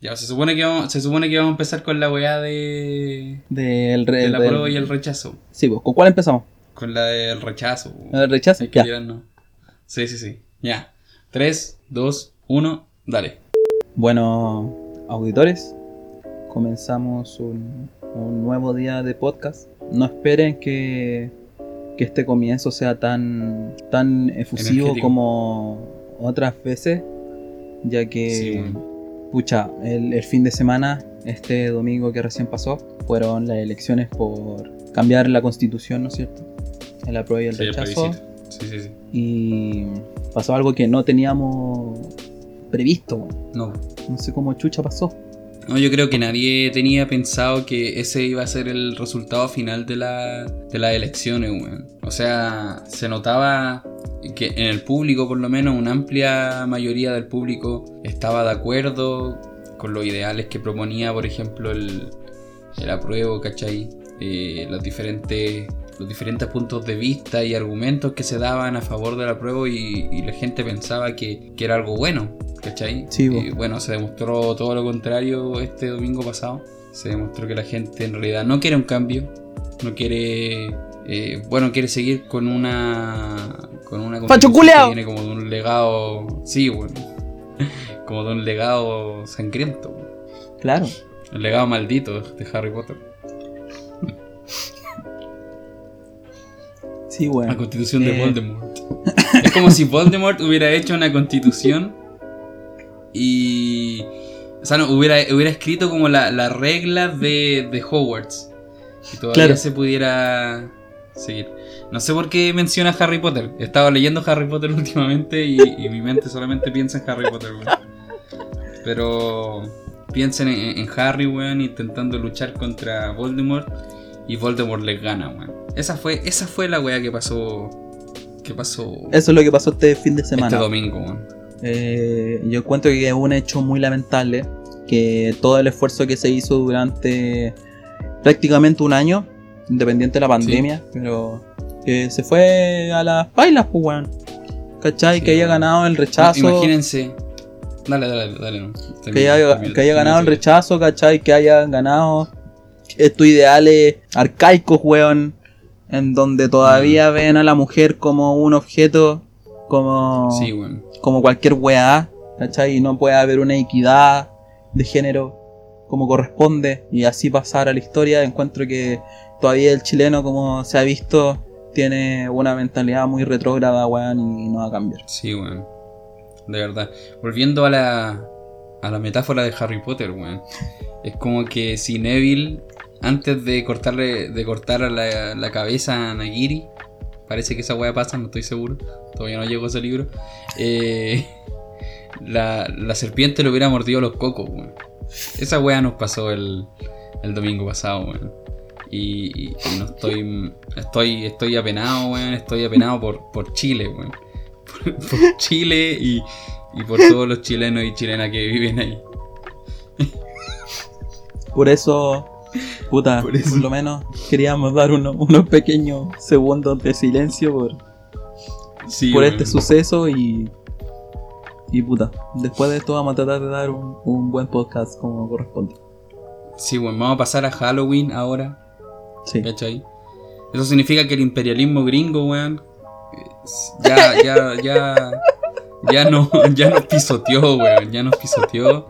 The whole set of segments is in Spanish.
Ya, se supone que vamos, se supone que vamos a empezar con la weá de. Del re- de la del- prueba y el rechazo. Sí, pues, ¿con cuál empezamos? Con la del rechazo. ¿El rechazo? Hay que Ya. Sí, sí, sí. Ya. 3, 2, 1, dale. Bueno, auditores, comenzamos un, un nuevo día de podcast. No esperen que, que este comienzo sea tan, tan efusivo Energético. como otras veces, ya que, Sí, bueno. Pucha, el, el fin de semana, este domingo que recién pasó, fueron las elecciones por cambiar la constitución, ¿no es cierto? El apruebo y el Sí, rechazo. Sí, sí, sí. Y pasó algo que no teníamos previsto. No. No sé cómo chucha pasó. No, yo creo que nadie tenía pensado que ese iba a ser el resultado final de, la, de las elecciones, weón. O sea, se notaba que en el público, por lo menos, una amplia mayoría del público estaba de acuerdo con los ideales que proponía, por ejemplo, el, el apruebo, ¿cachai? Eh, los, diferentes, los diferentes puntos de vista y argumentos que se daban a favor del apruebo y, y la gente pensaba que, que era algo bueno, ¿cachai? Sí. Y bueno, se demostró todo lo contrario este domingo pasado. Se demostró que la gente en realidad no quiere un cambio, no quiere... eh, bueno, quiere seguir con una... Con una ¡Facho constitución culiao! que viene como de un legado... Sí, bueno. Como de un legado sangriento. Claro. El legado maldito de Harry Potter. Sí, La weón. constitución de Eh. Voldemort. es como si Voldemort hubiera hecho una constitución y. O sea, no, hubiera, hubiera escrito como la- las reglas de, de Hogwarts. Y todavía Claro. se pudiera seguir. No sé por qué menciona Harry Potter. He estado leyendo Harry Potter últimamente y, y mi mente solamente piensa en Harry Potter, weón. Pero piensen en, en Harry, weón, intentando luchar contra Voldemort y Voldemort les gana, weón. Esa fue, esa fue la weá que pasó. Que pasó Eso es lo que pasó este fin de este semana. domingo, weón. Eh, yo encuentro que es un hecho muy lamentable que todo el esfuerzo que se hizo durante prácticamente un año, independiente de la pandemia, pero que se fue a las bailas, pues, weón. ¿Cachai? Sí, que haya ganado el rechazo. Imagínense. Dale, dale, dale. no. que haya, que haya ganado el rechazo, ¿cachai? Que haya ganado estos ideales arcaicos, weón, en donde todavía ven a la mujer como un objeto, como, Sí, weón. como cualquier weá, ¿cachai? Y no puede haber una equidad de género como corresponde y así pasar a la historia. Encuentro que todavía el chileno, como se ha visto, tiene una mentalidad muy retrógrada, weón, y no va a cambiar. Sí, weón. De verdad. Volviendo a la, a la metáfora de Harry Potter, weón. Es como que si Neville, antes de cortarle de cortar la, la cabeza a Nagiri, parece que esa weá pasa, no estoy seguro. Todavía no llegó ese libro. eh, la, la serpiente le hubiera mordido los cocos, weón. Esa weá nos pasó el, el domingo pasado, weón. Y, y- y no estoy. Estoy. Estoy apenado, weón. Estoy apenado por, por Chile, weón. Por, por Chile y, y por todos los chilenos y chilenas que viven ahí. Por eso, puta, Por lo menos queríamos dar uno- unos pequeños segundos de silencio por, Sí, por este suceso y. Y puta, después de esto vamos a tratar de dar un, un buen podcast como corresponde. Sí, weón. Vamos a pasar a Halloween ahora. Sí. ¿Cachai? Eso significa que el imperialismo gringo, weón. Ya, ya, ya. Ya, no, ya nos pisoteó, weón. Ya nos pisoteó.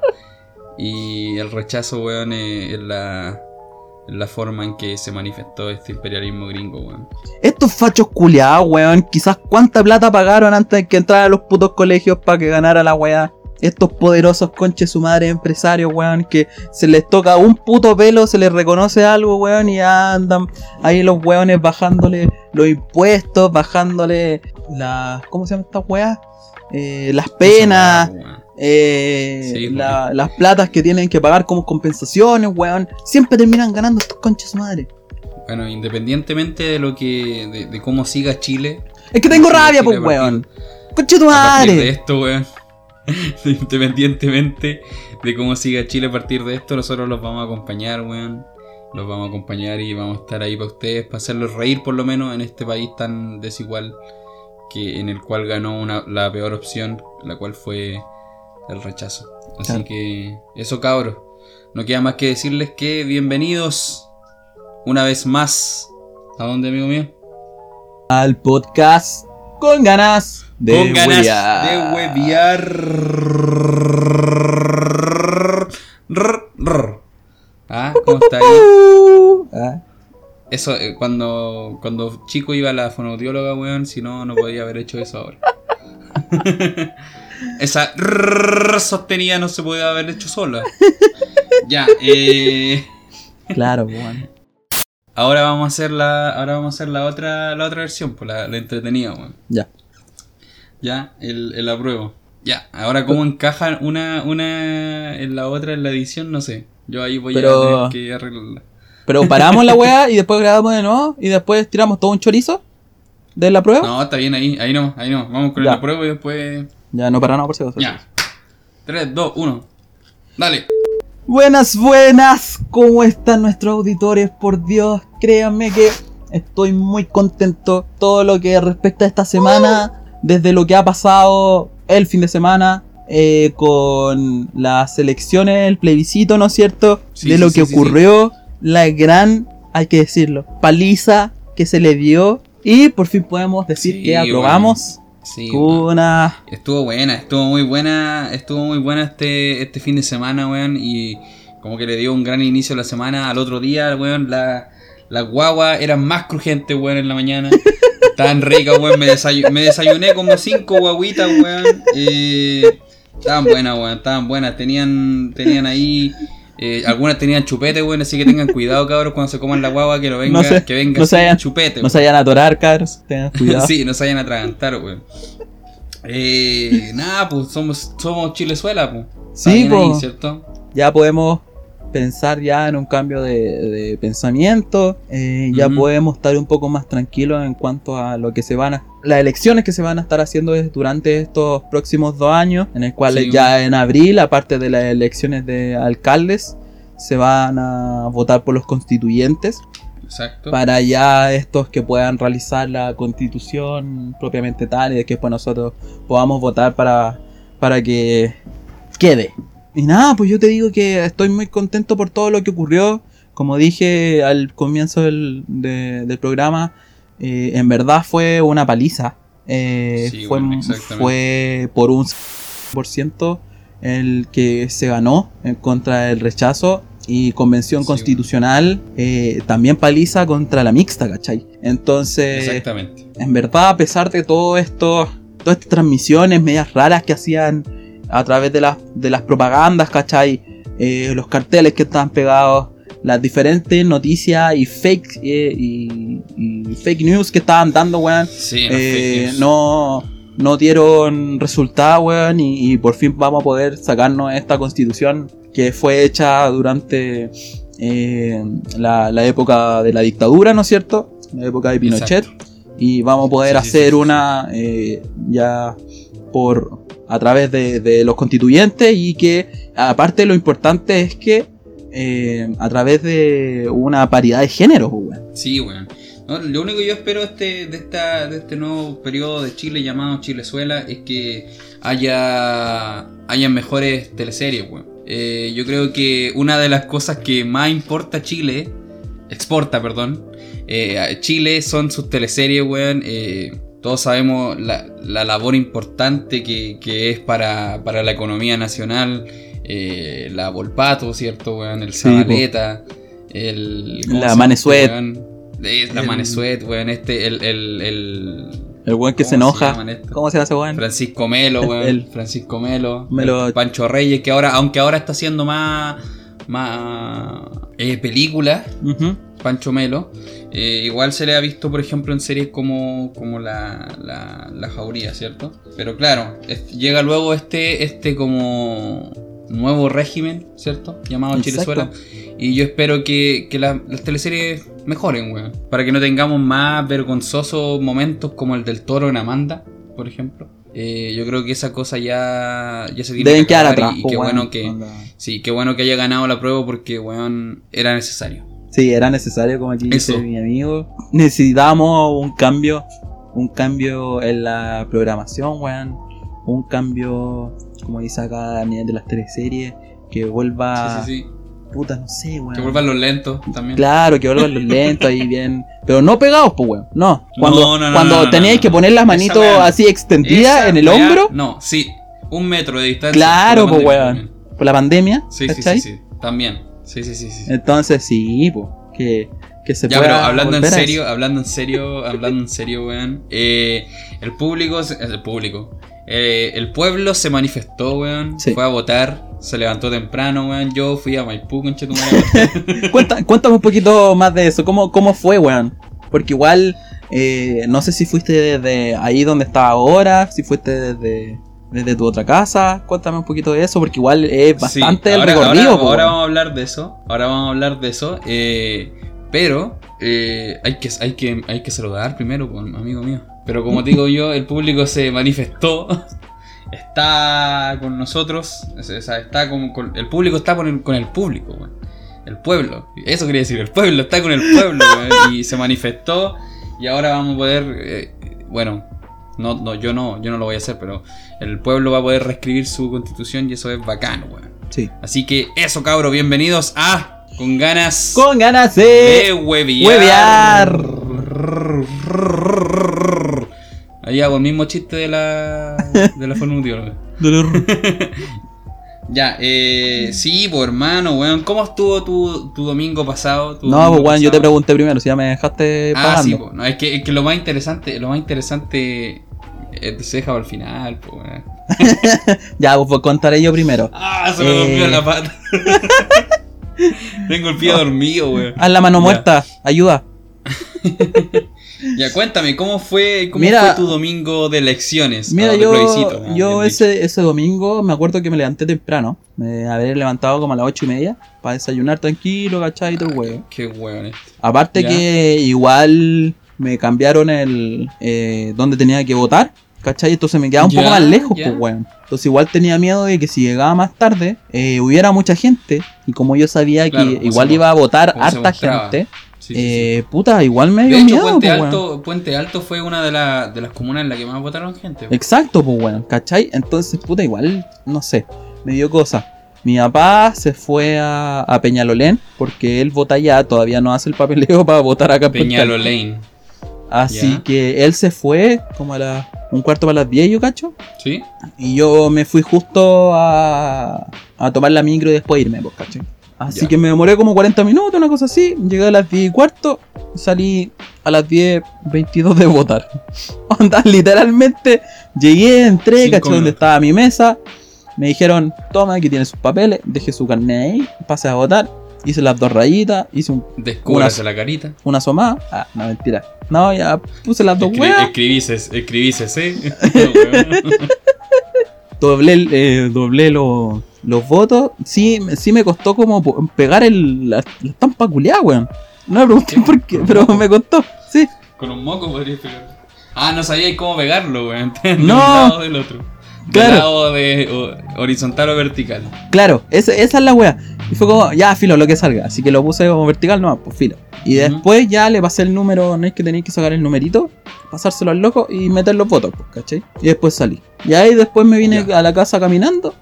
Y el rechazo, weón, es es la, la forma en que se manifestó este imperialismo gringo, weón. Estos fachos culiados, weón, quizás cuánta plata pagaron antes de que entrara a los putos colegios para que ganara la weá. Estos poderosos conches su madre empresarios, weón, que se les toca un puto pelo, se les reconoce algo, weón, y andan ahí los weones bajándole los impuestos, bajándole las. ¿Cómo se llama esta weá? Eh, las penas, eh, Sí, la- las platas que tienen que pagar como compensaciones, weón. Siempre terminan ganando estos conches su madre. Bueno, independientemente de lo que. de, de cómo siga Chile. Es que tengo rabia, pues, weón. Conche tu de madre. esto, weón. Independientemente de cómo siga Chile a partir de esto, nosotros los vamos a acompañar, weón. Los vamos a acompañar y vamos a estar ahí para ustedes, para hacerlos reír por lo menos en este país tan desigual que en el cual ganó una, la peor opción, la cual fue el rechazo. Así Claro. que eso cabros. No queda más que decirles que bienvenidos una vez más. ¿A dónde, amigo mío? Al podcast con ganas de Con ganas de rr. Ah, ¿cómo está ahí? Ah, Eso, eh, cuando, cuando chico iba a la fonoaudióloga, weón, si no, no podía haber hecho eso ahora. Esa sostenida no se podía haber hecho sola. Ya, eh, claro, weón. ahora vamos a hacer la, ahora vamos a hacer la otra, la otra versión, pues la, la entretenida, weón. Ya. Ya, el, el apruebo. Ya, ahora cómo encaja una, una en la otra en la edición, no sé. Yo ahí voy Pero- a tener que arreglarla. Pero paramos la weá y después grabamos de nuevo y después tiramos todo un chorizo de la prueba. No, está bien ahí, ahí no, ahí no. Vamos con Ya. el apruebo y después. Ya no para nada por si acaso. Ya. 3, 2, 1. Dale. Buenas, buenas, ¿cómo están nuestros auditores? Por Dios, créanme que estoy muy contento. Todo lo que respecta a esta semana, desde lo que ha pasado el fin de semana, eh, con las elecciones, el plebiscito, ¿no es cierto? Sí, de sí, lo sí, que sí, ocurrió, la gran, hay que decirlo, paliza que se le dio. Y por fin podemos decir Sí, que aprobamos Sí. weón. una... Estuvo buena, estuvo muy buena, estuvo muy buena este, este fin de semana, weón, y como que le dio un gran inicio a la semana. Al otro día, weón, la, la guagua eran más crujientes, weón, en la mañana. Estaban ricas, weón, me, desayu- me desayuné como cinco guaguitas, weón. eh, estaban buenas, weón, estaban buenas. Tenían, tenían ahí... eh, algunas tenían chupete, weón, así que tengan cuidado, cabros, cuando se coman la guagua, que lo venga, No se- que venga no se sin vayan- chupete. No weón. se vayan a atorar, cabros. Tengan cuidado. sí, no se vayan a atragantar, weón. Eh, nada, pues somos, somos Chilezuela, pues. Sí, po. ¿cierto? ya podemos pensar ya en un cambio de, de pensamiento, eh, ya Ujú. podemos estar un poco más tranquilos en cuanto a lo que se van a, las elecciones que se van a estar haciendo es- durante estos próximos dos años, en el cual Sí, ya en abril, aparte de las elecciones de alcaldes, se van a votar por los constituyentes Exacto. para ya estos que puedan realizar la constitución propiamente tal y de que después nosotros podamos votar para, para que quede. Y nada, pues yo te digo que estoy muy contento por todo lo que ocurrió. Como dije al comienzo del, de- del programa, eh, en verdad fue una paliza. Eh, Sí, fue, bueno, fue por un por ciento el que se ganó en contra del rechazo y convención Sí, constitucional eh, también paliza contra la mixta, ¿cachai? Entonces, Exactamente. en verdad, a pesar de todo esto, todas estas transmisiones medias raras que hacían a través de las, de las propagandas, ¿cachai? Eh, los carteles que estaban pegados, las diferentes noticias y fake, eh, y, y fake news que estaban dando, weón, Sí, no, eh, no, no dieron resultado, weón, y, y por fin vamos a poder sacarnos esta constitución que fue hecha durante eh, la, la época de la dictadura, ¿no es cierto? La época de Pinochet. Exacto. Y vamos a poder Sí, hacer sí, una eh, ya por a través de, los constituyentes y que aparte lo importante es que eh, a través de una paridad de género, weón. Sí, weón. Lo único que yo espero este, de, esta, de este nuevo periodo de Chile llamado Chilezuela es que haya, haya mejores teleseries, weón. Eh, yo creo que una de las cosas que más importa Chile, exporta, perdón, eh, Chile son sus teleseries, weón. Todos sabemos la, la labor importante que, que es para, para la economía nacional. eh, la Volpato, ¿cierto, weón? El Sí, Zabaleta. El, ¿cómo La Manesuet. este? Eh, la El- Manesuet, weón. Este, el. el, el El weón que se ¿cómo enoja. ¿Cómo se llama ese weón? Francisco Melo, El- weón. el- Francisco Melo. Melo- el Pancho Reyes, que ahora, aunque ahora está haciendo más. más. eh, películas. Ujú. Pancho Melo. eh, igual se le ha visto, por ejemplo, en series como, como la, la, la Jauría, ¿cierto? Pero claro, llega luego este, este como nuevo régimen, ¿cierto? Llamado Exacto. Chilezuela. Y yo espero que, que la- las teleseries mejoren, weón. Para que no tengamos más vergonzosos momentos como el del toro en Amanda, por ejemplo. Eh, yo creo que esa cosa ya, ya se tiene Deben que acabar atrás. y, y qué weón. bueno que, Onda. sí, qué bueno que haya ganado la prueba porque, weón, era necesario. Sí, era necesario, como aquí dice mi amigo. Necesitamos un cambio. Un cambio en la programación, weón. Un cambio como dice acá a nivel de las teleseries, que vuelva. Sí, sí, sí. Puta, no sé, weón. Que vuelvan los lentos también. Claro, que vuelvan los lentos ahí bien. Pero no pegados, pues, weón. No. Cuando, No, no, no, cuando teníais que poner las manitos así extendidas Esa en el hombro, No, sí. Un metro de distancia. Claro, pandemia weón. por la pandemia. Sí, sí, sí, sí. También. Sí, sí, sí, sí. Entonces, sí, pues, que, que se Ya, pueda pero hablando en serio, hablando en serio, hablando en serio, weón. eh, el público, se- el público, eh, el pueblo se manifestó, weón. Sí. Fue a votar, se levantó temprano, weón. Yo fui a Maipú, conchetumare. Cuenta- cuéntame un poquito más de eso. ¿Cómo, cómo fue, weón? Porque igual, eh, no sé si fuiste desde ahí donde estaba ahora, si fuiste desde, desde tu otra casa. Cuéntame un poquito de eso, porque igual es Sí, bastante el ahora, recorrido. ahora- vamos a hablar de eso. Ahora vamos a hablar de eso. eh, pero eh, hay, que, hay, que, hay que saludar primero, amigo mío. Pero como te digo yo, el público se manifestó. Está con nosotros. o sea, está con, con- el público está con el, con el público. El pueblo. Eso quería decir. El pueblo está con el pueblo, Y se manifestó. Y ahora vamos a poder. eh, bueno. No, no, yo no, yo no lo voy a hacer, pero el pueblo va a poder reescribir su constitución y eso es bacano, weón. Sí. Así que eso, cabros, bienvenidos a Con ganas Con ganas de de. huevear. Ahí hago el mismo chiste de la de la fonoaudióloga. Ya, eh, sí, pues hermano, weón. ¿Cómo estuvo tu, tu domingo pasado? tu No, pues, weón, yo te pregunté primero si ya me dejaste Ah, pagando. sí, pues. No, es, que, es que lo más interesante, lo más interesante eh, se deja para el final, pues. Ya, pues, contaré yo primero. Ah, se me Eh. durmió la pata. Tengo el pie dormido, weón. Haz la mano Ya. muerta, ayuda. Ya, cuéntame, ¿cómo fue, cómo Mira- fue tu domingo de elecciones? Mira, Ah, de yo, plebiscito, ah, yo ese, ese domingo me acuerdo que me levanté temprano. Me haber levantado como a las ocho y media para desayunar tranquilo, ¿cachai? Todo dicho. huevo. Qué weón este. Aparte Ya. que igual me cambiaron el eh, donde tenía que votar, ¿cachai? Entonces me quedaba un Ya, poco más lejos, ya. pues, weón. Entonces igual tenía miedo de que si llegaba más tarde eh, hubiera mucha gente. Y como yo sabía Claro, que igual se iba a votar harta gente, Sí, sí, sí. eh, puta, igual me De dio hecho, miedo, Puente, pues, weón. Alto, Puente Alto fue una de, la- de las comunas en las que más votaron gente. weón. Exacto, pues weón, ¿cachai? Entonces, puta, igual, no sé, me dio cosa. Mi papá se fue a, a Peñalolén porque él vota allá, todavía no hace el papeleo para votar acá. Peñalolén. Así que él se fue como a las un cuarto para las 10, yo cacho. ¿Sí? Y yo me fui justo a, a tomar la micro y después irme, pues, ¿cachai? Así que me demoré como 40 minutos, una cosa así. Llegué a las 10 y cuarto, salí a las 10, 22 de votar. Onda, literalmente llegué, entré, Cinco caché donde estaba mi mesa. Me dijeron, toma, aquí tiene sus papeles, deje su carnet ahí, pase a votar. Hice las dos rayitas, hice un- Descúbrase la carita. una asomada. Ah, no, mentira. No, ya puse las dos Escri- weas. escribices, escribices, ¿eh? No, weón. doblé, el- eh, doblé los, los votos. Sí, me- sí me costó como pegar el, la, la estampa culiada, weón. No me pregunté por qué, ¿Con pero me costó. Sí, Con un moco podrías pegar. Ah, no sabíais cómo pegarlo, weón. De un No. lado del otro. Claro. Lado de o- horizontal o vertical. claro, esa, esa es la wea. Y fue como, ya, filo, lo que salga. Así que lo puse como vertical, no, pues filo. Y después ya le pasé el número, no es que tenéis que sacar el numerito, pasárselo al loco y meter los votos, pues, ¿cachai? Y después salí. Y ahí después me vine Ya. a la casa caminando,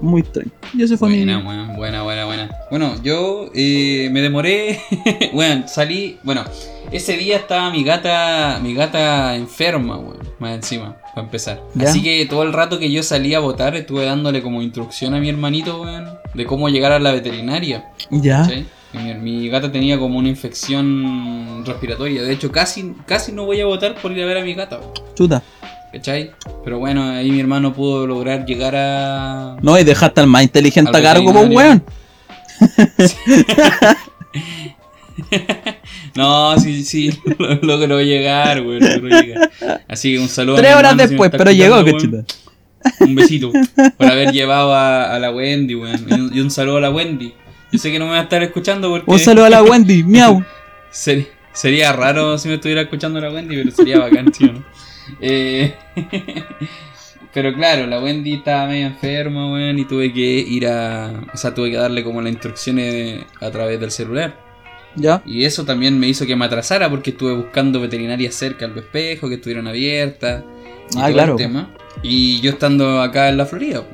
muy tranquilo. Y ese fue Buena, mi. weón, buena, buena, buena. Bueno, yo eh, me demoré. bueno, salí. Bueno, ese día estaba mi gata. Mi gata enferma, weón. Más encima, para empezar. Ya. Así que todo el rato que yo salí a votar, estuve dándole como instrucción a mi hermanito, weón. De cómo llegar a la veterinaria. Ya. Mi, mi gata tenía como una infección respiratoria. De hecho, casi, casi no voy a votar por ir a ver a mi gata. Chuta. ¿Cachai? Pero bueno, ahí mi hermano pudo lograr llegar a. No, y dejaste al más inteligente a cargo, pues, veterinario. weón. No, sí, sí, lo- logró llegar, logró llegar. Así que un saludo. a Tres mi horas hermano, después, pero llegó, cachita. weón. Un besito por haber llevado a, a la Wendy, güey. Y un, y un saludo a la Wendy. Yo sé que no me va a estar escuchando porque. Un saludo a la Wendy, miau. Ser- sería raro si me estuviera escuchando la Wendy, pero sería bacán, tío, ¿no? Eh, pero claro, la Wendy estaba medio enferma, weón, y tuve que ir a. O sea, tuve que darle como las instrucciones a través del celular. Ya. Y eso también me hizo que me atrasara porque estuve buscando veterinarias cerca al espejo, que estuvieran abiertas. y Ah, todo claro. el tema. Y yo estando acá en la Florida.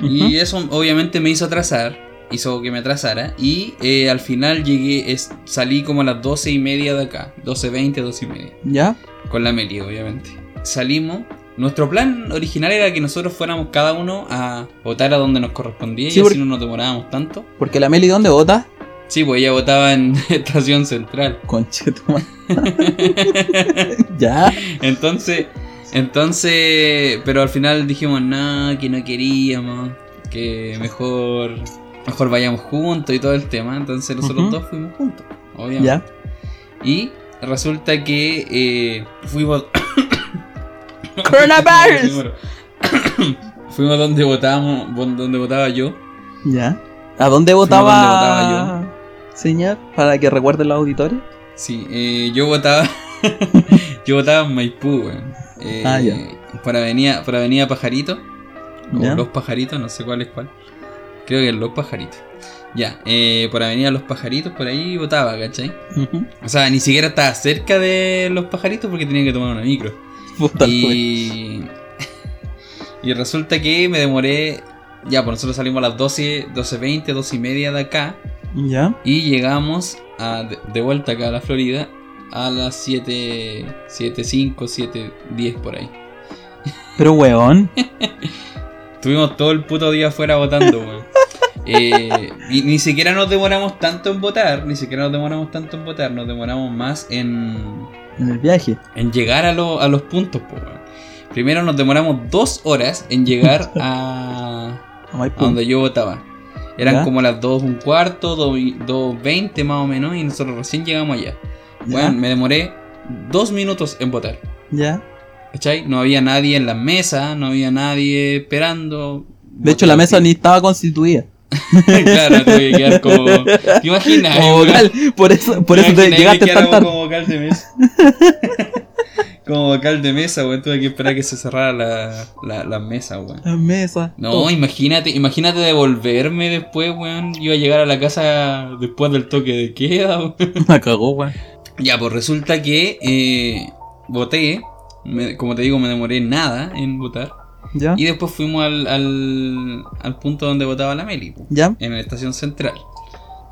Y eso obviamente me hizo atrasar, hizo que me atrasara. Y eh, al final llegué, es- salí como a las 12 y media de acá, 12.20, 12 y media. ¿Ya? Con la Meli, obviamente. Salimos. Nuestro plan original era que nosotros fuéramos cada uno a votar a donde nos correspondía Sí, y así no nos demorábamos tanto. Porque la Meli, ¿dónde vota? Sí, pues ella votaba en Estación Central. Conchetumare. ¿Ya? Entonces, entonces, pero al final dijimos, no, que no queríamos, que mejor, mejor vayamos juntos y todo el tema. Entonces nosotros dos fuimos juntos, obviamente. Y resulta que eh, fuimos... Coronavirus. fuimos donde votábamos, donde votaba yo. ¿Ya? ¿A dónde votaba, donde votaba señor? Para que recuerden los auditorios. Sí, eh, yo votaba. yo votaba en Maipú, weón. Eh, Ah, ya. Por avenida, por avenida Pajarito. O Ya. Los Pajaritos, no sé cuál es cuál. Creo que es Los Pajaritos. Ya, eh, por avenida Los Pajaritos, por ahí votaba, ¿cachai? Ujú. O sea, ni siquiera estaba cerca de Los Pajaritos porque tenía que tomar una micro. Puta. Y. y resulta que me demoré. Ya, pues nosotros salimos a las 12, 12.20, 12 y media de acá. ¿Ya? Y llegamos a- de, vuelta acá a la Florida a las 7, 7.5, 7.10 por ahí. Pero, weón. Estuvimos todo el puto día afuera votando, weón. Eh, y ni siquiera nos demoramos tanto en votar, ni siquiera nos demoramos tanto en votar, nos demoramos más en, En el viaje. en llegar a, lo- a los puntos, weón. Primero nos demoramos dos horas en llegar a, A a donde yo votaba. Eran ¿Ya? como las 2 un cuarto, 2.20 más o menos, y nosotros recién llegamos allá. Weón, me demoré dos minutos en votar. ¿Ya? ¿Cachai? No había nadie en la mesa, no había nadie esperando. De hecho, la mesa ni estaba constituida. claro, tuve que quedar como. ¿Te imaginas? Como vocal. Por eso, por ¿Te eso te llegaste que tan tarde. Como vocal de mesa. como vocal de mesa, weón. Tuve que esperar a que se cerrara la, la, la mesa, weón. La mesa. No, todo. imagínate, imagínate devolverme después, weón. Iba a llegar a la casa después del toque de queda, weón. Me cagó, weón. Ya, pues resulta que eh, voté. me- como te digo, me demoré nada en votar. ¿Ya? Y después fuimos al, al, al punto donde votaba la Meli, ¿Ya? en la estación central.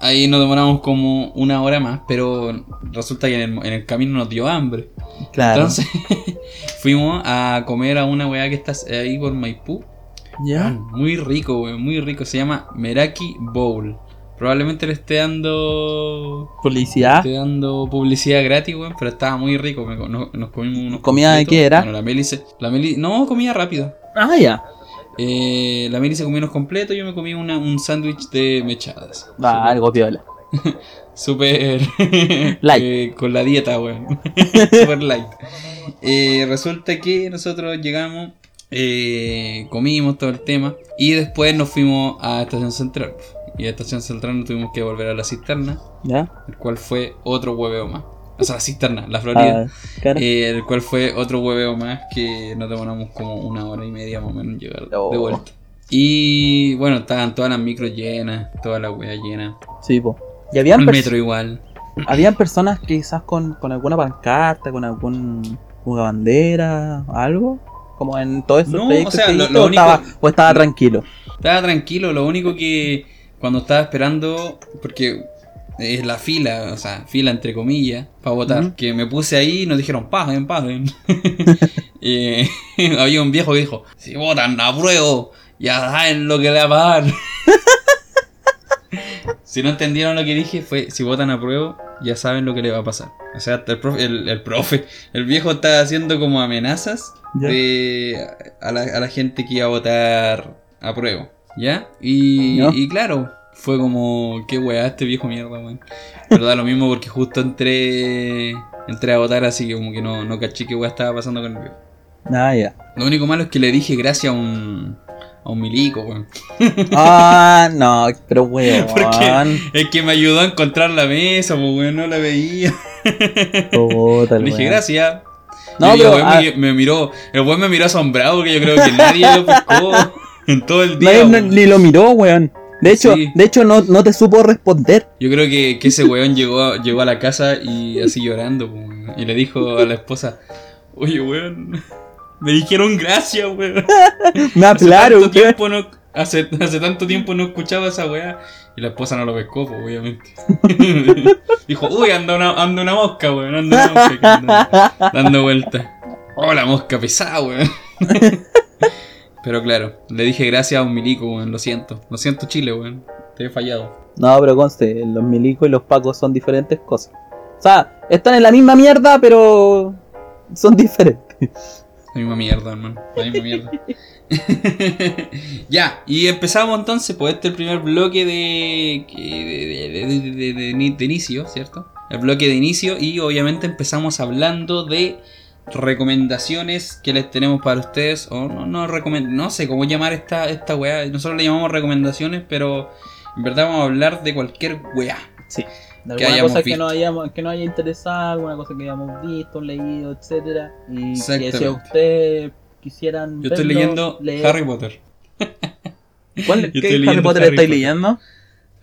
Ahí nos demoramos como una hora más, pero resulta que en el, en el camino nos dio hambre. Claro. Entonces fuimos a comer a una weá que está ahí por Maipú. ¿Ya? Muy rico, weón, muy rico. Se llama Meraki Bowl. Probablemente le esté dando Publicidad. esté dando publicidad gratis, weón, pero estaba muy rico. me nos, nos comimos unos ¿Comida de qué era? Bueno, la Meli se- la Meli- no, comida rápida. Ah, ya. Eh, la Meli se comió unos completos, yo me comí una, un sándwich de mechadas. Va, algo piola. Super Light. eh, con la dieta, weón. Super light. Eh, resulta que nosotros llegamos, eh, comimos todo el tema y después nos fuimos a Estación Central. Y a Estación Central nos tuvimos que volver a la cisterna, ¿Ya? el cual fue otro hueveo más. O sea, la cisterna, la Florida. Ah, cara. Eh, el cual fue otro hueveo más que nos demoramos como una hora y media más o menos en llegar Oh. de vuelta. Y bueno, estaban todas las micros llenas, toda la wea llena. Sí, po. Y habían, El metro igual. habían personas quizás con, con alguna pancarta, con algún una bandera, algo. Como en todo eso. No, o sea, lo- lo único- estaba, o estaba tranquilo. Estaba tranquilo, lo único que cuando estaba esperando, porque es la fila, o sea, fila entre comillas, para votar, que me puse ahí y nos dijeron, paguen, paguen. Eh, había un viejo que dijo, si votan apruebo, ya saben lo que le va a pagar. si no entendieron lo que dije, fue, si votan apruebo, ya saben lo que le va a pasar. O sea, hasta el profe, el, el profe, el viejo estaba haciendo como amenazas de, a, la, a la gente que iba a votar apruebo, ¿ya? Y, claro, fue como, qué weá este viejo mierda, weón. Pero da lo mismo porque justo entré, entré a votar, así que como que no, no caché qué weá estaba pasando con el viejo. Ah, ya. Lo único malo es que le dije gracias a un, a un milico, weón. Ah, no, pero weón. Porque es que me ayudó a encontrar la mesa, pues weón, no la veía. Puta, Le dije weón. gracias. No, Y el pero, weón ah, me, me miró, el weón me miró asombrado porque yo creo que nadie lo pescó en todo el día. no- ni lo miró, weón. De hecho, Sí. de hecho no, no te supo responder. Yo creo que, que ese weón llegó, a- llegó a la casa y así llorando, weón. y le dijo a la esposa, oye weón, me dijeron gracias, weón. Me Hace hablaron, tanto weón. tiempo no, hace, hace tanto tiempo no escuchaba esa weá. Y la esposa no lo pescó, pues, obviamente. Dijo, uy, anda una, anda una mosca, weón. Anda una mosca anda dando vueltas. Oh, la mosca pesada, weón. Pero claro, le dije gracias a un milico, weón. Lo siento. Lo siento, Chile, weón. Te he fallado. No, pero conste, los milicos y los pacos son diferentes cosas. O sea, están en la misma mierda, pero son diferentes. La misma mierda, hermano. La misma mierda. ya, y empezamos entonces, pues este es el primer bloque de, de, de, de, de- de inicio, ¿cierto? El bloque de inicio y obviamente empezamos hablando de recomendaciones que les tenemos para ustedes, o no, no, no sé cómo llamar esta, esta weá, nosotros le llamamos recomendaciones, pero en verdad vamos a hablar de cualquier weá. Sí. De Que alguna hayamos cosa que nos, hayamos, que nos haya interesado, alguna cosa que hayamos visto, leído, etcétera Y que si a Exactamente. usted quisieran. Yo estoy verlo, leyendo leer- Harry Potter. ¿Cuál, ¿Qué Harry Potter Harry estáis Potter. leyendo?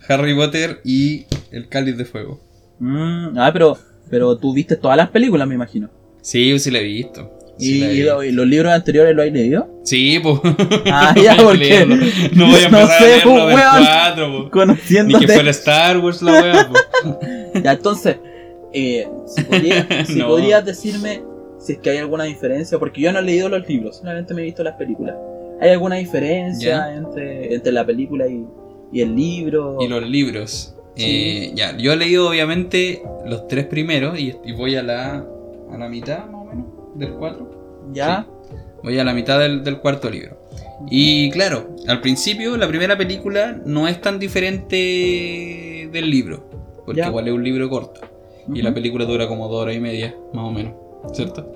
Harry Potter y el Cáliz de Fuego. Mm, ah, pero, pero tú viste todas las películas, me imagino. Sí, sí la he visto. Sí ¿Y, he visto. los libros anteriores los has leído? Sí, pues. Ah, ya, porque- No voy a no empezar sé, a pues, del weón. 4, po. Ni que Conociéndote. fuera Star Wars la wea, po. Ya, entonces, eh, si, podría- si No. podrías decirme si es que hay alguna diferencia, porque yo no he leído los libros, solamente me he visto las películas. ¿Hay alguna diferencia entre, entre la película y, y el libro? Y los libros. Sí. Eh, ya, yo he leído obviamente los tres primeros y, y voy a la, a la mitad más o menos del 4. ¿Ya? Voy a la mitad del, del cuarto libro. Y claro, al principio la primera película no es tan diferente del libro. Porque Ya. igual es un libro corto. Y la película dura como dos horas y media, más o menos. ¿Cierto?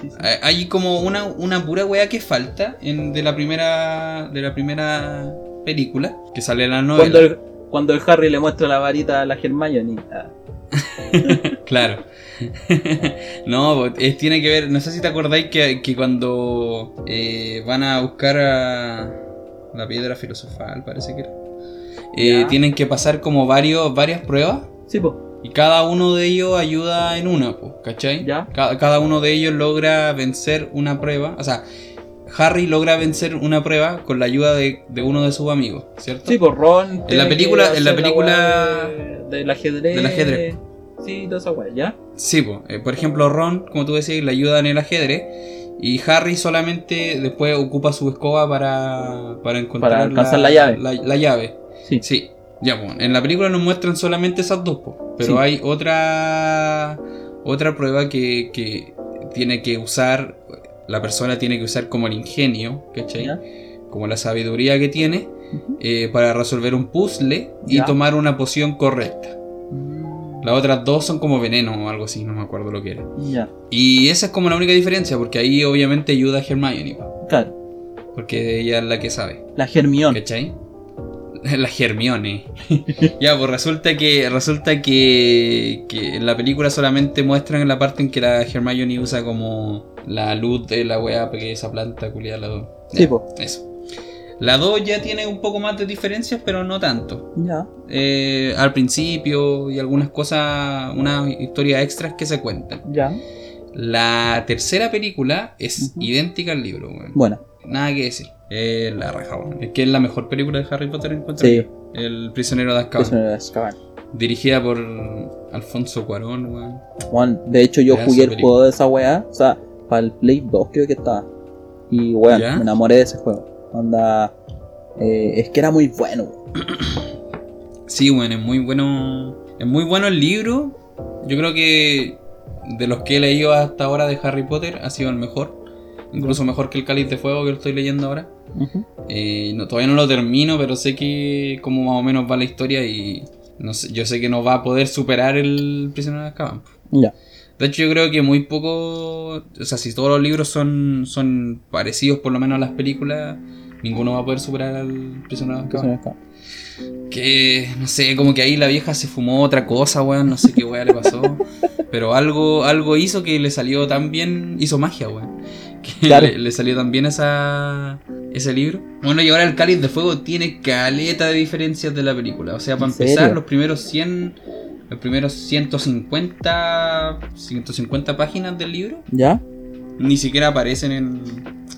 Sí, sí. Hay- como una, una pura wea que falta en, de la primera de la primera película que sale en la novela. Cuando el, cuando el Harry le muestra la varita a la Hermione. ah, Claro. no, es- tiene que ver, no sé si te acordáis que, que cuando eh, van a buscar a la piedra filosofal, parece que era. eh, tienen que pasar como varios, varias pruebas Sí, y cada uno de ellos ayuda en una, pues, ¿cachai? Ya. Ca- cada uno de ellos logra vencer una prueba, o sea, Harry logra vencer una prueba con la ayuda de, de uno de sus amigos, ¿cierto? Sí, pues Ron. En la película- en la película- de- del ajedrez. del ajedrez. Sí, toda esa weá, ¿ya? Sí, po. Eh, por ejemplo, Ron, como tú decías, le ayuda en el ajedrez. Y Harry solamente después ocupa su escoba para, para encontrar Para alcanzar la llave. La, la llave. Sí. Sí, ya, pues. En la película nos muestran solamente esas dos, po. Pero Sí. hay otra otra prueba que, que tiene que usar, la persona tiene que usar como el ingenio, ¿cachai? Como la sabiduría que tiene eh, para resolver un puzzle y tomar una poción correcta. Mm, Las otras dos son como veneno o algo así, no me acuerdo lo que era. Ya, Y esa es como la única diferencia, porque ahí obviamente ayuda a Hermione, claro. porque ella es la que sabe, La Hermione. ¿cachai? La Hermione. ya, pues resulta que resulta que, que en la película solamente muestran la parte en que la Hermione usa como la luz de la weá, porque esa planta culiada la 2. Sí, po. Eso. La 2 ya tiene un poco más de diferencias, pero no tanto. Ya. Eh, al principio y algunas cosas, unas historias extras que se cuentan. Ya. La tercera película es idéntica al libro, weón. Bueno. Nada que decir. Es la raja, weón. Es que es la mejor película de Harry Potter encuentro. Sí. El prisionero de Azkaban. Prisionero de Azkaban. Dirigida por Alfonso Cuarón, weón. Juan, de hecho yo jugué el juego de esa weá, o sea, para el Play 2 creo que estaba. Y weón, me enamoré de ese juego. Onda, eh, es que era muy bueno. Sí, weón, es muy bueno. Es muy bueno el libro. Yo creo que de los que he leído hasta ahora de Harry Potter ha sido el mejor. Incluso mejor que el Cáliz de Fuego que lo estoy leyendo ahora. Eh, no, todavía no lo termino, pero sé que como más o menos va la historia y no sé, yo sé que no va a poder superar el prisionero de Azkaban. Ya. De hecho, yo creo que muy poco, o sea, si todos los libros son, son parecidos por lo menos a las películas, ninguno va a poder superar al prisionero de Azkaban. Que, no sé, como que ahí la vieja se fumó otra cosa, weón, no sé qué weá le pasó. pero algo, algo hizo que le salió tan bien, hizo magia, weón. Que Claro. le, le salió tan bien esa, ese libro. Bueno, y ahora el Cáliz de Fuego tiene caleta de diferencias de la película. O sea, para ¿En empezar, serio? los primeros 100, los primeros 150, 150 páginas del libro ¿Ya? ni siquiera aparecen en,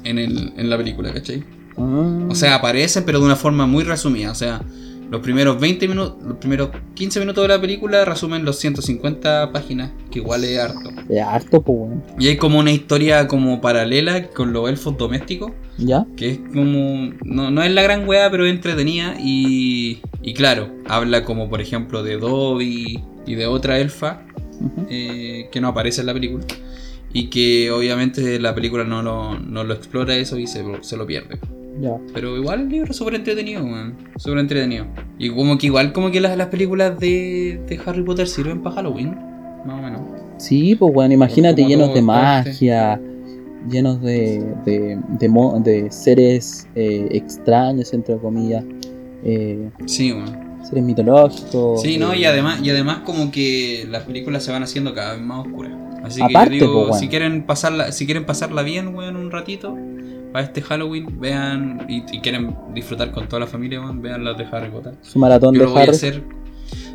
en, el, en la película, ¿cachai? O sea, aparecen, pero de una forma muy resumida. O sea, los primeros 20 minutos, los primeros 15 minutos de la película resumen los 150 páginas, que igual es harto. Es harto, pues, weón. Y hay como una historia como paralela con los elfos domésticos, ¿Ya? que es como... No, no es la gran weá, pero es entretenida. Y, y claro, habla como por ejemplo de Dobby y de otra elfa, eh, que no aparece en la película. Y que obviamente la película no lo, no lo explora eso y se, se lo pierde. Ya. Pero igual el libro es súper entretenido, man. Súper entretenido. Y como que igual como que las, las películas de, de Harry Potter sirven para Halloween. Más o menos. Sí, pues, weón, imagínate Como llenos de este. magia, llenos de, de, de, mo- de seres eh, extraños, entre comillas, eh, Sí, man. seres mitológicos. Sí, no, eh, y además, y además como que las películas se van haciendo cada vez más oscuras. Así Aparte, que yo digo, weón. si quieren pasarla, si quieren pasarla bien, weón, un ratito, para este Halloween, vean, y, y quieren disfrutar con toda la familia, vean las de Harry Potter. Su maratón Yo de lo voy a hacer.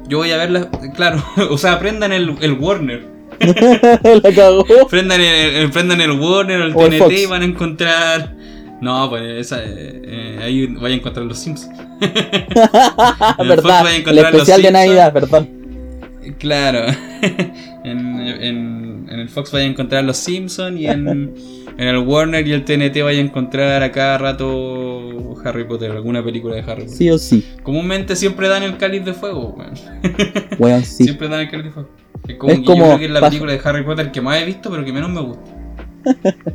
Yo voy a verlas, claro, o sea, aprendan el, el Warner. La cagó. Prendan el, el- prendan el Warner o el O el TNT y van a encontrar. No, pues esa, eh, eh, ahí vayan a encontrar los Sims. El Fox verdad, vaya a el encontrar los especial de. Navidad, perdón. Claro. En, en- en el Fox vaya a encontrar los Simpsons y en, en el Warner y el TNT vaya a encontrar a cada rato Harry Potter, alguna película de Harry Potter. Sí o sí. Comúnmente siempre dan el cáliz de fuego, weón. Weón, sí. Siempre dan el cáliz de fuego. Es como, Es como yo creo que es la película de Harry Potter que más he visto, pero que menos me gusta.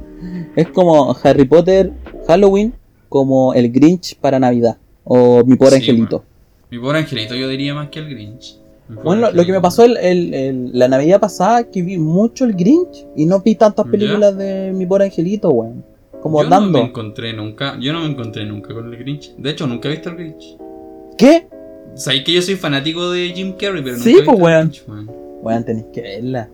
Es como Harry Potter, Halloween, como el Grinch para Navidad. O mi pobre Sí, angelito. Mi pobre angelito, yo diría más que el Grinch. Bueno, lo, lo que me pasó el, el- el- la Navidad pasada, que vi mucho el Grinch y no vi tantas ¿Ya? películas de mi pobre angelito, weón. Como yo no me encontré nunca, yo no me encontré nunca con el Grinch. De hecho, nunca he visto el Grinch. ¿Qué? Sabéis que yo soy fanático de Jim Carrey, pero Sí, nunca he pues, visto el weón. Grinch, weón. Weón, tenéis que verla.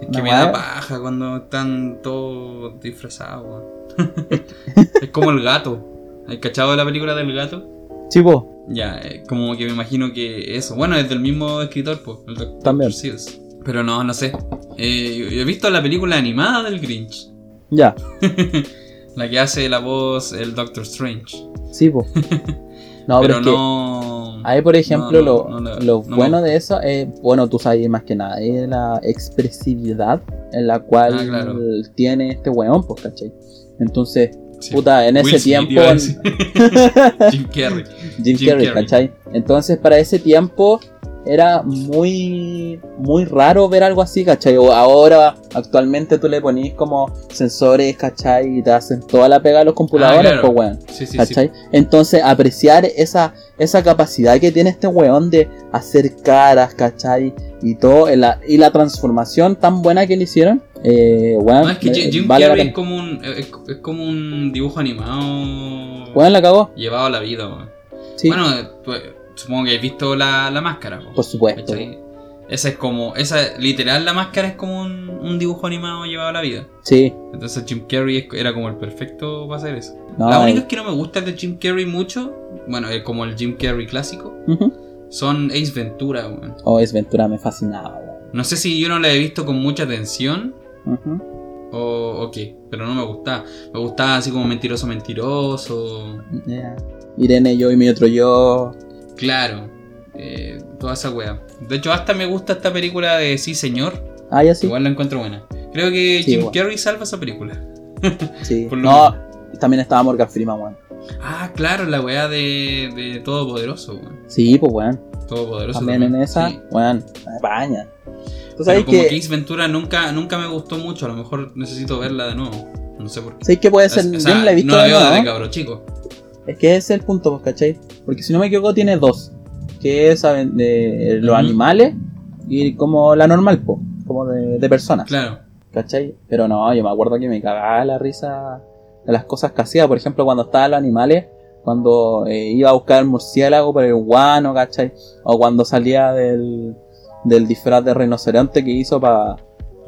Es que No, me da paja cuando están todos disfrazados, weón. es como el gato. ¿Has cachado la película del gato? Chivo, Ya, eh, como que me imagino que eso. Bueno, es del mismo escritor, pues, el Dr. También. Pero no, no sé. Eh, yo- yo he visto la película animada del Grinch. ya. La que hace la voz el Doctor Strange. Sí, po. No, pero, pero es que no. ahí, por ejemplo, no, lo, no, lo no bueno de eso es, bueno, tú sabes más que nada, es la expresividad en la cual Ah, claro. tiene este weón, pues, ¿cachai? Entonces, Sí. puta, en Will ese Smith, tiempo. Jim Carrey. Jim, Jim Carrey, Carrey. ¿cachai? Entonces, para ese tiempo era muy muy raro ver algo así, ¿cachai? O ahora, actualmente tú le ponís como sensores, ¿cachai? Y te hacen toda la pega a los computadores, Ah, claro. pues, weón. Sí, sí, sí. ¿Cachai? Entonces, apreciar esa, esa capacidad que tiene este weón de hacer caras, ¿cachai? Y todo, y la, y la transformación tan buena que le hicieron, eh, weón. No, es que eh, Jim vale Carrey es como un es, es como un dibujo animado Weón la cagó. llevado a la vida. weón. Sí, Bueno, tú- supongo que has visto la, la máscara. po, por supuesto. ¿cachai? Esa es como, esa literal la máscara es como un, un dibujo animado llevado a la vida. Sí. Entonces Jim Carrey era como el perfecto para hacer eso. No, la única eh, es que no me gusta de Jim Carrey mucho, bueno, es como el Jim Carrey clásico, ujú. son Ace Ventura, weón. Oh, es Ventura me fascinaba, weón. No sé si yo no la he visto con mucha atención Ujú. o, o qué, pero no me gustaba. Me gustaba así como mentiroso, mentiroso. Ya. Irene, yo y mi otro yo. Claro, eh, toda esa wea. De hecho, hasta me gusta esta película de Sí Señor. Ah, ya sí. Igual la encuentro buena. Creo que Sí, Jim igual. Carrey salva esa película. sí. por lo No, también estaba Morgan Freeman, weón. Ah, claro, la wea de, de Todopoderoso, weón. Sí, pues weón. Todopoderoso. También en esa, sí. weón. Tú Pero como que, Ace Ventura nunca, nunca me gustó mucho. A lo mejor necesito verla de nuevo. No sé por qué. ¿sabes que puede ser? O sea, la he visto no la de veo nuevo, desde chico. Es que ese es el punto, pues, ¿cachai? Porque si no me equivoco, tiene dos. Que es ¿saben? de los animales y como la normal, pues, como de, de personas. Claro. ¿Cachai? Pero no, yo me acuerdo que me cagaba la risa de las cosas que hacía. Por ejemplo, cuando estaban los animales, cuando eh, iba a buscar el murciélago por el guano, ¿cachai? O cuando salía del, del disfraz de rinoceronte que hizo para...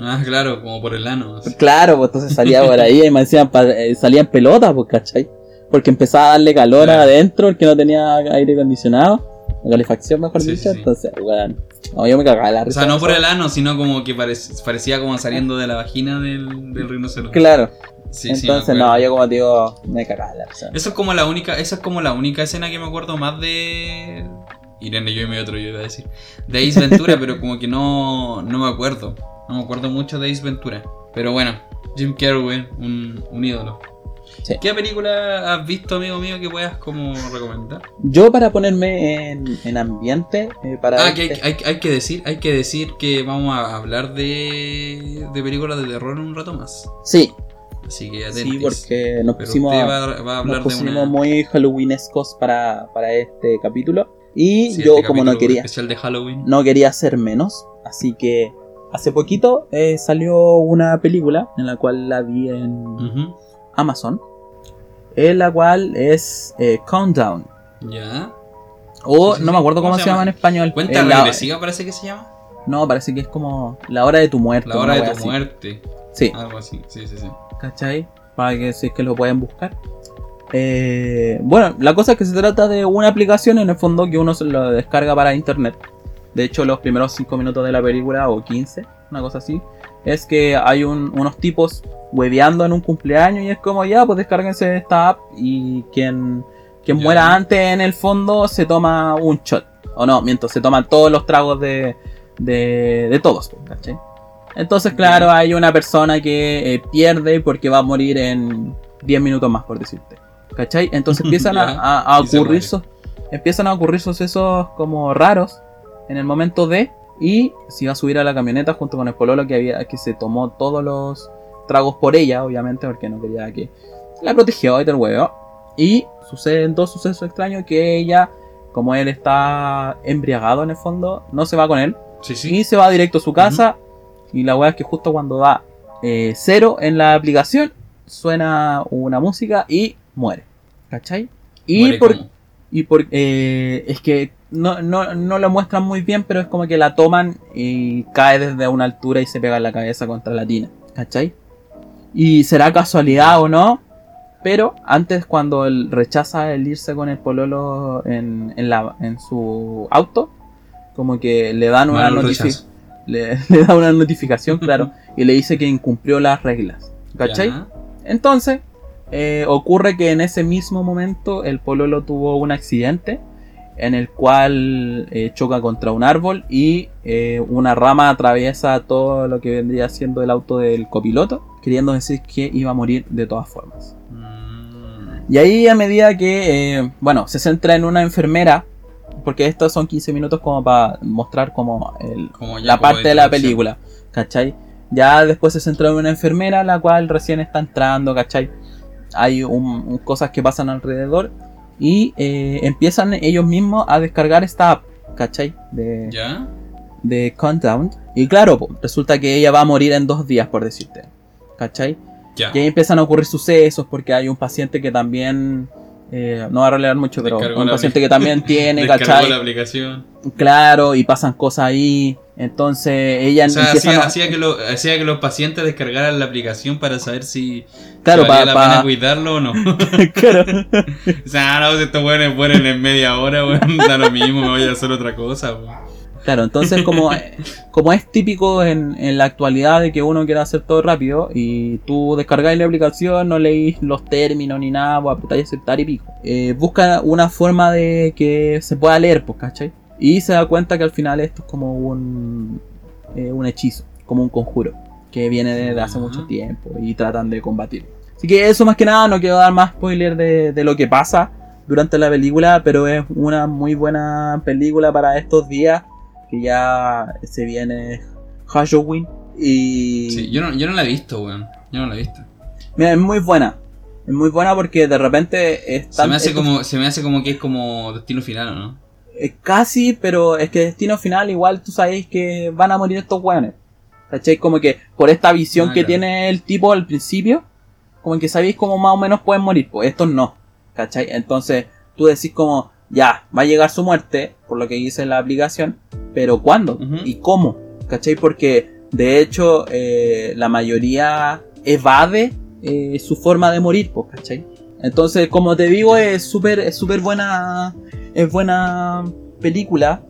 Ah, claro, como por el ano. así. Claro, pues entonces salía por ahí y me decían, pa- eh, salía en pelota, pues, ¿cachai? Porque empezaba a darle calor Claro. adentro, el que no tenía aire acondicionado, o calefacción, mejor Sí, dicho. sí. Entonces, bueno, no, yo me cagaba la O risa. sea, no por eso. el ano, sino como que parec- parecía como saliendo de la vagina del, del rinoceronte. Claro. Sí, Entonces, no, yo como digo, me cagaba la risa. Esa es como la única, esa es como la única escena que me acuerdo más de Irene, yo y mi otro, yo iba a decir. De Ace Ventura, pero como que no, no me acuerdo. No me acuerdo mucho de Ace Ventura. Pero bueno, Jim Carrey, un, un ídolo. Sí. ¿Qué película has visto, amigo mío, que puedas como recomendar? Yo para ponerme en, en ambiente, eh, para... Ah, que hay, este- hay- hay que decir, hay que decir que vamos a hablar de, de películas de terror en un rato más. Sí, Así que sí, atentos. porque nos Pero pusimos, usted va, va a hablar nos de pusimos una... muy halloweenescos para, para este capítulo. Y sí, yo este como no quería, especial de Halloween. no quería hacer menos, así que hace poquito eh, salió una película en la cual la vi en. Amazon, en la cual es eh, Countdown. Ya. O no me acuerdo ¿Cómo se llama en español. Cuenta Eh, la- regresiva parece que se llama. No, parece que es como la hora de tu muerte. La hora de tu así. muerte. Sí, Algo así. Sí, sí, sí. ¿cachai? Para que si es que lo pueden buscar. Eh, bueno, la cosa es que se trata de una aplicación en el fondo que uno se lo descarga para internet. De hecho, los primeros 5 minutos de la película, o 15, una cosa así, es que hay un- unos tipos hueveando en un cumpleaños y es como ya, pues descárguense esta app y quien, quien Ya. muera antes en el fondo se toma un shot. O no, mientras se toman todos los tragos de, de, de todos, pues, ¿cachai? Entonces, claro, hay una persona que eh, pierde porque va a morir en 10 minutos más, por decirte. ¿Cachai? Entonces empiezan a, a- ocurrir sus- empiezan a ocurrir sucesos como raros en el momento de y se iba a subir a la camioneta junto con el pololo que había que se tomó todos los tragos por ella, obviamente, porque no quería que la protegió y del huevo. Y suceden dos sucesos extraños que ella, como él está embriagado en el fondo, no se va con él Sí, sí. y se va directo a su casa. Y la weá es que justo cuando da eh, cero en la aplicación, suena una música y muere. ¿Cachai? Y Muere por, como- y por eh, es que no, no, no lo muestran muy bien, pero es como que la toman y cae desde una altura y se pega la cabeza contra la tina. ¿Cachai? Y será casualidad o no. Pero antes cuando él rechaza el irse con el pololo en, en, la, en su auto, como que le dan una le, le da una notificación, claro, y le dice que incumplió las reglas. ¿Cachai? Ya. Entonces, eh, ocurre que en ese mismo momento el pololo tuvo un accidente en el cual eh, choca contra un árbol y eh, una rama atraviesa todo lo que vendría siendo el auto del copiloto, queriendo decir que iba a morir de todas formas. Mm. Y ahí a medida que, eh, bueno, se centra en una enfermera, porque estos son 15 minutos como para mostrar como el, Como la parte de la película, ¿cachai? Ya después se centra en una enfermera, la cual recién está entrando, ¿cachai? Hay un- un- cosas que pasan alrededor y eh, empiezan ellos mismos a descargar esta app, ¿cachai? De, ¿Ya? de Countdown. Y claro, resulta que ella va a morir en dos días, por decirte, ¿cachai? Ya. Y ahí empiezan a ocurrir sucesos porque hay un paciente que también... eh, no va a relevar mucho, pero Descargó un paciente que también tiene, ¿cachai? la aplicación. Claro, y pasan cosas ahí. Entonces ella O sea, hacía, a... hacía que lo- hacía que los pacientes descargaran la aplicación para saber si, Claro, si valía pa- la pa- pena cuidarlo o no. Claro. o sea, no, si estos buenos mueren en media hora, weón, da lo mismo, me voy a hacer otra cosa, weón. Claro, entonces como, como es típico en, en la actualidad de que uno quiere hacer todo rápido y tú descargáis la aplicación, no leís los términos ni nada, pues apretáis aceptar y pico. Eh, busca una forma de que se pueda leer, pues, ¿cachai? Y se da cuenta que al final esto es como un, eh, un hechizo, como un conjuro, que viene desde hace mucho tiempo y tratan de combatirlo. Así que eso más que nada, no quiero dar más spoiler de, de lo que pasa durante la película, pero es una muy buena película para estos días que ya se viene Halloween y Sí, yo no, yo no la he visto, weón. Yo no la he visto. mira, es muy buena. Es muy buena porque de repente es Se me, hace esto- como, se me hace como que es como destino final, ¿o ¿no? es casi, pero es que destino final igual tú sabéis que van a morir estos weones. ¿Cachai? Como que por esta visión Ah, que claro. tiene el tipo al principio, como que sabéis cómo más o menos pueden morir, pues estos no. ¿Cachai? Entonces tú decís como, ya, va a llegar su muerte, por lo que dice la aplicación, pero ¿cuándo? ¿Y cómo? ¿Cachai? Porque de hecho eh, la mayoría evade eh, su forma de morir, pues, ¿cachai? Entonces, como te digo, es súper es súper buena es buena película.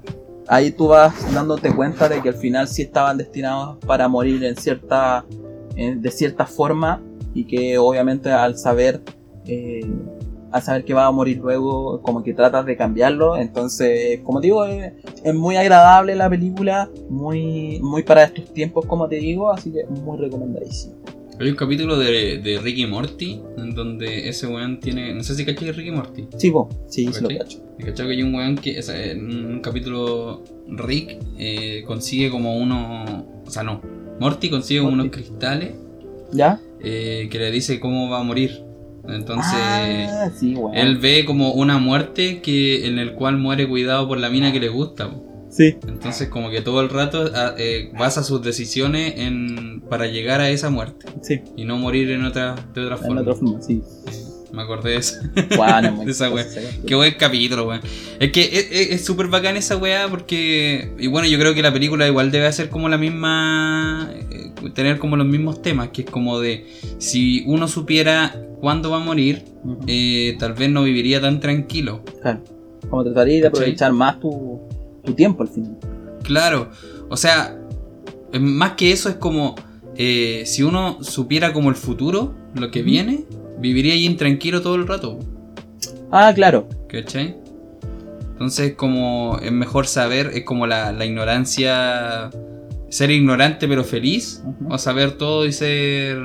Ahí tú vas dándote cuenta de que al final sí estaban destinados para morir en cierta en- de cierta forma y que obviamente al saber eh, al saber que va a morir luego como que tratas de cambiarlo entonces como digo es, es muy agradable la película muy muy para estos tiempos como te digo así que muy recomendadísimo Hay un capítulo de, de Ricky Morty en donde ese weón tiene. No sé si cachai Ricky Morty. sí sí, sí lo cacho ¿Y cachai que hay un weón que sea, en un capítulo Rick eh, consigue como uno. O sea, no. Morty consigue como unos Morty. cristales ¿ya? eh, que le dice cómo va a morir. Entonces. ah, sí. Él ve como una muerte que en el cual muere cuidado por la mina que le gusta. sí Entonces como que todo el rato ah, eh, basa sus decisiones en para llegar a esa muerte sí y no morir en otra de otra en forma. otra forma sí Me acordé de eso. Weón, es muy De esa wea. Qué buen capítulo, weón. Es que es- súper bacán esa weá porque. Y bueno, yo creo que la película igual debe hacer como la misma. eh, tener como los mismos temas, que es como de. Si uno supiera cuándo va a morir, eh, tal vez no viviría tan tranquilo. Claro. Como trataría de aprovechar más tu, tu tiempo al final. Claro, o sea, más que eso es como eh, si uno supiera como el futuro, lo que viene, viviría ahí intranquilo todo el rato, Ah, claro. ¿cachai? Entonces como es mejor saber, es como la, la ignorancia, ser ignorante pero feliz, o saber todo y ser,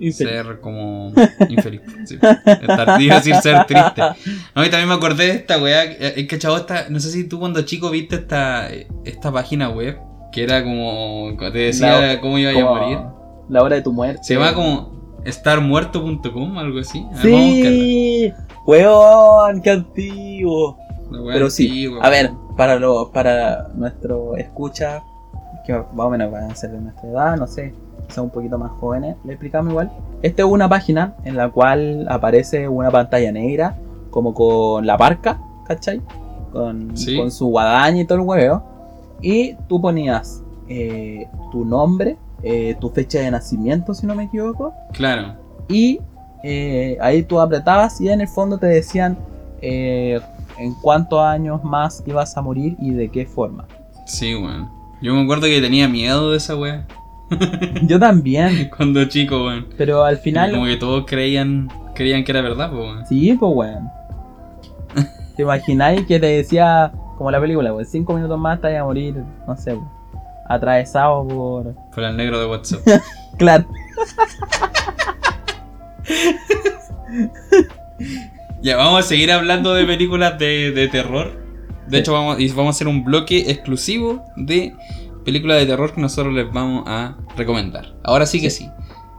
Infeliz. ser como infeliz. sí. Estar, iba a decir ser triste. No, y también me acordé de esta weá. Es que chavo, esta, no sé si tú cuando chico viste esta, esta página web que era como. te decía La- cómo iba a morir. La hora de tu muerte. Se llama como estarmuerto.com, algo así. A ver, vamos a buscarla. Sí, weón, qué antiguo. Pero sí, a ver, para lo, para nuestro escucha, que más o menos van a ser de nuestra edad, no sé, son un poquito más jóvenes, le explicamos igual. Esta es una página en la cual aparece una pantalla negra, como con la parca, ¿cachai? Con, Sí. con su guadaña y todo el huevo. Y tú ponías eh, tu nombre, eh, tu fecha de nacimiento, si no me equivoco, Claro. y eh, ahí tú apretabas y en el fondo te decían eh, en cuántos años más ibas a morir y de qué forma. Sí, weón. Yo me acuerdo que tenía miedo de esa weá. Yo también, Cuando chico, weón. pero al Como final... que todos creían, creían que era verdad, pues, weón. Sí, pues weón. ¿Te imagináis que te decía, como la película, weón, cinco minutos más te vas a morir, no sé, weón, atravesado por... Por el negro de WhatsApp. Claro. Ya, vamos a seguir hablando de películas de, de terror. De hecho, vamos, y vamos a hacer un bloque exclusivo de películas de terror que nosotros les vamos a recomendar. Ahora sí que sí.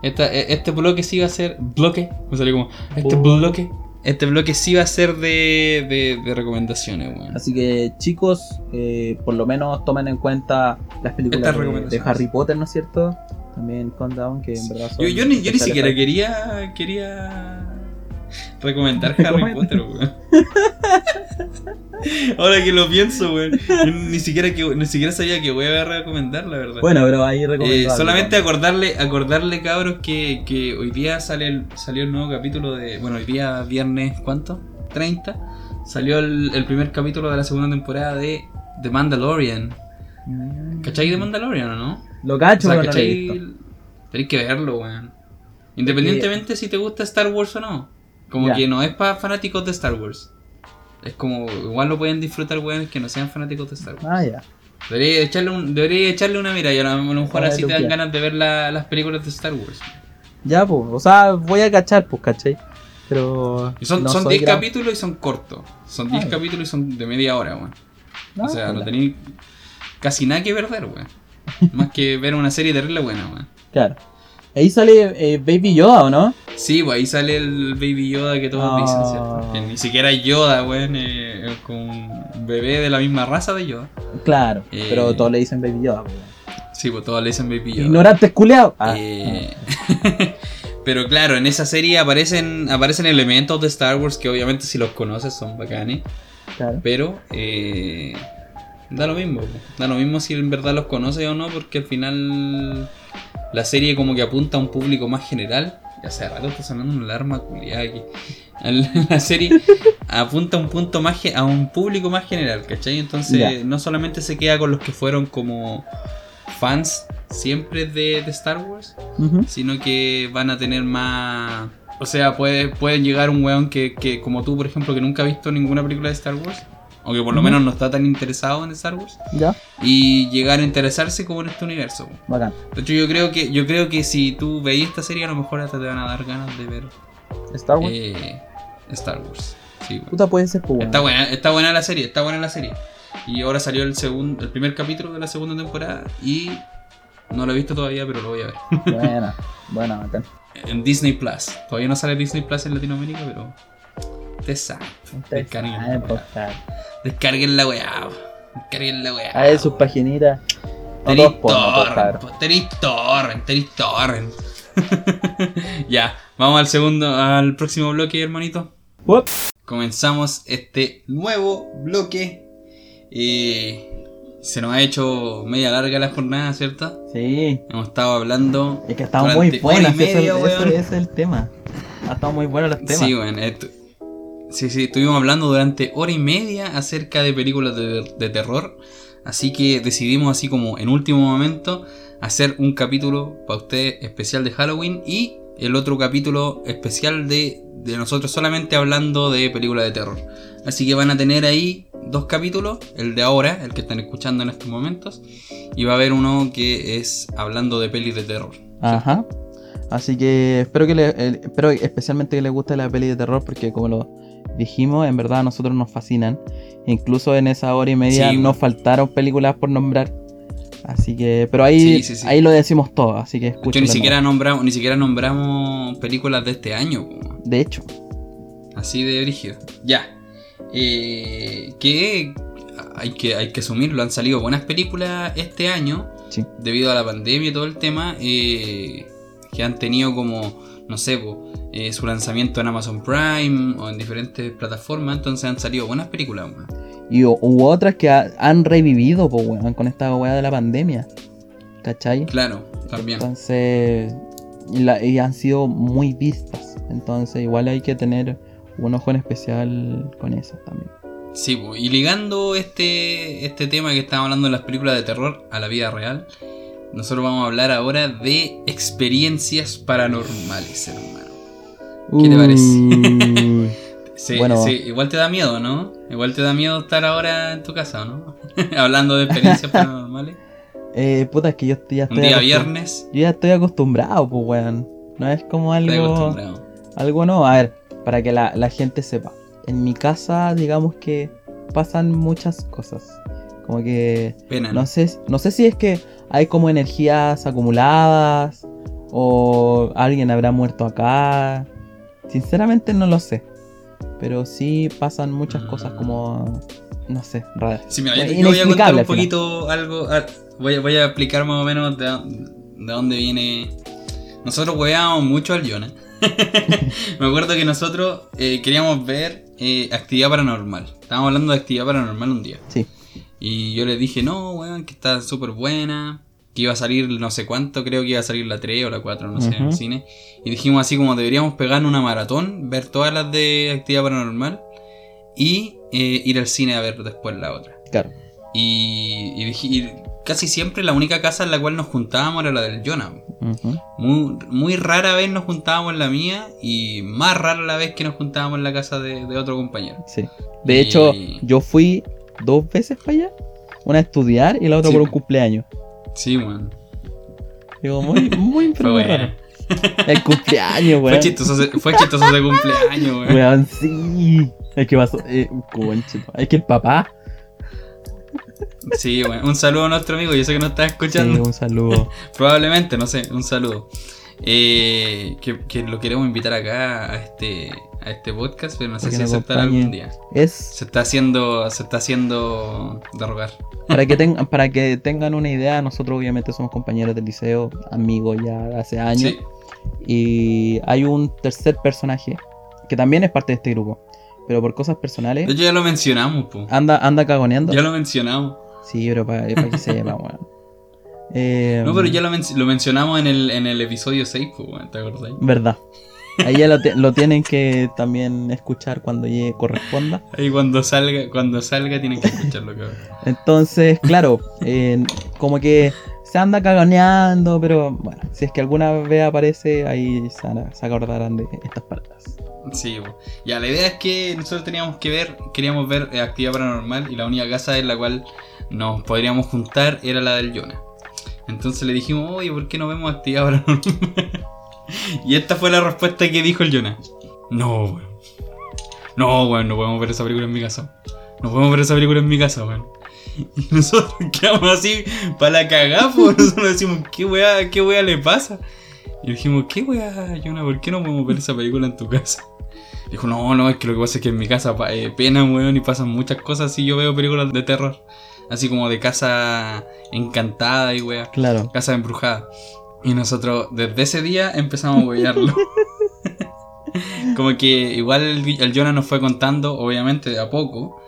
Esta- e- este bloque sí va a ser. Bloque. Me salió como. Este Oh. bloque. Este bloque sí va a ser de, de, de recomendaciones, weón. Así que chicos, eh, por lo menos tomen en cuenta las películas de. Harry Potter, ¿no es cierto? También Countdown, que en verdad son Yo, yo ni, yo ni siquiera quería. quería. Recomendar Harry Recomendar. Potter, weón. Ahora que lo pienso, weón. Ni siquiera que ni siquiera sabía que voy a recomendar, la verdad. Bueno, pero ahí Eh, recomendado. solamente acordarle, acordarle cabros que, que hoy día sale el, salió el nuevo capítulo de. Bueno, hoy día viernes, ¿cuánto? 30. Salió el, el primer capítulo de la segunda temporada de The Mandalorian. Mm. ¿Cachai de Mandalorian o no? Lo cacho, o sea, pero no lo he ¿cachai? visto. Tenéis que verlo, weón. Independientemente si te gusta Star Wars o no. Como que no es para fanáticos de Star Wars. Es como, igual lo pueden disfrutar, weón, que no sean fanáticos de Star Wars. Ah, ya. Debería echarle, un, debería echarle una mira y a lo mejor Ah, así te dan ganas de ver la- las películas de Star Wars. Ya, pues. O sea, voy a cachar, pues, ¿cachai? Pero. Y son no son soy 10 gran- capítulos y son cortos. Son 10 Ah, capítulos y son de media hora, weón. No, o sea, no tenéis casi nada que perder, weón. Más que ver una serie terrible buena, weón. Claro. Ahí sale eh, Baby Yoda, ¿o no? Sí, pues ahí sale el Baby Yoda que todos Ah. dicen, ¿cierto? Que ni siquiera es Yoda, weón. eh, como un bebé de la misma raza de Yoda. Claro. Eh. Pero todos le dicen Baby Yoda, pues. Sí, pues todos le dicen Baby Yoda. Ignorantes culeados. Ah, Eh, Pero claro, en esa serie aparecen, aparecen elementos de Star Wars que obviamente si los conoces son bacanes. ah, claro. Pero eh, da lo mismo. Da lo mismo si en verdad los conoces o no, porque al final la serie como que apunta a un público más general. Ya hace rato está sonando una alarma culiada aquí. La serie apunta a un punto más a un público más general, ¿cachai? Entonces no solamente se queda con los que fueron como fans siempre de, de Star Wars, sino que van a tener más... O sea, puede, puede llegar un weón que, que, como tú, por ejemplo, que nunca ha visto ninguna película de Star Wars, o que por lo menos no está tan interesado en Star Wars, Ya, y llegar a interesarse como en este universo. po. bacán. De hecho, yo creo que, yo creo que si tú veis esta serie, a lo mejor hasta te van a dar ganas de ver Star Wars. eh, Star Wars. Sí. Puta puede ser. Está buena, está buena la serie, está buena la serie. Y ahora salió el segundo, el primer capítulo de la segunda temporada y no lo he visto todavía, pero lo voy a ver. Buena, buena, bacán. En Disney Plus. Todavía no sale Disney Plus en Latinoamérica, pero. Te sabe. Descarguen la pues, weá. claro. Descarguen la weá. Descarguen la weá. A ver sus paginitas. Tenéis pues, torrent, tenéis torrent, tenéis torrent. ya, vamos al segundo, al próximo bloque, hermanito. Uop. Comenzamos este nuevo bloque. Eh, se nos ha hecho media larga la jornada, ¿cierto? Sí. Hemos estado hablando. Es que están durante muy y ese, es el- media, ese- weón. ese es el tema. Ha estado muy buenos los temas. Sí, bueno, esto- sí, sí, estuvimos hablando durante hora y media acerca de películas de, terror. Así que decidimos así como en último momento hacer un capítulo para ustedes especial de Halloween y el otro capítulo especial de, de nosotros solamente hablando de películas de terror. Así que van a tener ahí dos capítulos, el de ahora, el que están escuchando en estos momentos, y va a haber uno que es hablando de pelis de terror. Ajá. Así que espero que le, espero especialmente que les guste la peli de terror porque como lo dijimos, en verdad a nosotros nos fascinan. Incluso en esa hora y media Sí, nos faltaron películas por nombrar. Así que, pero ahí, Sí, ahí lo decimos todo, así que escúchenlo. ni siquiera nombramos, ni siquiera nombramos películas de este año. De hecho, Así de brígido. Ya. Eh, que hay que hay que asumirlo. Han salido buenas películas este año. Debido a la pandemia y todo el tema. eh, que han tenido como, no sé, po, eh, su lanzamiento en Amazon Prime o en diferentes plataformas. Entonces han salido buenas películas. weón. Y hu- hubo otras que ha- han revivido, pues, weón, con esta weá de la pandemia. ¿Cachai? Claro, también. Entonces, y, la- y han sido muy vistas. Entonces, igual hay que tener un ojo en especial con eso también. Sí, po, y ligando este, este tema que estamos hablando de las películas de terror a la vida real, nosotros vamos a hablar ahora de experiencias paranormales, hermano. ¿Qué te. Sí, Bueno. sí, igual te da miedo, ¿no? Igual te da miedo estar ahora en tu casa, ¿no? hablando de experiencias paranormales. eh, puta, es que yo estoy- ya Un estoy día acostum- viernes, Yo ya estoy acostumbrado, pues, weón. No es como estoy algo. acostumbrado. Algo no. A ver, para que la, la gente sepa. En mi casa, digamos que pasan muchas cosas. Como que. Pena, No ¿no? sé, no sé si es que hay como energías acumuladas o alguien habrá muerto acá. Sinceramente no lo sé. Pero sí pasan muchas cosas como, no sé, raras. Sí, mira, yo, voy a contar un poquito algo. voy, a- voy a explicar más o menos de, de dónde viene. Nosotros hueveábamos mucho al Jonah. Me acuerdo que nosotros eh, queríamos ver eh, actividad paranormal. Estábamos hablando de actividad paranormal un día. Sí. Y yo le dije, no, weón, que está súper buena. Que iba a salir no sé cuánto, creo que iba a salir la 3 o la 4, no sé, en el cine. Y dijimos así como deberíamos pegar una maratón, ver todas las de actividad paranormal. Y eh, ir al cine a ver después la otra. Claro. Y, y dije- y casi siempre la única casa en la cual nos juntábamos era la del Jonah. Muy, muy rara vez nos juntábamos en la mía y más rara la vez que nos juntábamos en la casa de, de otro compañero. Sí. De Y- hecho, yo fui dos veces para allá. Una a estudiar y la otra Sí. por un cumpleaños. Sí, weón. Digo, muy, muy Fue. El cumpleaños, Fue weón. chistoso, ese- fue chistoso ese cumpleaños, weón. Weón, sí. Es que pasó. Eh. Es que el papá. Sí, weón. Un saludo a nuestro amigo, yo sé que nos está Sí, escuchando. un saludo. Probablemente, no sé, un saludo. Eh, que, que lo queremos invitar acá a este, a este podcast, pero no sé Para si aceptará algún día. Es Se está haciendo, se está haciendo de rogar. para que, tengan para que tengan una idea. Nosotros, obviamente, somos compañeros del liceo, amigos ya hace años. Sí, Y hay un tercer personaje que también es parte de este grupo. Pero por cosas de personales, hecho ya lo mencionamos, po. anda, anda cagoneando. Ya lo mencionamos. Sí, pero para que sepa, weón. Eh, No, pero ya lo, men- lo mencionamos en el, en el episodio 6, pues, weón, ¿te acordás? Verdad. Ahí ya lo, te- lo tienen que también escuchar cuando llegue corresponda. Ahí cuando salga, cuando salga tienen que escucharlo, cabrón. Entonces, claro, eh, como que se anda caganeando, pero bueno, si es que alguna vez aparece, ahí se, acordarán de estas palabras. Sí, ya, la idea es que nosotros teníamos que ver, queríamos ver eh, actividad paranormal y la única casa en la cual nos podríamos juntar era la del Jonah. Entonces le dijimos, oye, ¿por qué no vemos actividad paranormal? y esta fue la respuesta que dijo el Jonah. No, weón. No, weón, no podemos ver esa película en mi casa. No podemos ver esa película en mi casa, weón. Y nosotros quedamos así para la cagada. Nosotros decimos, ¿qué weá, qué weá le pasa? Y dijimos, ¿qué weá, Jonah? ¿Por qué no podemos ver esa película en tu casa? Dijo, no, no, es que lo que pasa es que en mi casa eh, penan, weón, y pasan muchas cosas si yo veo películas de terror. Así como de casa encantada y weá. Claro. Casa embrujada. Y nosotros desde ese día empezamos a huevearlo. como que igual el, el Jonah nos fue contando, obviamente de a poco,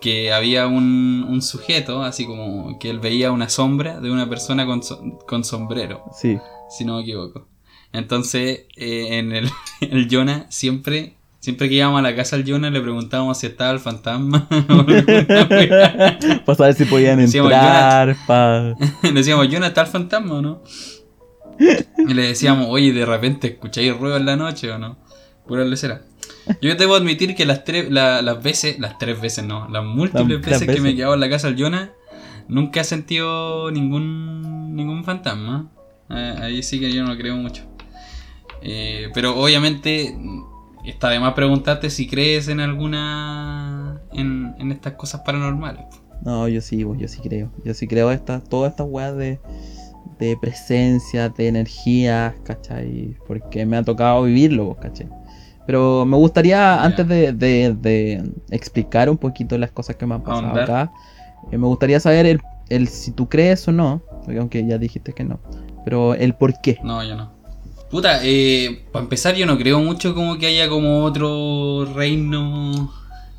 que había un, un sujeto, así como que él veía una sombra de una persona con, so- con sombrero, Sí. si no me equivoco. Entonces, eh, en el, el Jonah siempre... Siempre que íbamos a la casa del Jonah le preguntábamos si estaba el fantasma. Para saber si podían Decíamos, entrar, pa... Decíamos, Jonah, ¿está el fantasma o no? Y le decíamos, oye, de repente escucháis ruido en la noche o no. Pura lecera. Yo debo admitir que las tres, la- las veces, las tres veces no, las múltiples Las- las veces, que me he quedado en la casa del Jonah, nunca he sentido ningún ningún fantasma. Eh, ahí sí que yo no creo mucho. Eh, pero obviamente está de más preguntarte si crees en alguna. en, en estas cosas paranormales. No, yo sí, pues, yo sí creo. Yo sí creo esta, todas estas weas de, de presencia, de energías, ¿cachai? Porque me ha tocado vivirlo, ¿cachai? Pero me gustaría, antes de, de- de explicar un poquito las cosas que me han pasado acá, eh, me gustaría saber el, el si tú crees o no, aunque ya dijiste que no, pero el por qué. No, yo no. Puta, eh, para empezar yo no creo mucho como que haya como otro reino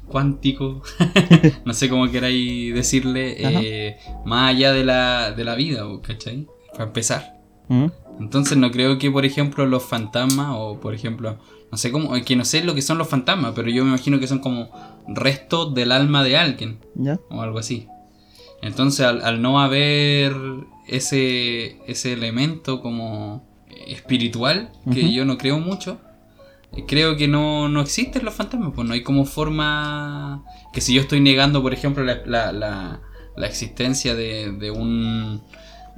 cuántico, no sé cómo queráis decirle, eh, más allá de la, de la vida, ¿cachai? Para empezar. ¿Mm? Entonces no creo que, por ejemplo, los fantasmas, o por ejemplo, no sé cómo, que no sé lo que son los fantasmas, pero yo me imagino que son como restos del alma de alguien ¿Ya? o algo así. Entonces, al, al no haber ese, ese elemento como espiritual, que yo no creo mucho, creo que no, no existen los fantasmas, pues no hay como forma que si yo estoy negando, por ejemplo, la, la, la- la existencia de, de un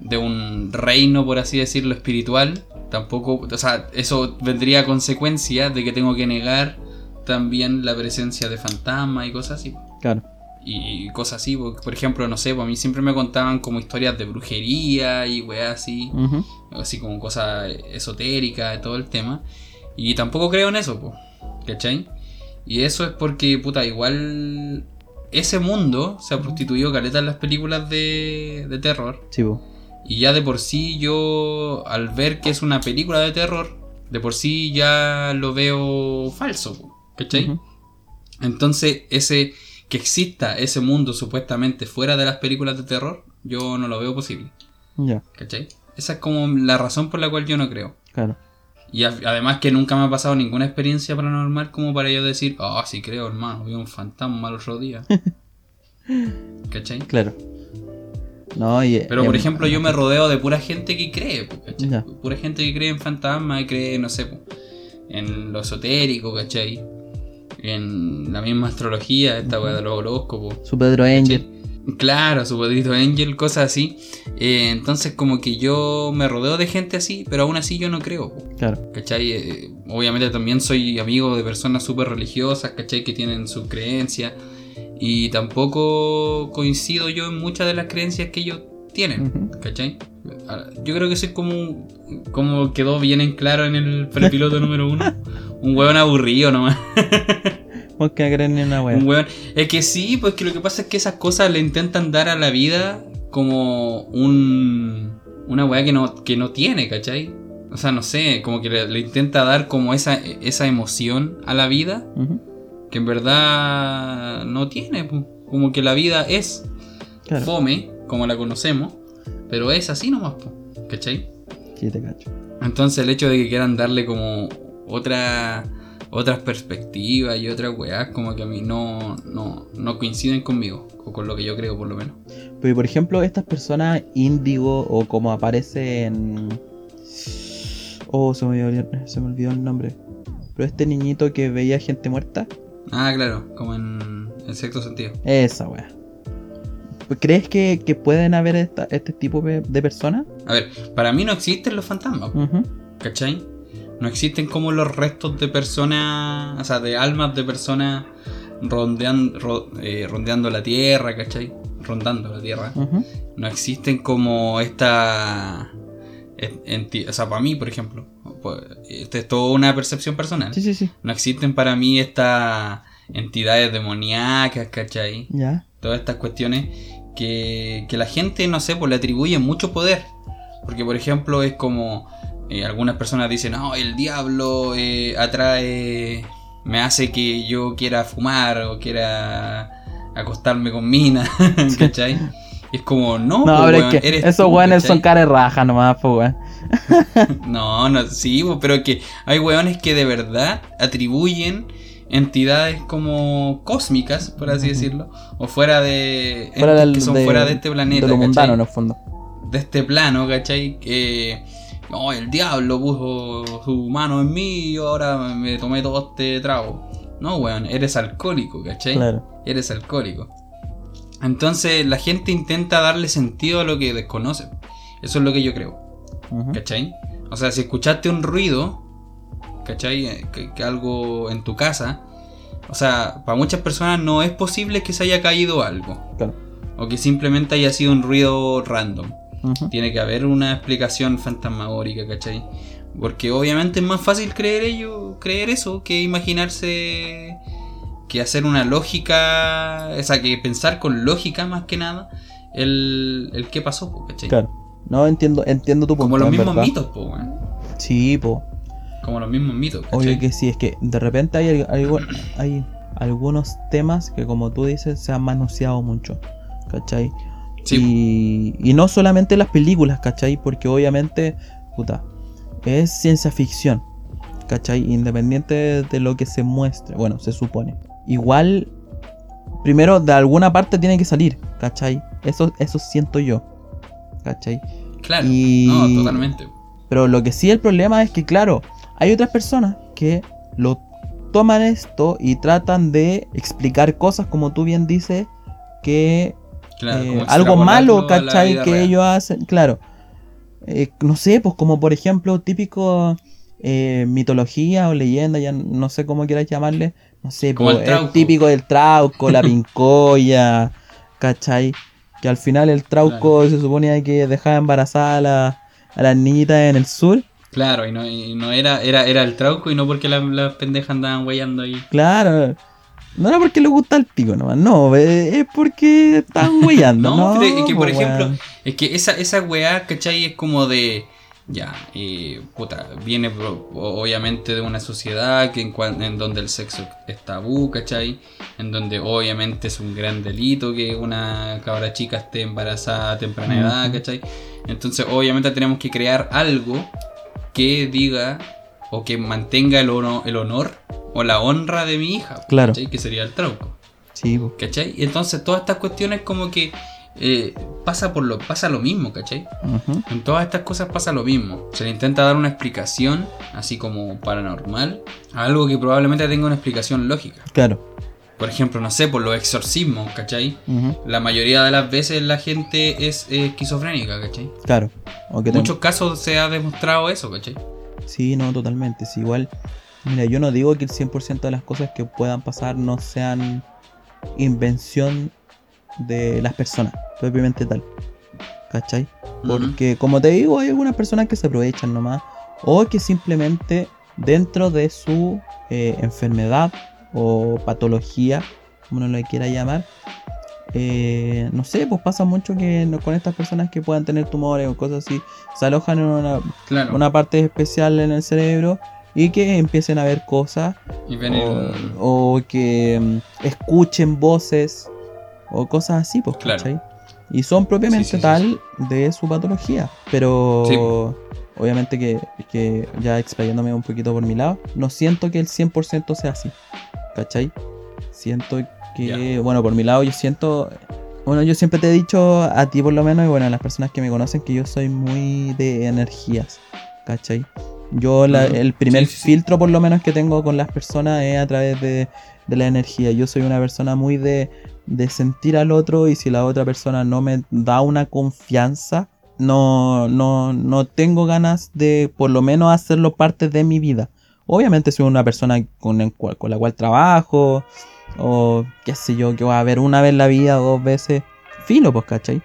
de un reino, por así decirlo, espiritual, tampoco, o sea, eso vendría a consecuencia de que tengo que negar también la presencia de fantasmas y cosas así Claro. y cosas así. Por ejemplo, no sé, pues a mí siempre me contaban como historias de brujería y weas así, así como cosas esotéricas todo el tema. Y tampoco creo en eso, pues, ¿cachai? Y eso es porque, puta, igual ese mundo se ha prostituido caleta en las películas de, de terror. Sí, po. Y ya de por sí yo, al ver que es una película de terror, de por sí ya lo veo falso, ¿cachai? Ujú. Entonces, ese que exista ese mundo supuestamente fuera de las películas de terror, yo no lo veo posible. Ya, ¿Cachai? Esa es como la razón por la cual yo no creo. claro. Y además que nunca me ha pasado ninguna experiencia paranormal como para yo decir, ah, sí creo, hermano, vi un fantasma el otro día. ¿Cachai? Claro. No, y, Pero por em, ejemplo, yo me rodeo de pura gente que cree, ¿cachai? Ya. Pura gente que cree en fantasmas y cree, no sé, en lo esotérico, ¿cachai? En la misma astrología, esta weá de los horóscopos. Su Pedro Angel. Claro, su Pedrito Angel, cosas así. Eh, entonces, como que yo me rodeo de gente así, pero aún así yo no creo, Claro. ¿cachai? Eh, obviamente también soy amigo de personas súper religiosas, ¿cachai? Que tienen sus creencias. Y tampoco coincido yo en muchas de las creencias que ellos tienen. ¿cachai? Ah, Yo creo que soy como, como quedó bien en claro en el prepiloto número uno. Un hueón aburrido nomás. Porque no creen ni una hueón. Es que sí, pues que lo que pasa es que esas cosas le intentan dar a la vida como un. Una weá que no, que no tiene, ¿cachai? O sea, no sé, como que le, le intenta dar como esa, esa emoción a la vida Ujú. Que en verdad no tiene. Como que la vida es Claro. fome, como la conocemos, pero es así nomás, ¿cachai? Sí, te cacho. Entonces el hecho de que quieran darle como otra otras perspectivas y otras weas como que a mí no, no, no coinciden conmigo, o con lo que yo creo por lo menos. Pero por ejemplo, estas personas índigo o como aparece en... Oh, se me, olvidó, se me olvidó el nombre. Pero este niñito que veía gente muerta. Ah, claro, como en, en sexto sentido. Esa wea. ¿Crees que, que pueden haber esta- este tipo de de personas? A ver, para mí no existen los fantasmas. ¿cachai? No existen como los restos de personas, o sea, de almas de personas rondean- ro- eh, rondeando la tierra, ¿cachai? Rondando la tierra. No existen como esta en- o sea para mí por ejemplo pues, esta es toda una percepción personal Sí, sí, sí. no existen para mí estas entidades demoníacas ¿cachai? Ya. todas estas cuestiones que, que la gente no sé pues le atribuye mucho poder porque por ejemplo es como eh, algunas personas dicen no el diablo eh, atrae me hace que yo quiera fumar o quiera acostarme con minas ¿cachai? Es como no, No, po, pero weón, es que eres esos weones son caras rajas nomás, pues weón. No, no, sí, pero que hay weones que de verdad atribuyen entidades como cósmicas, por así decirlo, o fuera de. Fuera del, que son de- fuera de este planeta, De lo mundano, en el fondo. de este plano, ¿cachai? Que. No, el diablo puso su mano en mí y yo ahora me tomé todo este trago. No, weón, eres alcohólico, ¿cachai? Claro. Eres alcohólico. Entonces la gente intenta darle sentido a lo que desconoce. Eso es lo que yo creo. ¿Cachai? O sea, si escuchaste un ruido, ¿cachai? Eh, Que, que algo en tu casa, o sea, para muchas personas no es posible que se haya caído algo. Claro. O que simplemente haya sido un ruido random. Tiene que haber una explicación fantasmagórica, ¿cachai? Porque obviamente es más fácil creer ello, creer eso, que imaginarse que hacer una lógica, o sea, que pensar con lógica más que nada el, el qué pasó, po, ¿cachai? Claro. No entiendo, entiendo tu punto. Como los mismos verdad. mitos, po, weón. Sí, po. Como los mismos mitos, ¿cachai? Obvio que sí, es que de repente hay, algo, hay algunos temas que como tú dices se han manoseado mucho, ¿cachai? Sí, y, y no solamente las películas, ¿cachai? Porque obviamente, puta, es ciencia ficción, ¿cachai? Independiente de, de lo que se muestre, bueno, se supone. Igual, primero de alguna parte tiene que salir, ¿cachai? Eso, eso siento yo, ¿cachai? claro. y- No, totalmente. Pero lo que sí el problema es que, claro, hay otras personas que lo toman esto y tratan de explicar cosas, como tú bien dices, que Claro, eh, algo malo, ¿cachai? Que real. ellos hacen, claro. Eh, no sé, pues como por ejemplo, típico eh, mitología o leyenda, ya no sé cómo quieras llamarle, no sé, Como el típico del trauco, la pincoya, ¿cachai? Que al final el trauco se suponía que dejaba embarazada a, la- a las niñitas en el sur. Claro, y no, y no era, era, era el trauco y no porque las las pendejas andaban weyando ahí. Claro. No era porque le gusta el pico nomás, no, eh, es porque están huellando. No, no, pero es que, por pues, ejemplo. Es que esa, esa weá, ¿cachai? Es como de. Ya, eh, puta, viene obviamente de una sociedad que en, en donde el sexo es tabú, ¿cachai? En donde obviamente es un gran delito que una cabra chica esté embarazada a temprana edad. ¿cachai? Entonces obviamente tenemos que crear algo que diga o que mantenga el, honor- el honor o la honra de mi hija, Claro. ¿cachai? Que sería el trauco. Sí. ¿Cachai? Y entonces todas estas cuestiones como que eh, pasa por lo, pasa lo mismo, ¿cachai? En todas estas cosas pasa lo mismo. Se le intenta dar una explicación, así como paranormal, a algo que probablemente tenga una explicación lógica. Claro. Por ejemplo, no sé, por los exorcismos, ¿cachai? La mayoría de las veces la gente es eh, esquizofrénica, ¿cachai? Claro. En muchos casos se ha demostrado eso, ¿cachai? Sí, no, totalmente. Es igual. Mira, yo no digo que el 100% de las cosas que puedan pasar no sean invención de las personas, propiamente tal. ¿Cachai? Porque, como te digo, hay algunas personas que se aprovechan nomás. O que simplemente dentro de su eh, enfermedad o patología, como uno lo quiera llamar, eh, no sé, pues pasa mucho que con estas personas que puedan tener tumores o cosas así, se alojan en una, Claro. una parte especial en el cerebro y que empiecen a ver cosas Y ven o, el- o que mm, escuchen voces o cosas así, pues, Claro. ¿cachai? Y son propiamente Sí, sí, sí, tal de su patología. Pero, obviamente que, que ya explayándome un poquito por mi lado, no siento que el 100% sea así, ¿cachai? Siento que, bueno, por mi lado yo siento, bueno, yo siempre te he dicho a ti por lo menos, y bueno, a las personas que me conocen, que yo soy muy de energías, ¿cachai? Yo la- el primer Sí, sí, sí. filtro por lo menos que tengo con las personas es a través de, de la energía. Yo soy una persona muy de, de sentir al otro y si la otra persona no me da una confianza, no, no, no tengo ganas de por lo menos hacerlo parte de mi vida. Obviamente soy una persona con, el cual- con la cual trabajo o qué sé yo, que va a ver una vez en la vida, dos veces, filo, pues, ¿cachai?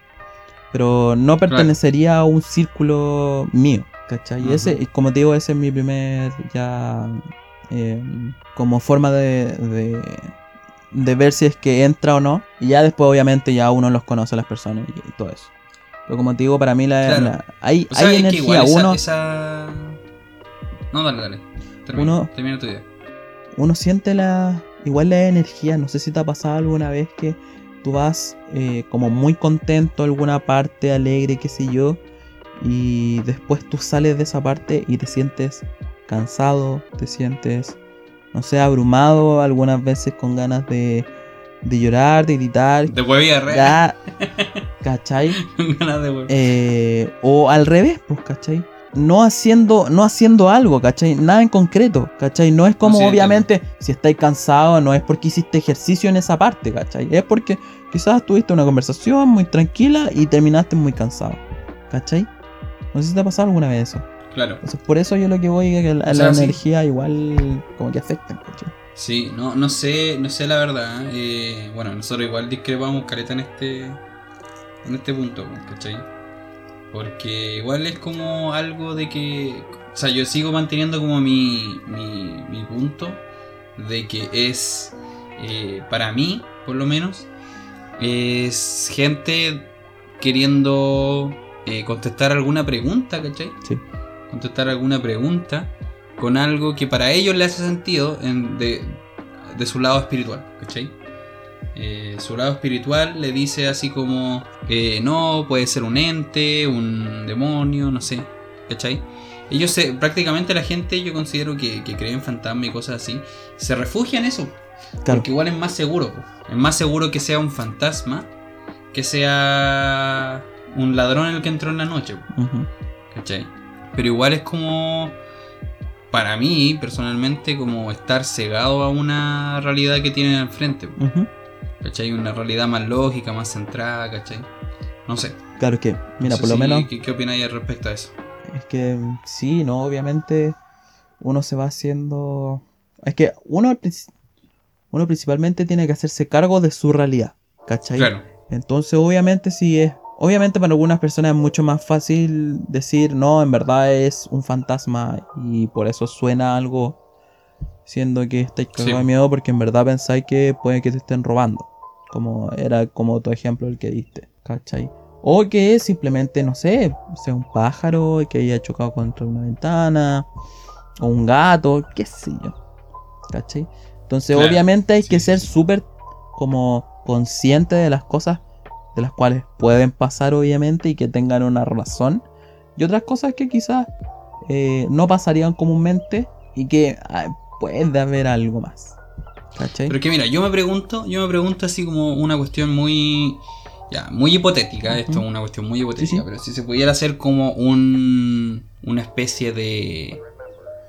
Pero no pertenecería a un círculo mío, ¿cachai? Y ese, Ujú. y como te digo, ese es mi primer ya eh, como forma de, de, de ver si es que entra o no. Y ya después obviamente ya uno los conoce a las personas y, y todo eso. Pero como te digo, para mí la, Claro. la- hay, O sea, hay que energía. igual esa, uno, esa- No, dale, dale. Termina, Uno- termina tu idea. uno siente la igual la energía. No sé si te ha pasado alguna vez que tú vas eh, como muy contento a alguna parte, alegre, qué sé yo. Y después tú sales de esa parte y te sientes cansado, te sientes, no sé, abrumado algunas veces con ganas de, de llorar, de gritar. De huevilla real. Ya, ¿Cachai? Ganas de huevo. Eh, o al revés, pues, ¿cachai? No haciendo, no haciendo algo, ¿cachai? Nada en concreto, ¿cachai? No es como, Sí, obviamente, si estáis cansado, no es porque hiciste ejercicio en esa parte, ¿cachai? Es porque quizás tuviste una conversación muy tranquila y terminaste muy cansado, ¿cachai? No sé si te ha pasado alguna vez eso. Claro. Entonces, por eso yo lo que voy es que la, O sea, la sí. energía igual como que afecta, ¿cachai? Sí, no, no sé, no sé la verdad. eh, bueno, nosotros igual discrepamos careta en este. En este punto, ¿cachai? Porque igual es como algo de que. O sea, yo sigo manteniendo como mi, mi, mi punto de que es. eh, para mí, por lo menos, es gente queriendo eh, contestar alguna pregunta, ¿cachai? Sí. Contestar alguna pregunta con algo que para ellos le hace sentido en- de, de su lado espiritual, ¿cachai? Eh, su lado espiritual le dice así como, eh, no, puede ser un ente, un demonio, no sé, ¿cachai? Ellos se, prácticamente la gente, yo considero que, que cree en fantasmas y cosas así, se refugia en eso, Claro. porque igual es más seguro. Es más seguro que sea un fantasma que sea un ladrón el que entró en la noche. po. Ujú. ¿Cachai? Pero igual es como. Para mí, personalmente, como estar cegado a una realidad que tienen al frente. po, Ujú. ¿Cachai? Una realidad más lógica, más centrada, ¿cachai? No sé. Claro que, mira, No sé por lo si- menos ¿Qué, qué opináis al respecto a eso? Es que sí, no, obviamente uno se va haciendo... Es que uno, uno principalmente tiene que hacerse cargo de su realidad, ¿cachai? Claro. Entonces obviamente sí es... Obviamente para algunas personas es mucho más fácil decir, no, en verdad es un fantasma y por eso suena algo siendo que estáis cagados Sí. de miedo porque en verdad pensáis que puede que te estén robando. Como era como tu ejemplo el que diste, ¿cachai? O que simplemente, no sé, sea un pájaro que haya chocado contra una ventana, o un gato, qué sé yo, ¿cachai? Entonces Claro, obviamente hay sí, que ser súper como consciente de las cosas de las cuales pueden pasar obviamente y que tengan una razón. Y otras cosas que quizás eh, no pasarían comúnmente y que ah, puede haber algo más. ¿Cachai? Pero que mira, yo me pregunto, yo me pregunto así como una cuestión muy. Ya, muy hipotética, esto es una cuestión muy hipotética, Sí, sí. pero si se pudiera hacer como un. una especie de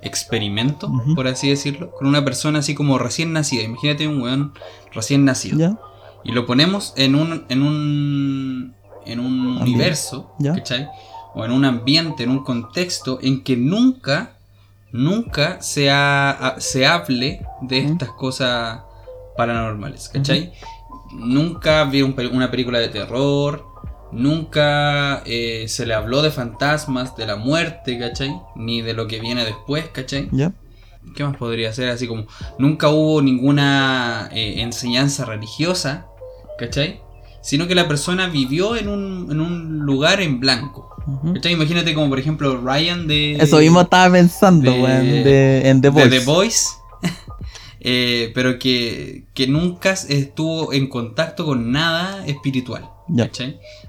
experimento, por así decirlo, con una persona así como recién nacida. Imagínate un weón recién nacido. ¿Ya? Y lo ponemos en un. en un. en un universo, Ya. ¿cachai? O en un ambiente, en un contexto en que nunca. Nunca se, ha- se hable de estas cosas paranormales, ¿cachai? Nunca vi un una película de terror, nunca eh, se le habló de fantasmas, de la muerte, ¿cachai? Ni de lo que viene después, ¿cachai? ¿Ya? ¿Qué más podría ser? Así como, nunca hubo ninguna eh, enseñanza religiosa, ¿cachai? Sino que la persona vivió en un, en un lugar en blanco. ¿Cachai? Imagínate como por ejemplo Ryan de... Eso mismo estaba pensando, de- en The de Voice. The Voice. eh, pero que, que nunca estuvo en contacto con nada espiritual.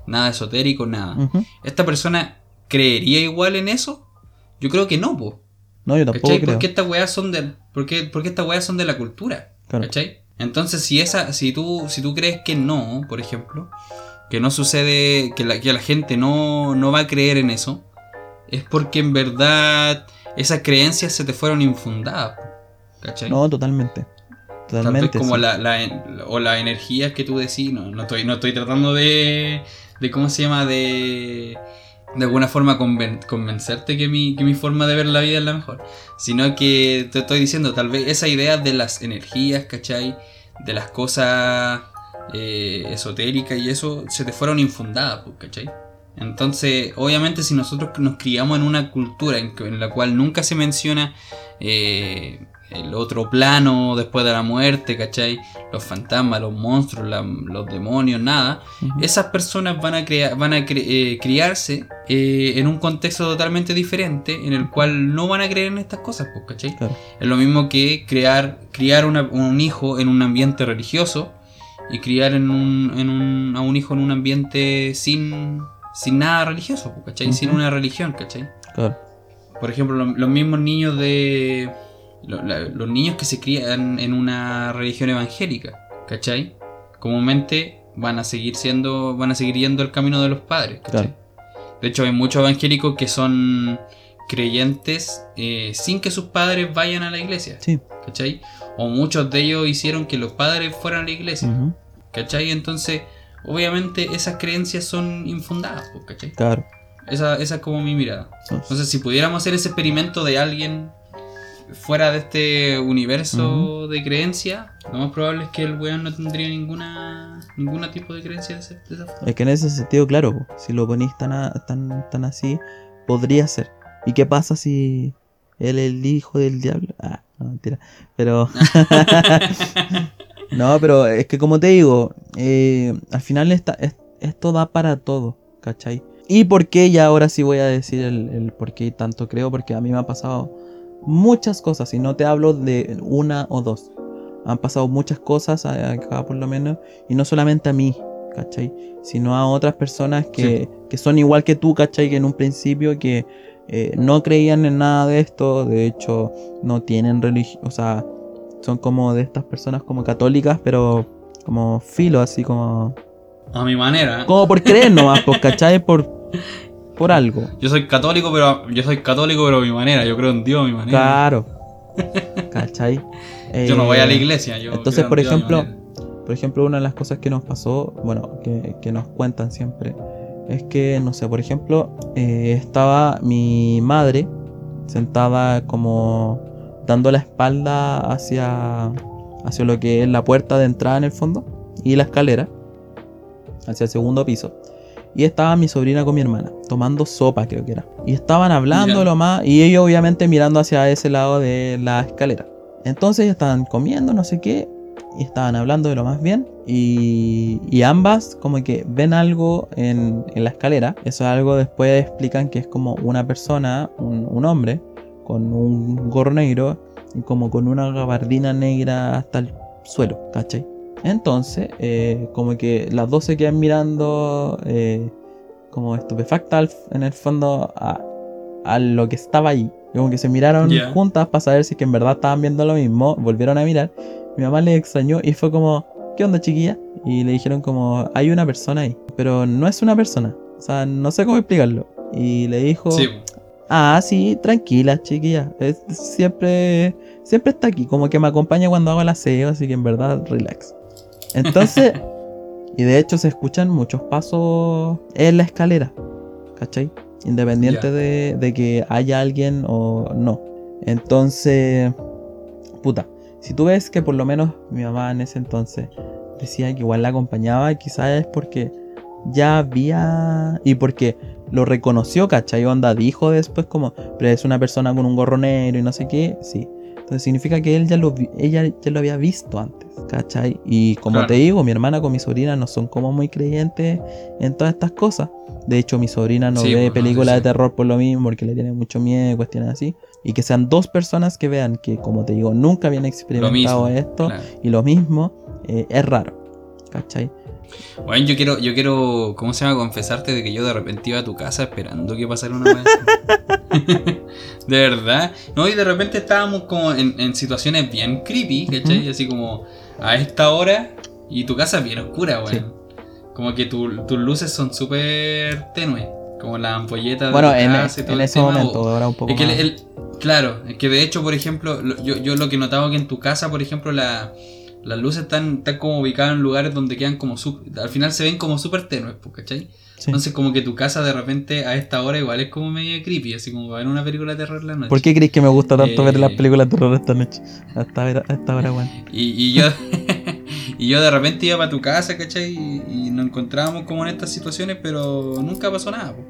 Nada esotérico, nada. ¿Esta persona creería igual en eso? Yo creo que no, po. No, yo tampoco creo. Porque estas weas son de. Porque, porque estas weas son de la cultura. Claro. ¿Cachai? Entonces, si esa, si tú, si tú crees que no, por ejemplo, que no sucede, que la, que la gente no, no va a creer en eso, es porque en verdad esas creencias se te fueron infundadas. ¿Cachai? No, totalmente. Totalmente. como sí. la, la- o las energías que tú decís, no, no estoy, no estoy tratando de, de ¿cómo se llama? De, de alguna forma conven- convencerte que mi, forma de ver la vida es la mejor, sino que te estoy diciendo, tal vez esa idea de las energías, ¿cachai? De las cosas eh, esotéricas y eso, se te fueron infundadas, pues, ¿cachai? Entonces, obviamente si nosotros nos criamos en una cultura en, en la cual nunca se menciona eh, el otro plano después de la muerte, ¿cachai? Los fantasmas, los monstruos, la- los demonios, nada. Esas personas van a, crea- van a cre- eh, criarse eh, en un contexto totalmente diferente en el cual no van a creer en estas cosas, pues, ¿cachai? Claro. Es lo mismo que crear, criar una- un hijo en un ambiente religioso y criar en un, en un- a un hijo en un ambiente sin, sin nada religioso, pues, ¿cachai? Sin una religión, ¿cachai? Claro. Por ejemplo, lo- los mismos niños de. Lo- la- los niños que se crían en una religión evangélica, ¿cachai? Comúnmente van a seguir siendo. van a seguir yendo el camino de los padres, ¿cachai? Claro. De hecho, hay muchos evangélicos que son creyentes eh, sin que sus padres vayan a la iglesia, Sí. ¿cachai? O muchos de ellos hicieron que los padres fueran a la iglesia, Ujú. ¿cachai? Entonces, obviamente esas creencias son infundadas, ¿cachai? Claro. Esa, esa es como mi mirada. Entonces, si pudiéramos hacer ese experimento de alguien fuera de este universo de creencia, lo más probable es que el weón no tendría ninguna ningún tipo de creencia de, ese- de esa forma. Es que en ese sentido, claro, po, si lo ponís tan, a- tan, tan así, podría ser. ¿Y qué pasa si él es el hijo del diablo? Ah, no, mentira. Pero. no, pero es que como te digo, eh, al final esta, es- esto da para todo, ¿cachai? ¿Y por qué? Ya ahora sí voy a decir el, el por qué tanto creo, porque a mí me ha pasado muchas cosas, y no te hablo de una o dos. Han pasado muchas cosas acá por lo menos, y no solamente a mí, ¿cachai? Sino a otras personas que, que son igual que tú, ¿cachai? Que en un principio que eh, no creían en nada de esto, de hecho no tienen religión, o sea, son como de estas personas como católicas, pero como filo, así como... A mi manera. Como por creer nomás, pues, ¿cachai? Por, por algo. Yo soy católico, pero yo soy católico, pero a mi manera. Yo creo en Dios a mi manera. Claro. ¿Cachai? Yo no voy a la Eh, iglesia. Yo entonces, en por ejemplo. Por ejemplo, una de las cosas que nos pasó, bueno, que, que nos cuentan siempre, es que, no sé, por ejemplo, eh, estaba mi madre sentada como dando la espalda hacia, hacia lo que es la puerta de entrada en el fondo y la escalera, hacia el segundo piso. Y estaba mi sobrina con mi hermana, tomando sopa creo que era. Y estaban hablando lo más, y ellos obviamente mirando hacia ese lado de la escalera. Entonces estaban comiendo, no sé qué, y estaban hablando de lo más bien. Y, y ambas como que ven algo en, en la escalera. Eso es algo después explican que es como una persona, un, un hombre, con un gorro negro y como con una gabardina negra hasta el suelo, ¿cachai? Entonces, eh, como que las dos se quedan mirando eh, como estupefactas en el fondo a, a lo que estaba ahí. Como que se miraron juntas para saber si que en verdad estaban viendo lo mismo. Volvieron a mirar. Mi mamá le extrañó y fue como, ¿qué onda chiquilla? Y le dijeron como, hay una persona ahí. Pero no es una persona. O sea, no sé cómo explicarlo. Y le dijo, Sí, ah, sí, tranquila chiquilla. Es, siempre, siempre está aquí. Como que me acompaña cuando hago el aseo. Así que en verdad, relax. Entonces, y de hecho se escuchan muchos pasos en la escalera. ¿Cachai? Independiente de, de que haya alguien o no. Entonces, puta, si tú ves que por lo menos mi mamá en ese entonces decía que igual la acompañaba, quizás es porque ya había. Y porque lo reconoció, ¿cachai? Onda dijo después como, pero es una persona con un gorro negro y no sé qué, sí. Entonces significa que él ya lo, ella ya lo había visto antes, ¿cachai? Y como Claro. te digo, mi hermana con mi sobrina no son como muy creyentes en todas estas cosas. De hecho, mi sobrina no Sí, ve películas sí, de terror por lo mismo, porque le tiene mucho miedo y cuestiones así. Y que sean dos personas que vean que, como te digo, nunca habían experimentado mismo. esto claro. y lo mismo, eh, es raro, ¿cachai? Bueno, yo quiero, yo quiero, ¿cómo se llama? Confesarte de que yo de repente iba a tu casa esperando que pasara una vez. de verdad. No, y de repente estábamos como en, en situaciones bien creepy, ¿cachai? Así como a esta hora y tu casa es bien oscura, weón. Sí. Como que tu- tus luces son súper tenues. Como la ampolleta de Bueno, tu en, casa y todo en el ese tema, momento, ahora un poco es que el- claro, es que de hecho, por ejemplo, lo- yo, yo lo que notaba que en tu casa, por ejemplo, la, las luces están, están como ubicadas en lugares donde quedan como sup- al final se ven como súper tenues, pues, ¿cachai? Sí. Entonces como que tu casa de repente a esta hora igual es como media creepy, así como ver una película de terror la noche. ¿Por qué crees que me gusta tanto Eh, ver las películas de terror esta noche? Hasta, ahora- hasta ahora, weón. Y, y yo y yo de repente iba para tu casa, ¿cachai? Y, y nos encontrábamos como en estas situaciones, pero nunca pasó nada. po.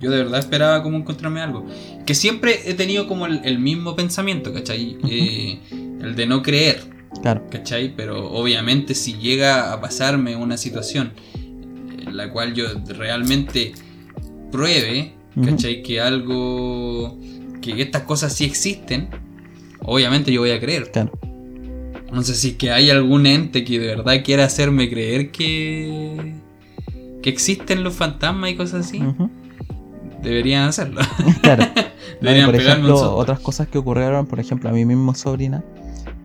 Yo de verdad esperaba como encontrarme algo. Que siempre he tenido como el, el mismo pensamiento, ¿cachai? Eh, el de no creer, Claro. ¿cachai? Pero obviamente si llega a pasarme una situación en la cual yo realmente pruebe. ¿cachai? Que algo, que estas cosas sí existen, obviamente yo voy a creer. Claro. No sé si es que hay algún ente que de verdad quiera hacerme creer que, que existen los fantasmas y cosas así. Ujú. Deberían hacerlo. Claro. Deberían por ejemplo, otras cosas que ocurrieron, por ejemplo, a mi misma sobrina,